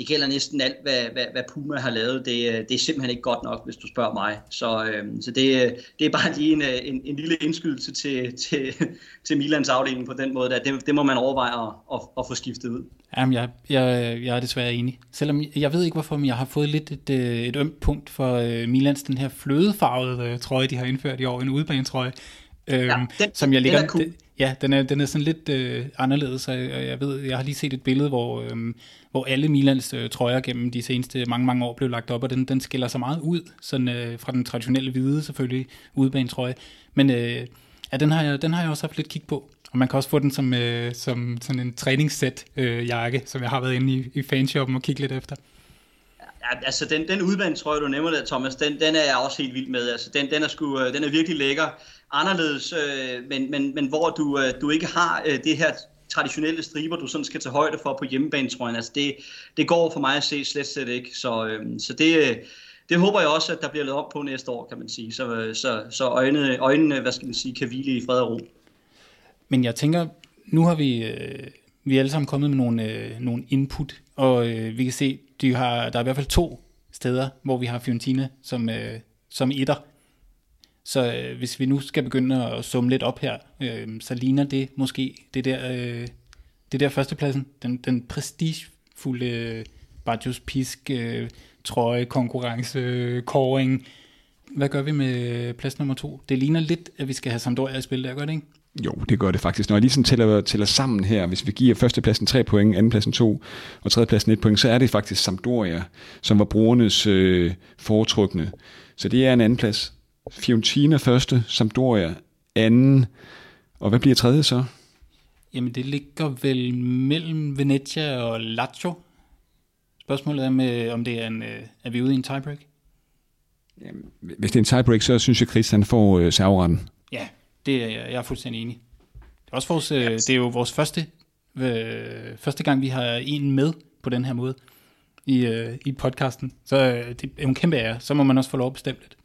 det gælder næsten alt, hvad, hvad, hvad Puma har lavet. Det, øh, det er simpelthen ikke godt nok, hvis du spørger mig. Så, øh, så det, det er bare lige en, øh, en, en lille indskydelse til, til, til Milans afdeling på den måde. Der. Det, det må man overveje at, at, at få skiftet ud. Jamen, jeg, jeg, jeg er desværre enig. Selvom jeg ved ikke hvorfor, men jeg har fået lidt et, øh, et ømt punkt for Milans, den her flødefarvede trøje, de har indført i år, en udebanetrøje. Øhm, ja, den, som jeg ligger, den cool. Ja, den er, den er sådan lidt øh, anderledes, og jeg ved, jeg har lige set et billede, hvor, øh, hvor alle Milans øh, trøjer gennem de seneste mange, mange år blev lagt op, og den, den skiller sig meget ud, sådan øh, fra den traditionelle hvide selvfølgelig, udebanetrøje. Men øh, ja, den har, jeg, den har jeg også haft lidt kig på, og man kan også få den som, øh, som sådan en træningssæt øh, jakke, som jeg har været inde i, i fanshoppen og kigge lidt efter. Ja, altså den, den udbanetrøje, du nævner der, Thomas, den, den er jeg også helt vild med. Altså, den, den, er sgu, øh, den er virkelig lækker anderledes, øh, men, men, men hvor du, øh, du ikke har øh, det her traditionelle striber, du sådan skal tage højde for på hjemmebane, tror jeg. Altså det, det går for mig at se slet slet ikke. Så, øh, så det, øh, det håber jeg også, at der bliver lavet op på næste år, kan man sige. Så, øh, så, så øjnene, øjnene, hvad skal man sige, kan hvile i fred og ro. Men jeg tænker, nu har vi, øh, vi er alle sammen kommet med nogle, øh, nogle input, og øh, vi kan se, de har, der er i hvert fald to steder, hvor vi har Fiorentina som, øh, som etter. Så øh, hvis vi nu skal begynde at summe lidt op her, øh, så ligner det måske det der, øh, det der førstepladsen, den, den prestigefulde øh, Bajos Pisk øh, trøje, konkurrence, øh, koring. Hvad gør vi med øh, plads nummer to? Det ligner lidt, at vi skal have Sampdoria i spil der, gør det ikke? Jo, det gør det faktisk. Når jeg lige sådan tæller, tæller sammen her, hvis vi giver førstepladsen 3 point, andenpladsen 2 og tredjepladsen 1 point, så er det faktisk Sampdoria, som var brugernes øh, foretrukne. Så det er en anden plads. Fiorentina første, Sampdoria anden, og hvad bliver tredje så? Jamen det ligger vel mellem Venezia og Lazio. Spørgsmålet er, med, om det er, en, øh, er vi ude i en tiebreak? Jamen, hvis det er en tiebreak, så synes jeg, at Christian får øh, serveretten. Ja, det er jeg, er fuldstændig enig. Det er, også vores, øh, det er jo vores første, øh, første gang, vi har en med på den her måde. i, øh, i podcasten. Så øh, det er en kæmpe ære. Så må man også få lov at bestemme lidt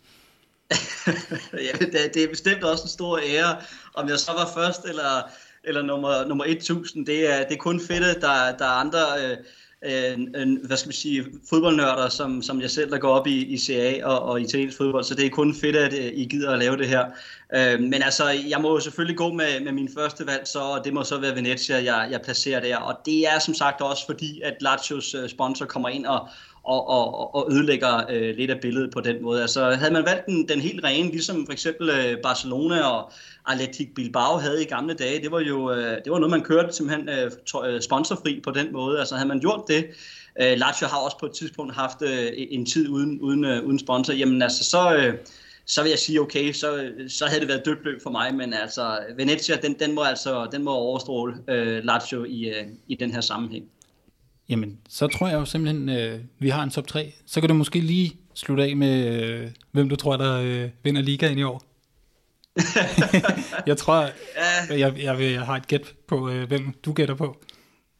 ja, det, det er bestemt også en stor ære. Om jeg så var først eller, eller nummer, nummer 1000, det er, det er kun fedt, der, der er andre... Øh, øh en, hvad skal man sige, fodboldnørder, som, som jeg selv, der går op i, i CA og, og italiensk fodbold, så det er kun fedt, at øh, I gider at lave det her. Øh, men altså, jeg må jo selvfølgelig gå med, med min første valg, så og det må så være Venezia, jeg, jeg placerer der, og det er som sagt også fordi, at Lazios øh, sponsor kommer ind og, og, og, og ødelægger øh, lidt af billedet på den måde. Altså havde man valgt den, den helt rene, ligesom for eksempel øh, Barcelona og Athletic Bilbao havde i gamle dage, det var jo øh, det var noget, man kørte simpelthen øh, øh, sponsorfri på den måde. Altså havde man gjort det, øh, Lazio har også på et tidspunkt haft øh, en tid uden, uden, øh, uden sponsor, jamen altså så... Øh, så vil jeg sige, okay, så, så havde det været dødt løb for mig, men altså Venezia, den, den må altså den må overstråle øh, Lazio i, øh, i den her sammenhæng. Jamen, så tror jeg jo simpelthen, øh, vi har en top 3. Så kan du måske lige slutte af med, øh, hvem du tror, der øh, vinder ligaen i år. jeg tror, ja. jeg, jeg, jeg har et gæt på, øh, hvem du gætter på.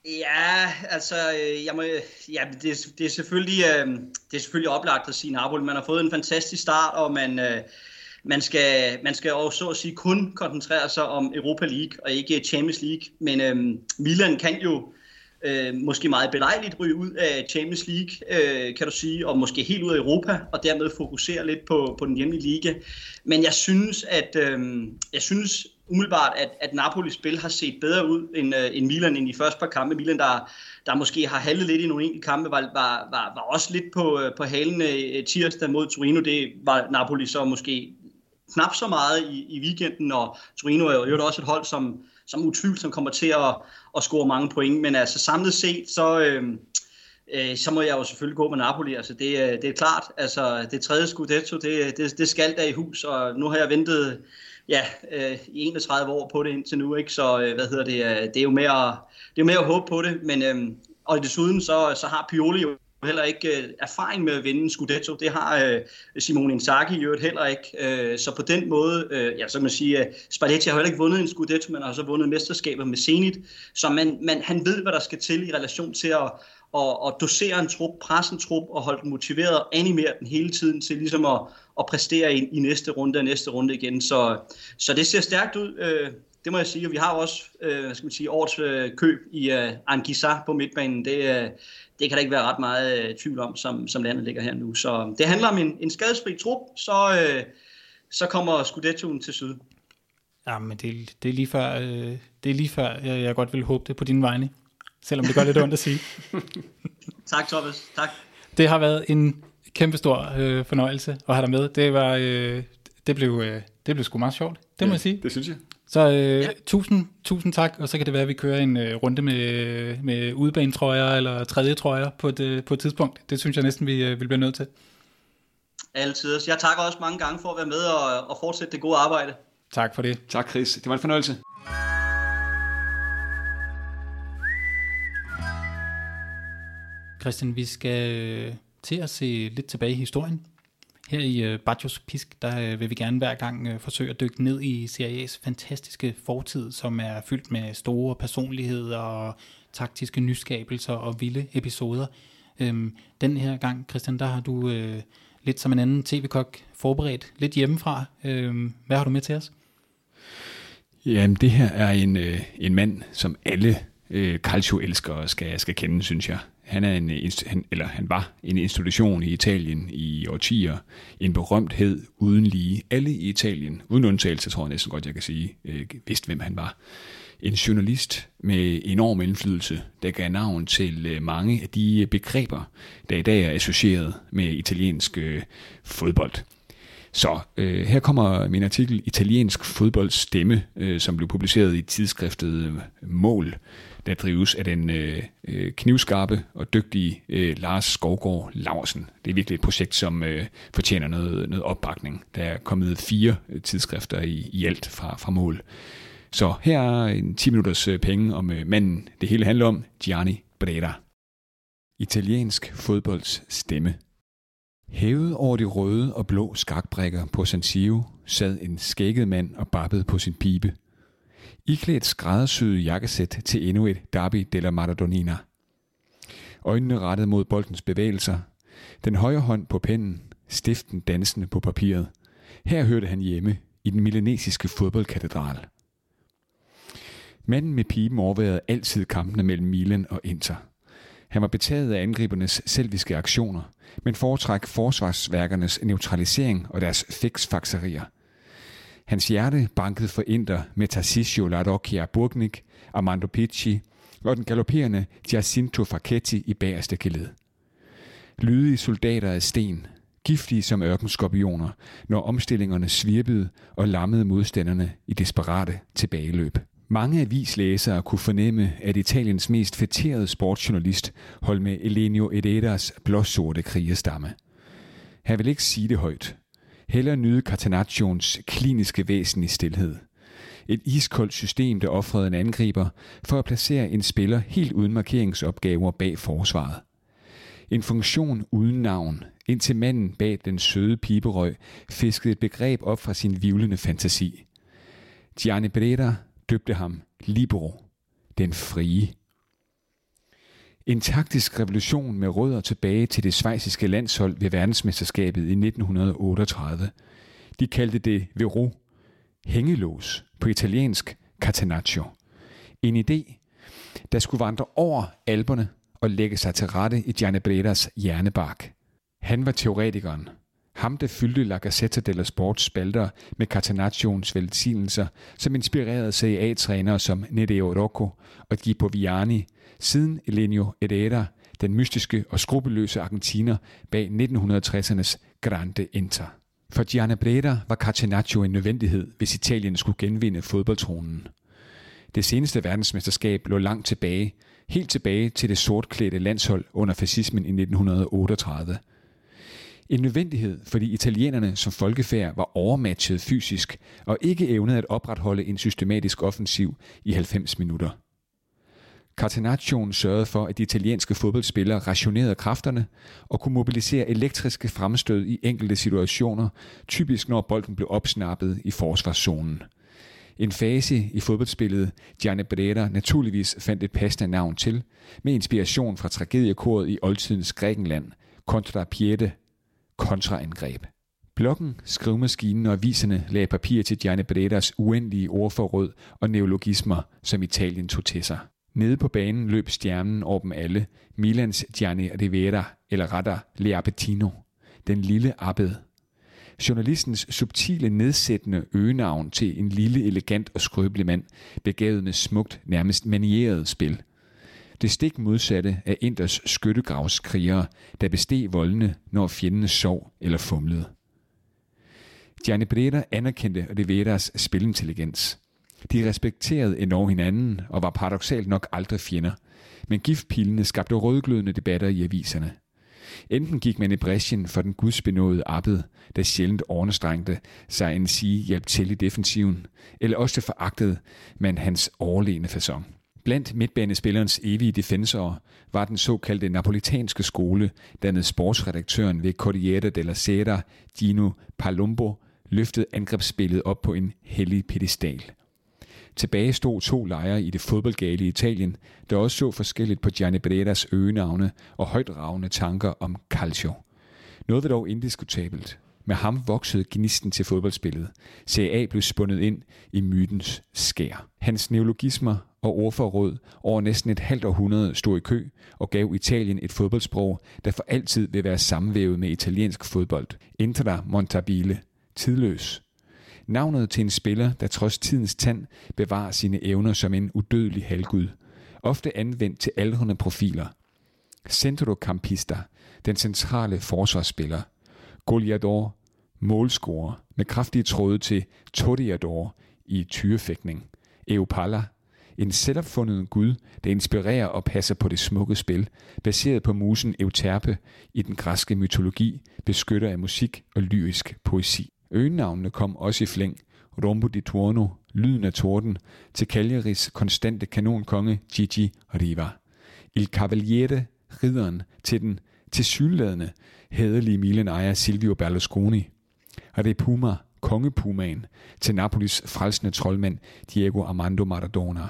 Ja, altså, øh, jeg må, ja, det, det, er selvfølgelig, øh, det er selvfølgelig oplagt at sige Napoli. Man har fået en fantastisk start, og man, øh, man, skal, man skal også så at sige kun koncentrere sig om Europa League og ikke Champions League. Men øh, Milan kan jo øh, måske meget belejligt ryge ud af Champions League, øh, kan du sige, og måske helt ud af Europa, og dermed fokusere lidt på, på den hjemlige liga. Men jeg synes, at øh, jeg synes umiddelbart, at, at Napolis spil har set bedre ud end, øh, end Milan end i første par kampe. Milan, der, der måske har handlet lidt i nogle enkelte kampe, var, var, var, var også lidt på, øh, på halen øh, tirsdag mod Torino. Det var Napoli så måske knap så meget i, i weekenden, og Torino er jo også et hold, som, som utvivlsomt kommer til at, at score mange point. Men altså samlet set, så, øh, øh, så må jeg jo selvfølgelig gå med Napoli. Altså det, øh, det er klart, altså det tredje Scudetto, det, det, det skal der i hus, og nu har jeg ventet ja, øh, i 31 år på det indtil nu, ikke? så øh, hvad hedder det, øh, det er jo mere, det er jo mere at håbe på det, men øh, og desuden så, så har Pioli jo heller ikke øh, erfaring med at vinde Scudetto. Det har øh, Simone Inzaghi øvrigt heller ikke. Øh, så på den måde, øh, ja, så kan man sige, at øh, Spalletti har heller ikke vundet en Scudetto, men har så vundet mesterskaber med Zenit. Så man, man, han ved, hvad der skal til i relation til at, at, at dosere en trup, presse en trup og holde den motiveret og animere den hele tiden til ligesom at, at præstere i, i næste runde og næste runde igen. Så, så det ser stærkt ud. øh, det må jeg sige, og vi har også, øh, hvad skal man sige, årets øh, køb i øh, Angisa på midtbanen. Det, øh, det kan der ikke være ret meget øh, tvivl om, som, som landet ligger her nu. Så det handler om en, en skadesfri trup, så, øh, så kommer Scudettoen til syd. Ja, men det, det er lige før, øh, det er lige før jeg, jeg godt vil håbe det på din vegne, selvom det gør lidt ondt at sige. tak, Thomas. Tak. Det har været en kæmpe stor øh, fornøjelse at have dig med. Det var, øh, det blev, øh, det blev sgu meget sjovt, det ja, må jeg sige. Det synes jeg. Så øh, ja. tusind, tusind tak, og så kan det være, at vi kører en øh, runde med, med udebanetrøjer eller tredje trøjer på et, øh, på et tidspunkt. Det synes jeg næsten, vi øh, vil blive nødt til. Altid. Jeg takker også mange gange for at være med og, og fortsætte det gode arbejde. Tak for det. Tak, Chris. Det var en fornøjelse. Christian, vi skal øh, til at se lidt tilbage i historien. Her i øh, Bajos Pisk, der øh, vil vi gerne hver gang øh, forsøge at dykke ned i Series fantastiske fortid, som er fyldt med store personligheder og taktiske nyskabelser og vilde episoder. Øhm, den her gang, Christian, der har du øh, lidt som en anden tv-kok forberedt lidt hjemmefra. Øhm, hvad har du med til os? Jamen, det her er en, øh, en mand, som alle øh, calcio-elskere skal, skal kende, synes jeg. Han, er en, han, eller han var en institution i Italien i årtier. En berømthed uden lige. Alle i Italien, uden undtagelse, tror jeg næsten godt, jeg kan sige, øh, vidste, hvem han var. En journalist med enorm indflydelse, der gav navn til øh, mange af de begreber, der i dag er associeret med italiensk øh, fodbold. Så øh, her kommer min artikel Italiensk fodboldstemme, øh, som blev publiceret i tidsskriftet øh, Mål der drives af den øh, øh, knivskarpe og dygtige øh, Lars Skovgaard Laursen. Det er virkelig et projekt, som øh, fortjener noget, noget opbakning. Der er kommet fire øh, tidsskrifter i, i alt fra, fra mål. Så her er en 10 minutters øh, penge om øh, manden, det hele handler om, Gianni Brera. Italiensk fodbolds stemme. Hævet over de røde og blå skakbrikker på San Siro sad en skægget mand og babbede på sin pibe – iklædt skræddersyet jakkesæt til endnu et Derby della Maradonina. øjnene rettet mod boldens bevægelser, den højre hånd på pennen, stiften dansende på papiret. Her hørte han hjemme i den milanesiske fodboldkatedral. Manden med piben overværede altid kampene mellem Milan og Inter. Han var betaget af angribernes selviske aktioner, men foretræk forsvarsværkernes neutralisering og deres fiksfakserier. Hans hjerte bankede for inder med Tarsicio Larocchia Burgnik, Armando Picci og den galopperende Giacinto Facchetti i bagerste geled. Lydige soldater af sten, giftige som ørkenskorpioner, når omstillingerne svirpede og lammede modstanderne i desperate tilbageløb. Mange avislæsere kunne fornemme, at Italiens mest fætterede sportsjournalist holdt med Elenio Ederas blåsorte krigestamme. Han vil ikke sige det højt. Heller nyde Catenaccions kliniske væsen i stillhed. Et iskoldt system, der offrede en angriber for at placere en spiller helt uden markeringsopgaver bag forsvaret. En funktion uden navn, indtil manden bag den søde piberøg fiskede et begreb op fra sin vivlende fantasi. Gianni Breda døbte ham Libero, den frie. En taktisk revolution med rødder tilbage til det svejsiske landshold ved verdensmesterskabet i 1938. De kaldte det Vero, hængelås, på italiensk catenaccio. En idé, der skulle vandre over alberne og lægge sig til rette i Gianni Bredas hjernebark. Han var teoretikeren, ham, der fyldte La Gazzetta dello Sports spalter med Catenaccions velsignelser, som inspirerede Serie A-trænere som Nedeo Rocco og Gipo Viani, siden Elenio Herrera, den mystiske og skrupelløse argentiner bag 1960'ernes Grande Inter. For Gianna Breda var Catenaccio en nødvendighed, hvis Italien skulle genvinde fodboldtronen. Det seneste verdensmesterskab lå langt tilbage, helt tilbage til det sortklædte landshold under fascismen i 1938 – en nødvendighed, fordi italienerne som folkefærd var overmatchet fysisk og ikke evnede at opretholde en systematisk offensiv i 90 minutter. Catenaccio sørgede for, at de italienske fodboldspillere rationerede kræfterne og kunne mobilisere elektriske fremstød i enkelte situationer, typisk når bolden blev opsnappet i forsvarszonen. En fase i fodboldspillet Gianni Breda naturligvis fandt et passende navn til, med inspiration fra tragediekoret i oldtidens Grækenland, Contra Piede kontraangreb. Blokken, skrivemaskinen og aviserne lagde papir til Gianni Bredas uendelige ordforråd og neologismer, som Italien tog til sig. Nede på banen løb stjernen over dem alle, Milans Gianni Rivera, eller rettere Leapetino, den lille abbed. Journalistens subtile nedsættende øgenavn til en lille, elegant og skrøbelig mand, begavet med smukt, nærmest manieret spil – det stik modsatte af Inders skyttegravskrigere, der besteg voldene, når fjendene sov eller fumlede. Gianni Breda anerkendte Riveras spilintelligens. De respekterede enormt hinanden og var paradoxalt nok aldrig fjender, men giftpilene skabte rødglødende debatter i aviserne. Enten gik man i bræschen for den gudsbenåede abbed, der sjældent overstrengte sig en sige hjælp til i defensiven, eller også foragtede man hans overlegne fasong. Blandt midtbanespillerens evige defensorer var den såkaldte napolitanske skole, dannet sportsredaktøren ved Corriere della Sera, Gino Palumbo, løftede angrebsspillet op på en hellig pedestal. Tilbage stod to lejre i det fodboldgale Italien, der også så forskelligt på Gianni Bredas øgenavne og højdragende tanker om calcio. Noget var dog indiskutabelt. Med ham voksede gnisten til fodboldspillet. CA blev spundet ind i mytens skær. Hans neologismer og ordforråd over næsten et halvt århundrede stod i kø og gav Italien et fodboldsprog, der for altid vil være sammenvævet med italiensk fodbold. Intra montabile. Tidløs. Navnet til en spiller, der trods tidens tand bevarer sine evner som en udødelig halvgud. Ofte anvendt til aldrende profiler. Centrocampista, den centrale forsvarsspiller – Goliador, målscorer med kraftige tråde til Todiador i tyrefægtning. Eupala, en selvopfundet gud, der inspirerer og passer på det smukke spil, baseret på musen Euterpe i den græske mytologi, beskytter af musik og lyrisk poesi. Øgenavnene kom også i flæng. Rombo di Tuono, lyden af torden, til Cagliaris konstante kanonkonge Gigi Riva. Il Cavaliere, ridderen til den tilsyneladende hæderlige Milan ejer Silvio Berlusconi. Og det er Puma, kongepumaen, til Napolis frelsende troldmand Diego Armando Maradona.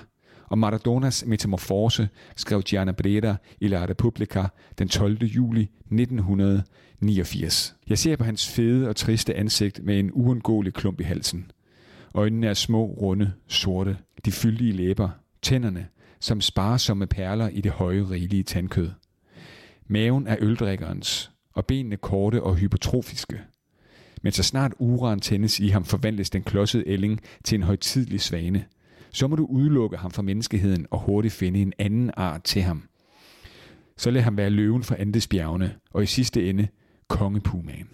Om Maradonas metamorfose skrev Gianna Breda i La Repubblica den 12. juli 1989. Jeg ser på hans fede og triste ansigt med en uundgåelig klump i halsen. Øjnene er små, runde, sorte. De fyldige læber, tænderne, som sparsomme perler i det høje, rigelige tandkød. Maven er øldrikkerens, og benene korte og hypotrofiske. Men så snart uran tændes i ham, forvandles den klodsede ælling til en højtidlig svane. Så må du udelukke ham fra menneskeheden og hurtigt finde en anden art til ham. Så lad ham være løven fra Andesbjergene, og i sidste ende kongepumaen.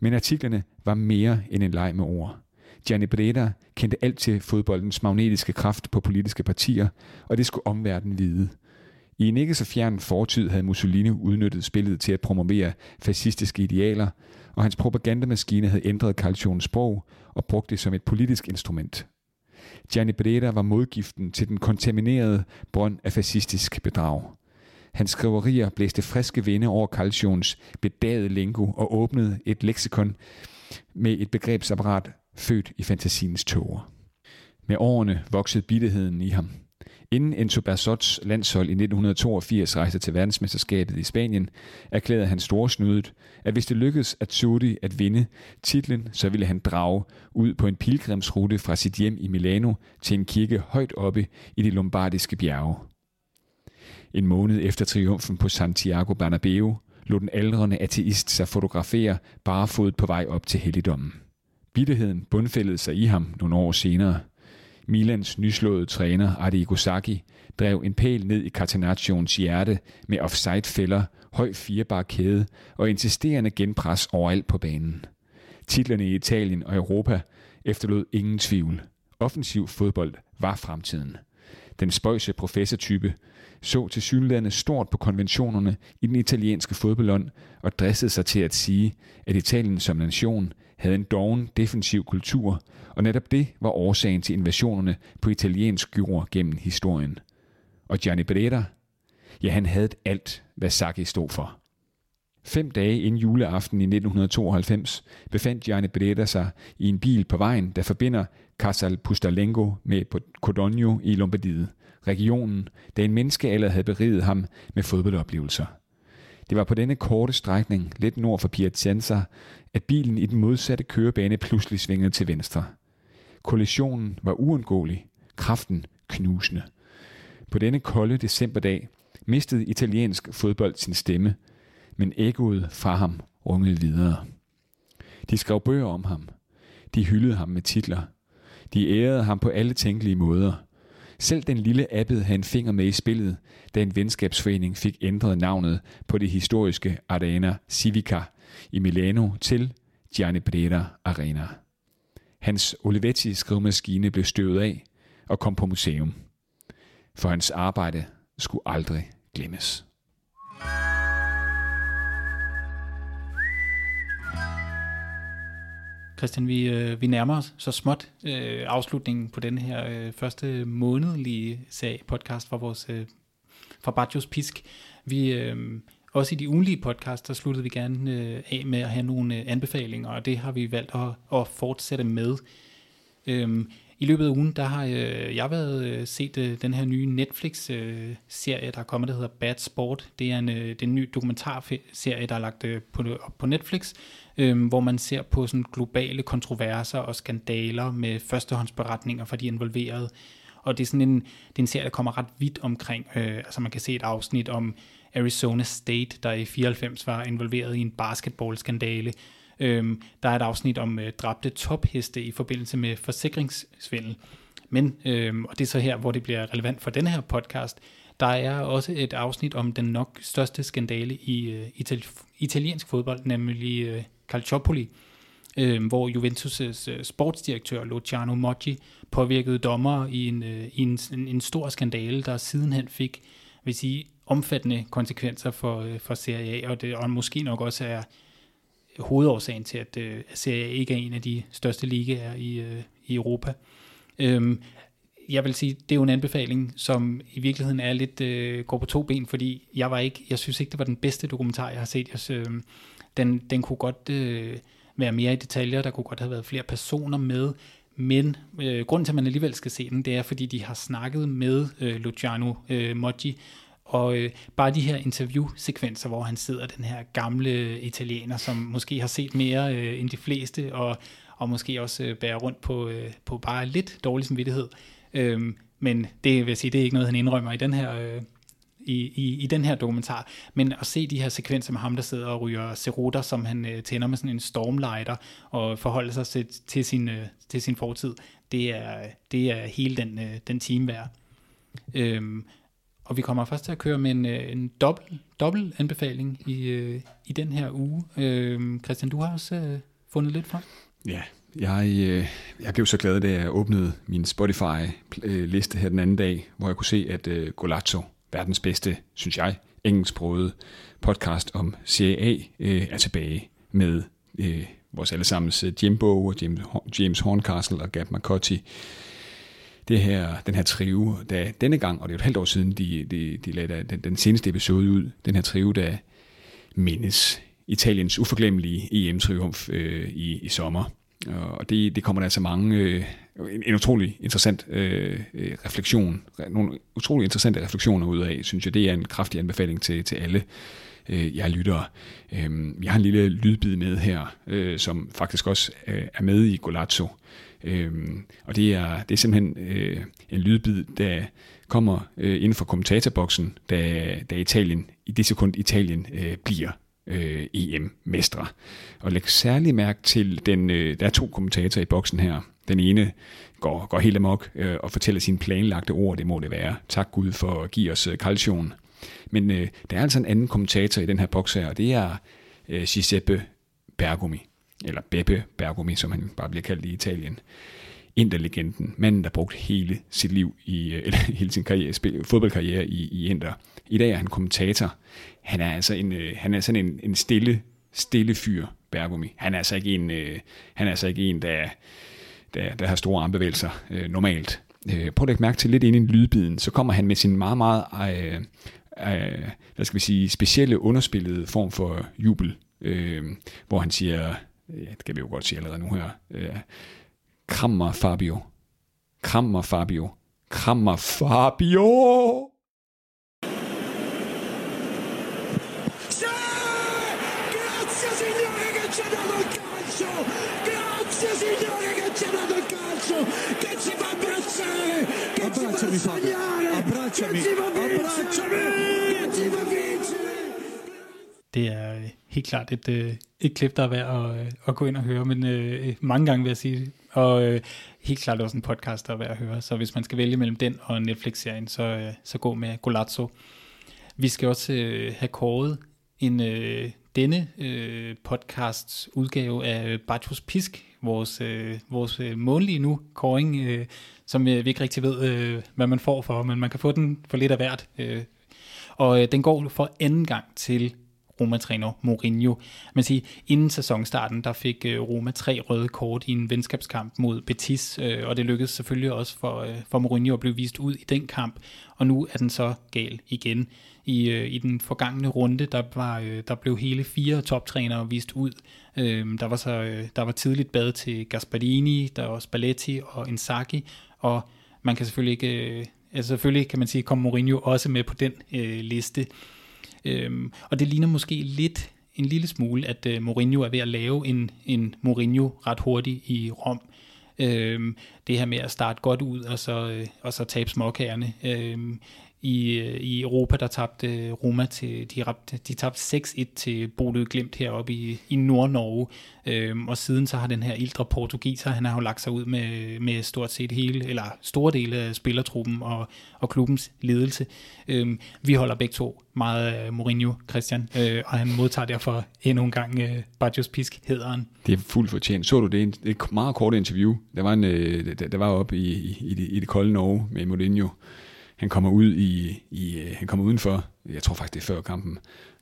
Men artiklerne var mere end en leg med ord. Gianni Breda kendte alt til fodboldens magnetiske kraft på politiske partier, og det skulle omverdenen vide. I en ikke så fjern fortid havde Mussolini udnyttet spillet til at promovere fascistiske idealer, og hans propagandamaskine havde ændret Calciones sprog og brugt det som et politisk instrument. Gianni Breda var modgiften til den kontaminerede brønd af fascistisk bedrag. Hans skriverier blæste friske vinde over Calcions bedagede lingo og åbnede et leksikon med et begrebsapparat født i fantasiens tåger. Med årene voksede bitterheden i ham. Inden Enzo Bersots landshold i 1982 rejste til verdensmesterskabet i Spanien, erklærede han storsnydet, at hvis det lykkedes at Azzurri at vinde titlen, så ville han drage ud på en pilgrimsrute fra sit hjem i Milano til en kirke højt oppe i de lombardiske bjerge. En måned efter triumfen på Santiago Bernabeu lod den aldrende ateist sig fotografere barefodet på vej op til helligdommen. Bitterheden bundfældede sig i ham nogle år senere. Milans nyslåede træner Adi Gosaki drev en pæl ned i Catenaccios hjerte med offside-fælder, høj firebar kæde og insisterende genpres overalt på banen. Titlerne i Italien og Europa efterlod ingen tvivl. Offensiv fodbold var fremtiden. Den spøjse professortype så til synlædende stort på konventionerne i den italienske fodboldånd og dressede sig til at sige, at Italien som nation havde en doven defensiv kultur, og netop det var årsagen til invasionerne på italiensk jord gennem historien. Og Gianni Brera, ja han havde alt, hvad Sacchi stod for. Fem dage inden juleaften i 1992 befandt Gianni Breda sig i en bil på vejen, der forbinder Casal Pustalengo med Codogno i Lombardiet, regionen, da en menneskealder havde beriget ham med fodboldoplevelser. Det var på denne korte strækning, lidt nord for Piacenza, at bilen i den modsatte kørebane pludselig svingede til venstre. Kollisionen var uundgåelig, kraften knusende. På denne kolde decemberdag mistede italiensk fodbold sin stemme, men ekkoet fra ham rungede videre. De skrev bøger om ham. De hyldede ham med titler. De ærede ham på alle tænkelige måder – selv den lille Abbed havde en finger med i spillet, da en venskabsforening fik ændret navnet på det historiske Arena Civica i Milano til Gianni Brera Arena. Hans Olivetti skrivemaskine blev støvet af og kom på museum. For hans arbejde skulle aldrig glemmes. Christian, vi, øh, vi nærmer os så småt øh, afslutningen på den her øh, første månedlige sag podcast fra vores øh, fra Bajos Pisk. Vi, øh, også i de ugenlige podcast, der sluttede vi gerne øh, af med at have nogle øh, anbefalinger, og det har vi valgt at, at fortsætte med. Øh, i løbet af ugen, der har øh, jeg været øh, set øh, den her nye Netflix-serie, øh, der er kommet, der hedder Bad Sport. Det er en, øh, det er en ny dokumentarserie, der er lagt øh, på, på Netflix, øh, hvor man ser på sådan globale kontroverser og skandaler med førstehåndsberetninger fra de involverede. Og det er sådan en, det er en serie, der kommer ret vidt omkring. Øh, altså man kan se et afsnit om Arizona State, der i 94 var involveret i en basketballskandale. Øhm, der er et afsnit om øh, dræbte topheste i forbindelse med forsikringssvindel. Men, øhm, og det er så her, hvor det bliver relevant for denne her podcast, der er også et afsnit om den nok største skandale i øh, itali- italiensk fodbold, nemlig øh, Calciopoli, øh, hvor Juventus' øh, sportsdirektør Luciano Moggi påvirkede dommer i en, øh, i en, en, en stor skandale, der sidenhen fik vil sige, omfattende konsekvenser for, øh, for Serie A, og, det, og måske nok også er hovedårsagen til, at øh, Serie A ikke er en af de største ligaer i, øh, i Europa. Øhm, jeg vil sige, det er jo en anbefaling, som i virkeligheden er lidt øh, går på to ben, fordi jeg var ikke, jeg synes ikke, det var den bedste dokumentar, jeg har set. Jeg, øh, den, den kunne godt øh, være mere i detaljer, der kunne godt have været flere personer med, men øh, grunden til, at man alligevel skal se den, det er, fordi de har snakket med øh, Luciano øh, Moggi, og øh, bare de her interviewsekvenser, hvor han sidder, den her gamle italiener, som måske har set mere øh, end de fleste, og, og måske også øh, bærer rundt på, øh, på bare lidt dårlig samvittighed. Øh, men det vil jeg sige, det er ikke noget, han indrømmer i den her... Øh, i, i, i den her dokumentar, men at se de her sekvenser med ham, der sidder og ryger cerutter, som han øh, tænder med sådan en stormlighter, og forholder sig til, til, sin, øh, til sin fortid, det er, det er hele den, øh, den time værd. Øhm, og vi kommer først til at køre med en, øh, en dobbelt, dobbelt anbefaling i, øh, i den her uge. Øh, Christian, du har også øh, fundet lidt frem. Ja, jeg, øh, jeg blev så glad, da jeg åbnede min Spotify-liste her den anden dag, hvor jeg kunne se, at øh, Golazzo, verdens bedste, synes jeg, engelsksproget podcast om CAA, øh, er tilbage med øh, vores allesammens øh, Jimbo og James, James Horncastle og Gab McCarthy det her, den her trive, da denne gang, og det er et halvt år siden, de, de, de lagde den, den seneste episode ud, den her trive, der mindes Italiens uforglemmelige EM-triumf øh, i, i sommer. Og det, det kommer der altså mange, øh, en, en utrolig interessant øh, øh refleksion, nogle utrolig interessante refleksioner ud af, synes jeg, det er en kraftig anbefaling til, til alle øh, jeg lytter. Øh, jeg har en lille lydbid med her, øh, som faktisk også øh, er med i Golazzo. Øh, Øhm, og det er, det er simpelthen øh, en lydbid, der kommer øh, inden for kommentatorboksen, da, da Italien, i det sekund Italien øh, bliver øh, EM-mestre. Og læg særlig mærke til, den, øh, der er to kommentatorer i boksen her. Den ene går, går helt amok øh, og fortæller sine planlagte ord, det må det være. Tak Gud for at give os øh. Men øh, der er altså en anden kommentator i den her boks her, og det er øh, Giuseppe Bergomi, eller Beppe Bergomi, som han bare bliver kaldt i Italien. Inter-legenden, manden, der brugte hele sit liv, i, øh, eller hele sin karriere, spil, fodboldkarriere i, i Inter. I dag er han kommentator. Han er altså en, øh, han er sådan en, en stille, stille fyr, Bergomi. Han er altså ikke en, øh, han er altså ikke en der, der, der har store armbevægelser øh, normalt. Øh, prøv at lægge mærke til lidt ind i lydbiden, så kommer han med sin meget, meget øh, øh, hvad skal vi sige, specielle underspillede form for jubel, øh, hvor han siger, ja, det kan vi jo godt sige allerede nu her, øh, Krammer Fabio. Krammer Fabio. Krammer Fabio! Abbracciami Fabio, abbracciami, abbracciami, Det er øh, helt klart et, øh, et klip, der er værd at, øh, at gå ind og høre, men øh, øh, mange gange vil jeg sige, og øh, helt klart også en podcast, der er værd at høre. Så hvis man skal vælge mellem den og Netflix-serien, så, øh, så gå med Golazzo. Vi skal også øh, have kåret en øh, denne øh, podcasts udgave af øh, Bartos Pisk, vores, øh, vores øh, månedlige nu kåring, øh, som øh, vi ikke rigtig ved, øh, hvad man får for, men man kan få den for lidt af hvert. Øh. Og øh, den går for anden gang til Roma-træner Mourinho. Man siger, inden sæsonstarten, der fik øh, Roma tre røde kort i en venskabskamp mod Betis, øh, og det lykkedes selvfølgelig også for, øh, for Mourinho at blive vist ud i den kamp, og nu er den så gal igen. I, i den forgangne runde, der, var, der blev hele fire toptrænere vist ud. Øhm, der var, så, der var tidligt bad til Gasparini, der var Spalletti og Inzaghi, og man kan selvfølgelig ikke, altså selvfølgelig kan man sige, kom Mourinho også med på den øh, liste. Øhm, og det ligner måske lidt en lille smule, at øh, Mourinho er ved at lave en, en Mourinho ret hurtigt i Rom. Øhm, det her med at starte godt ud, og så, øh, og så tabe småkagerne. Øhm, i, øh, i Europa, der tabte Roma til, de, de tabte 6-1 til Bodø Glimt heroppe i, i Nord-Norge, øhm, og siden så har den her ældre portugiser, han har jo lagt sig ud med, med stort set hele, eller store dele af spillertruppen og, og klubbens ledelse. Øhm, vi holder begge to meget af Mourinho, Christian, øh, og han modtager derfor endnu en gang øh, Bajos Pisk hederen. Det er fuldt fortjent. Så du det? Det er et meget kort interview. Der var, en, øh, der, der var oppe i, i, i, det, i det kolde Norge med Mourinho, han kommer ud i, i øh, han kommer udenfor, jeg tror faktisk det er før kampen,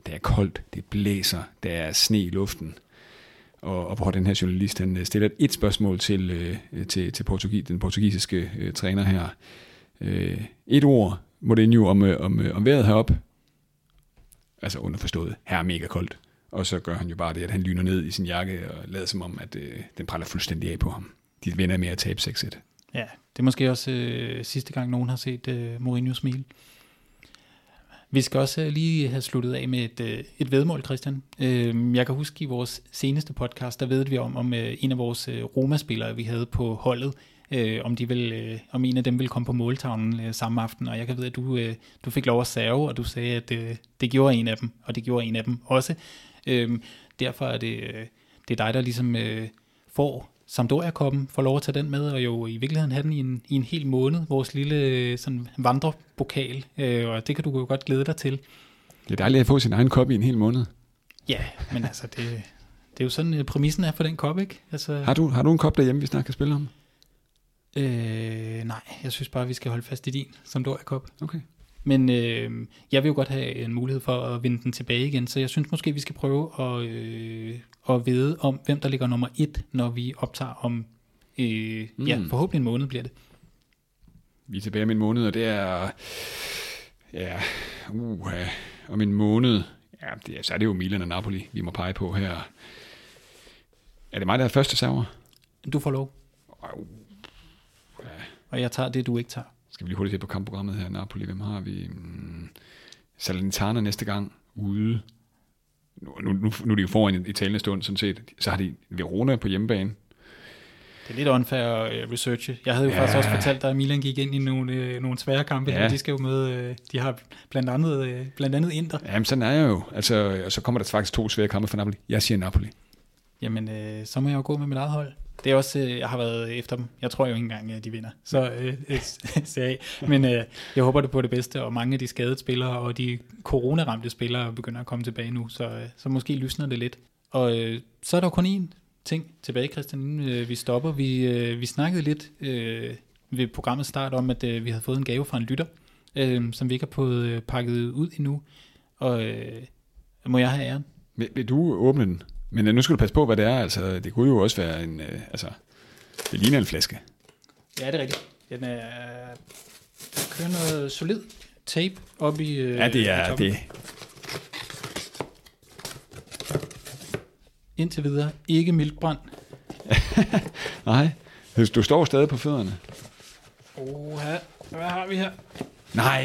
det er koldt, det blæser, der er sne i luften, og, og hvor den her journalist, han øh, stiller et spørgsmål til, øh, til, til Portugi, den portugisiske øh, træner her. Øh, et ord, Mourinho, om, øh, om, øh, om vejret heroppe, altså underforstået, her er mega koldt. Og så gør han jo bare det, at han lyner ned i sin jakke og lader som om, at øh, den praller fuldstændig af på ham. de vinder med at tabe 6-1. Ja, det er måske også øh, sidste gang, nogen har set øh, Mourinho smile. Vi skal også øh, lige have sluttet af med et, øh, et vedmål, Christian. Øh, jeg kan huske i vores seneste podcast, der ved vi om, om øh, en af vores øh, Roma-spillere, vi havde på holdet, øh, om, de vil, øh, om en af dem ville komme på måltavlen øh, samme aften. Og jeg kan vide, at du, øh, du fik lov at serve, og du sagde, at øh, det gjorde en af dem, og det gjorde en af dem også. Øh, derfor er det, øh, det er dig, der ligesom øh, får Sampdoria-koppen, får lov at tage den med, og jo i virkeligheden have den i en, i en hel måned, vores lille øh, sådan vandrepokal, øh, og det kan du jo godt glæde dig til. Det er dejligt at få sin egen kop i en hel måned. Ja, men altså, det, det er jo sådan, præmissen er for den kop, ikke? Altså, Har du, har du en kop derhjemme, vi snart kan spille om? øh, nej, jeg synes bare, vi skal holde fast i din Sampdoria-kop. Okay. Men øh, jeg vil jo godt have en mulighed for at vinde den tilbage igen, så jeg synes måske, vi skal prøve at, øh, at vide om, hvem der ligger nummer et, når vi optager om, øh, mm. ja, Mm. forhåbentlig en måned bliver det. Vi er tilbage om en måned, og det er... Ja, uh, om en måned. Ja, det så er det jo Milan og Napoli, vi må pege på her. Er det mig, der er første server? Du får lov, Uh, og jeg tager det, du ikke tager. Skal vi lige hurtigt se på kampprogrammet her. Napoli, hvem har vi? Mm, Salernitana næste gang ude. Nu, nu, nu, nu er de jo foran i, talende stund, sådan set. Så har de Verona på hjemmebane. Det er lidt unfair uh, research. Jeg havde jo ja. Faktisk også fortalt dig, at Milan gik ind i nogle, øh, nogle svære kampe, ja. Og de skal jo med, øh, de har blandt andet, øh, blandt andet Inter. Jamen, sådan er jeg jo. Altså, og så kommer der faktisk to svære kampe for Napoli. Jeg siger Napoli. Jamen, øh, så må jeg jo gå med mit eget hold. Det er også, øh, jeg har været efter dem. Jeg tror jo ikke engang, at de vinder. Så øh, øh, Men øh, jeg håber det på det bedste, og mange af de skadede spillere og de coronaramte spillere begynder at komme tilbage nu, så, øh, så måske lysner det lidt. Og øh, så er der kun én ting tilbage, Christian, inden øh, vi stopper. Vi, øh, vi snakkede lidt øh, ved programmets start om, at øh, vi havde fået en gave fra en lytter, øh, som vi ikke har fået øh, pakket ud endnu. Og øh, må jeg have æren? Vil, vil du åbne den? Men øh, nu skal du passe på, hvad det er. Altså, det kunne jo også være en... Øh, altså, det ligner en flaske. Ja, det er rigtigt. Den er, der kører noget solid tape op i øh, Ja, det er det. Indtil videre ikke mildbrand. Nej, du står stadig på fødderne. Oha, hvad har vi her? Nej.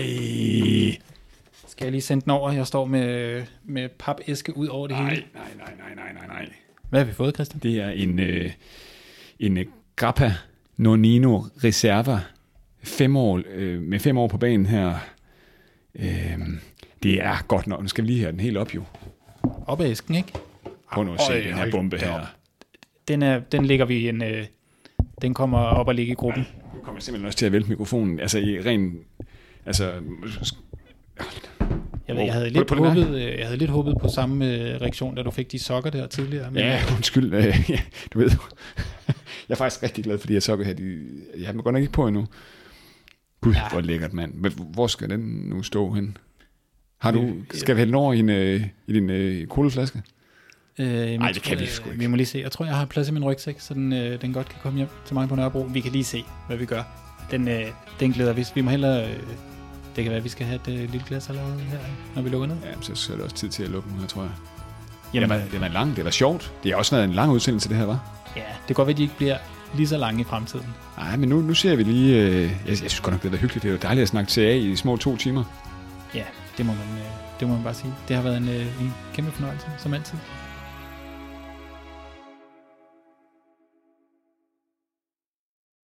Skal jeg lige sende den over? Jeg står med, med papæske ud over det Nej, hele. nej, nej, nej, nej, nej, nej. Hvad har vi fået, Christian? Det er en, øh, en øh, Grappa Nonino Reserva. Fem år, øh, med fem år på banen her. Øh, det er godt nok. Nu skal vi lige have den helt op, jo. Op ad æsken, ikke? Prøv nu at se Øj, den her bombe her. Den, er, den ligger vi en... Øh, den kommer op og ligge i gruppen. Nu kommer jeg simpelthen også til at vælte mikrofonen. Altså i ren... Altså... Jeg, ved, jeg, havde På- lidt på her? håbet, øh, jeg havde lidt håbet på samme øh, reaktion, da du fik de sokker der tidligere. Men, Ja, undskyld. Øh, ja, du ved Jeg er faktisk rigtig glad for de her sokker her. De, jeg har dem godt nok ikke på endnu. Gud, Ja. hvor lækkert, mand. Men Hvor skal den nu stå hen? Har du, Øh, skal vi hælde den over i, en, øh, i din øh, colaflaske? Øh, jeg det kan vi sgu ikke. Vi må lige se. Jeg tror, jeg har plads i min rygsæk, så den, øh, den godt kan komme hjem til mig på Nørrebro. Vi kan lige se, hvad vi gør. Den, øh, den glæder vi. Vi må hellere... Øh, det kan være, at vi skal have et øh, lille glas allerede her, når vi lukker ned. Ja, så så er det også tid til at lukke nu her, tror jeg. Jamen, det, var, det var lang, det var sjovt. Det har også været en lang udsendelse, det her, var. ja, det kan godt være, at de ikke bliver lige så lange i fremtiden. Nej, men nu, nu ser vi lige... Øh, jeg, jeg synes godt nok, det har været hyggeligt. Det er jo dejligt at snakke til af i de små to timer. Ja, det må man, øh, det må man bare sige. Det har været en, øh, en kæmpe fornøjelse, som altid.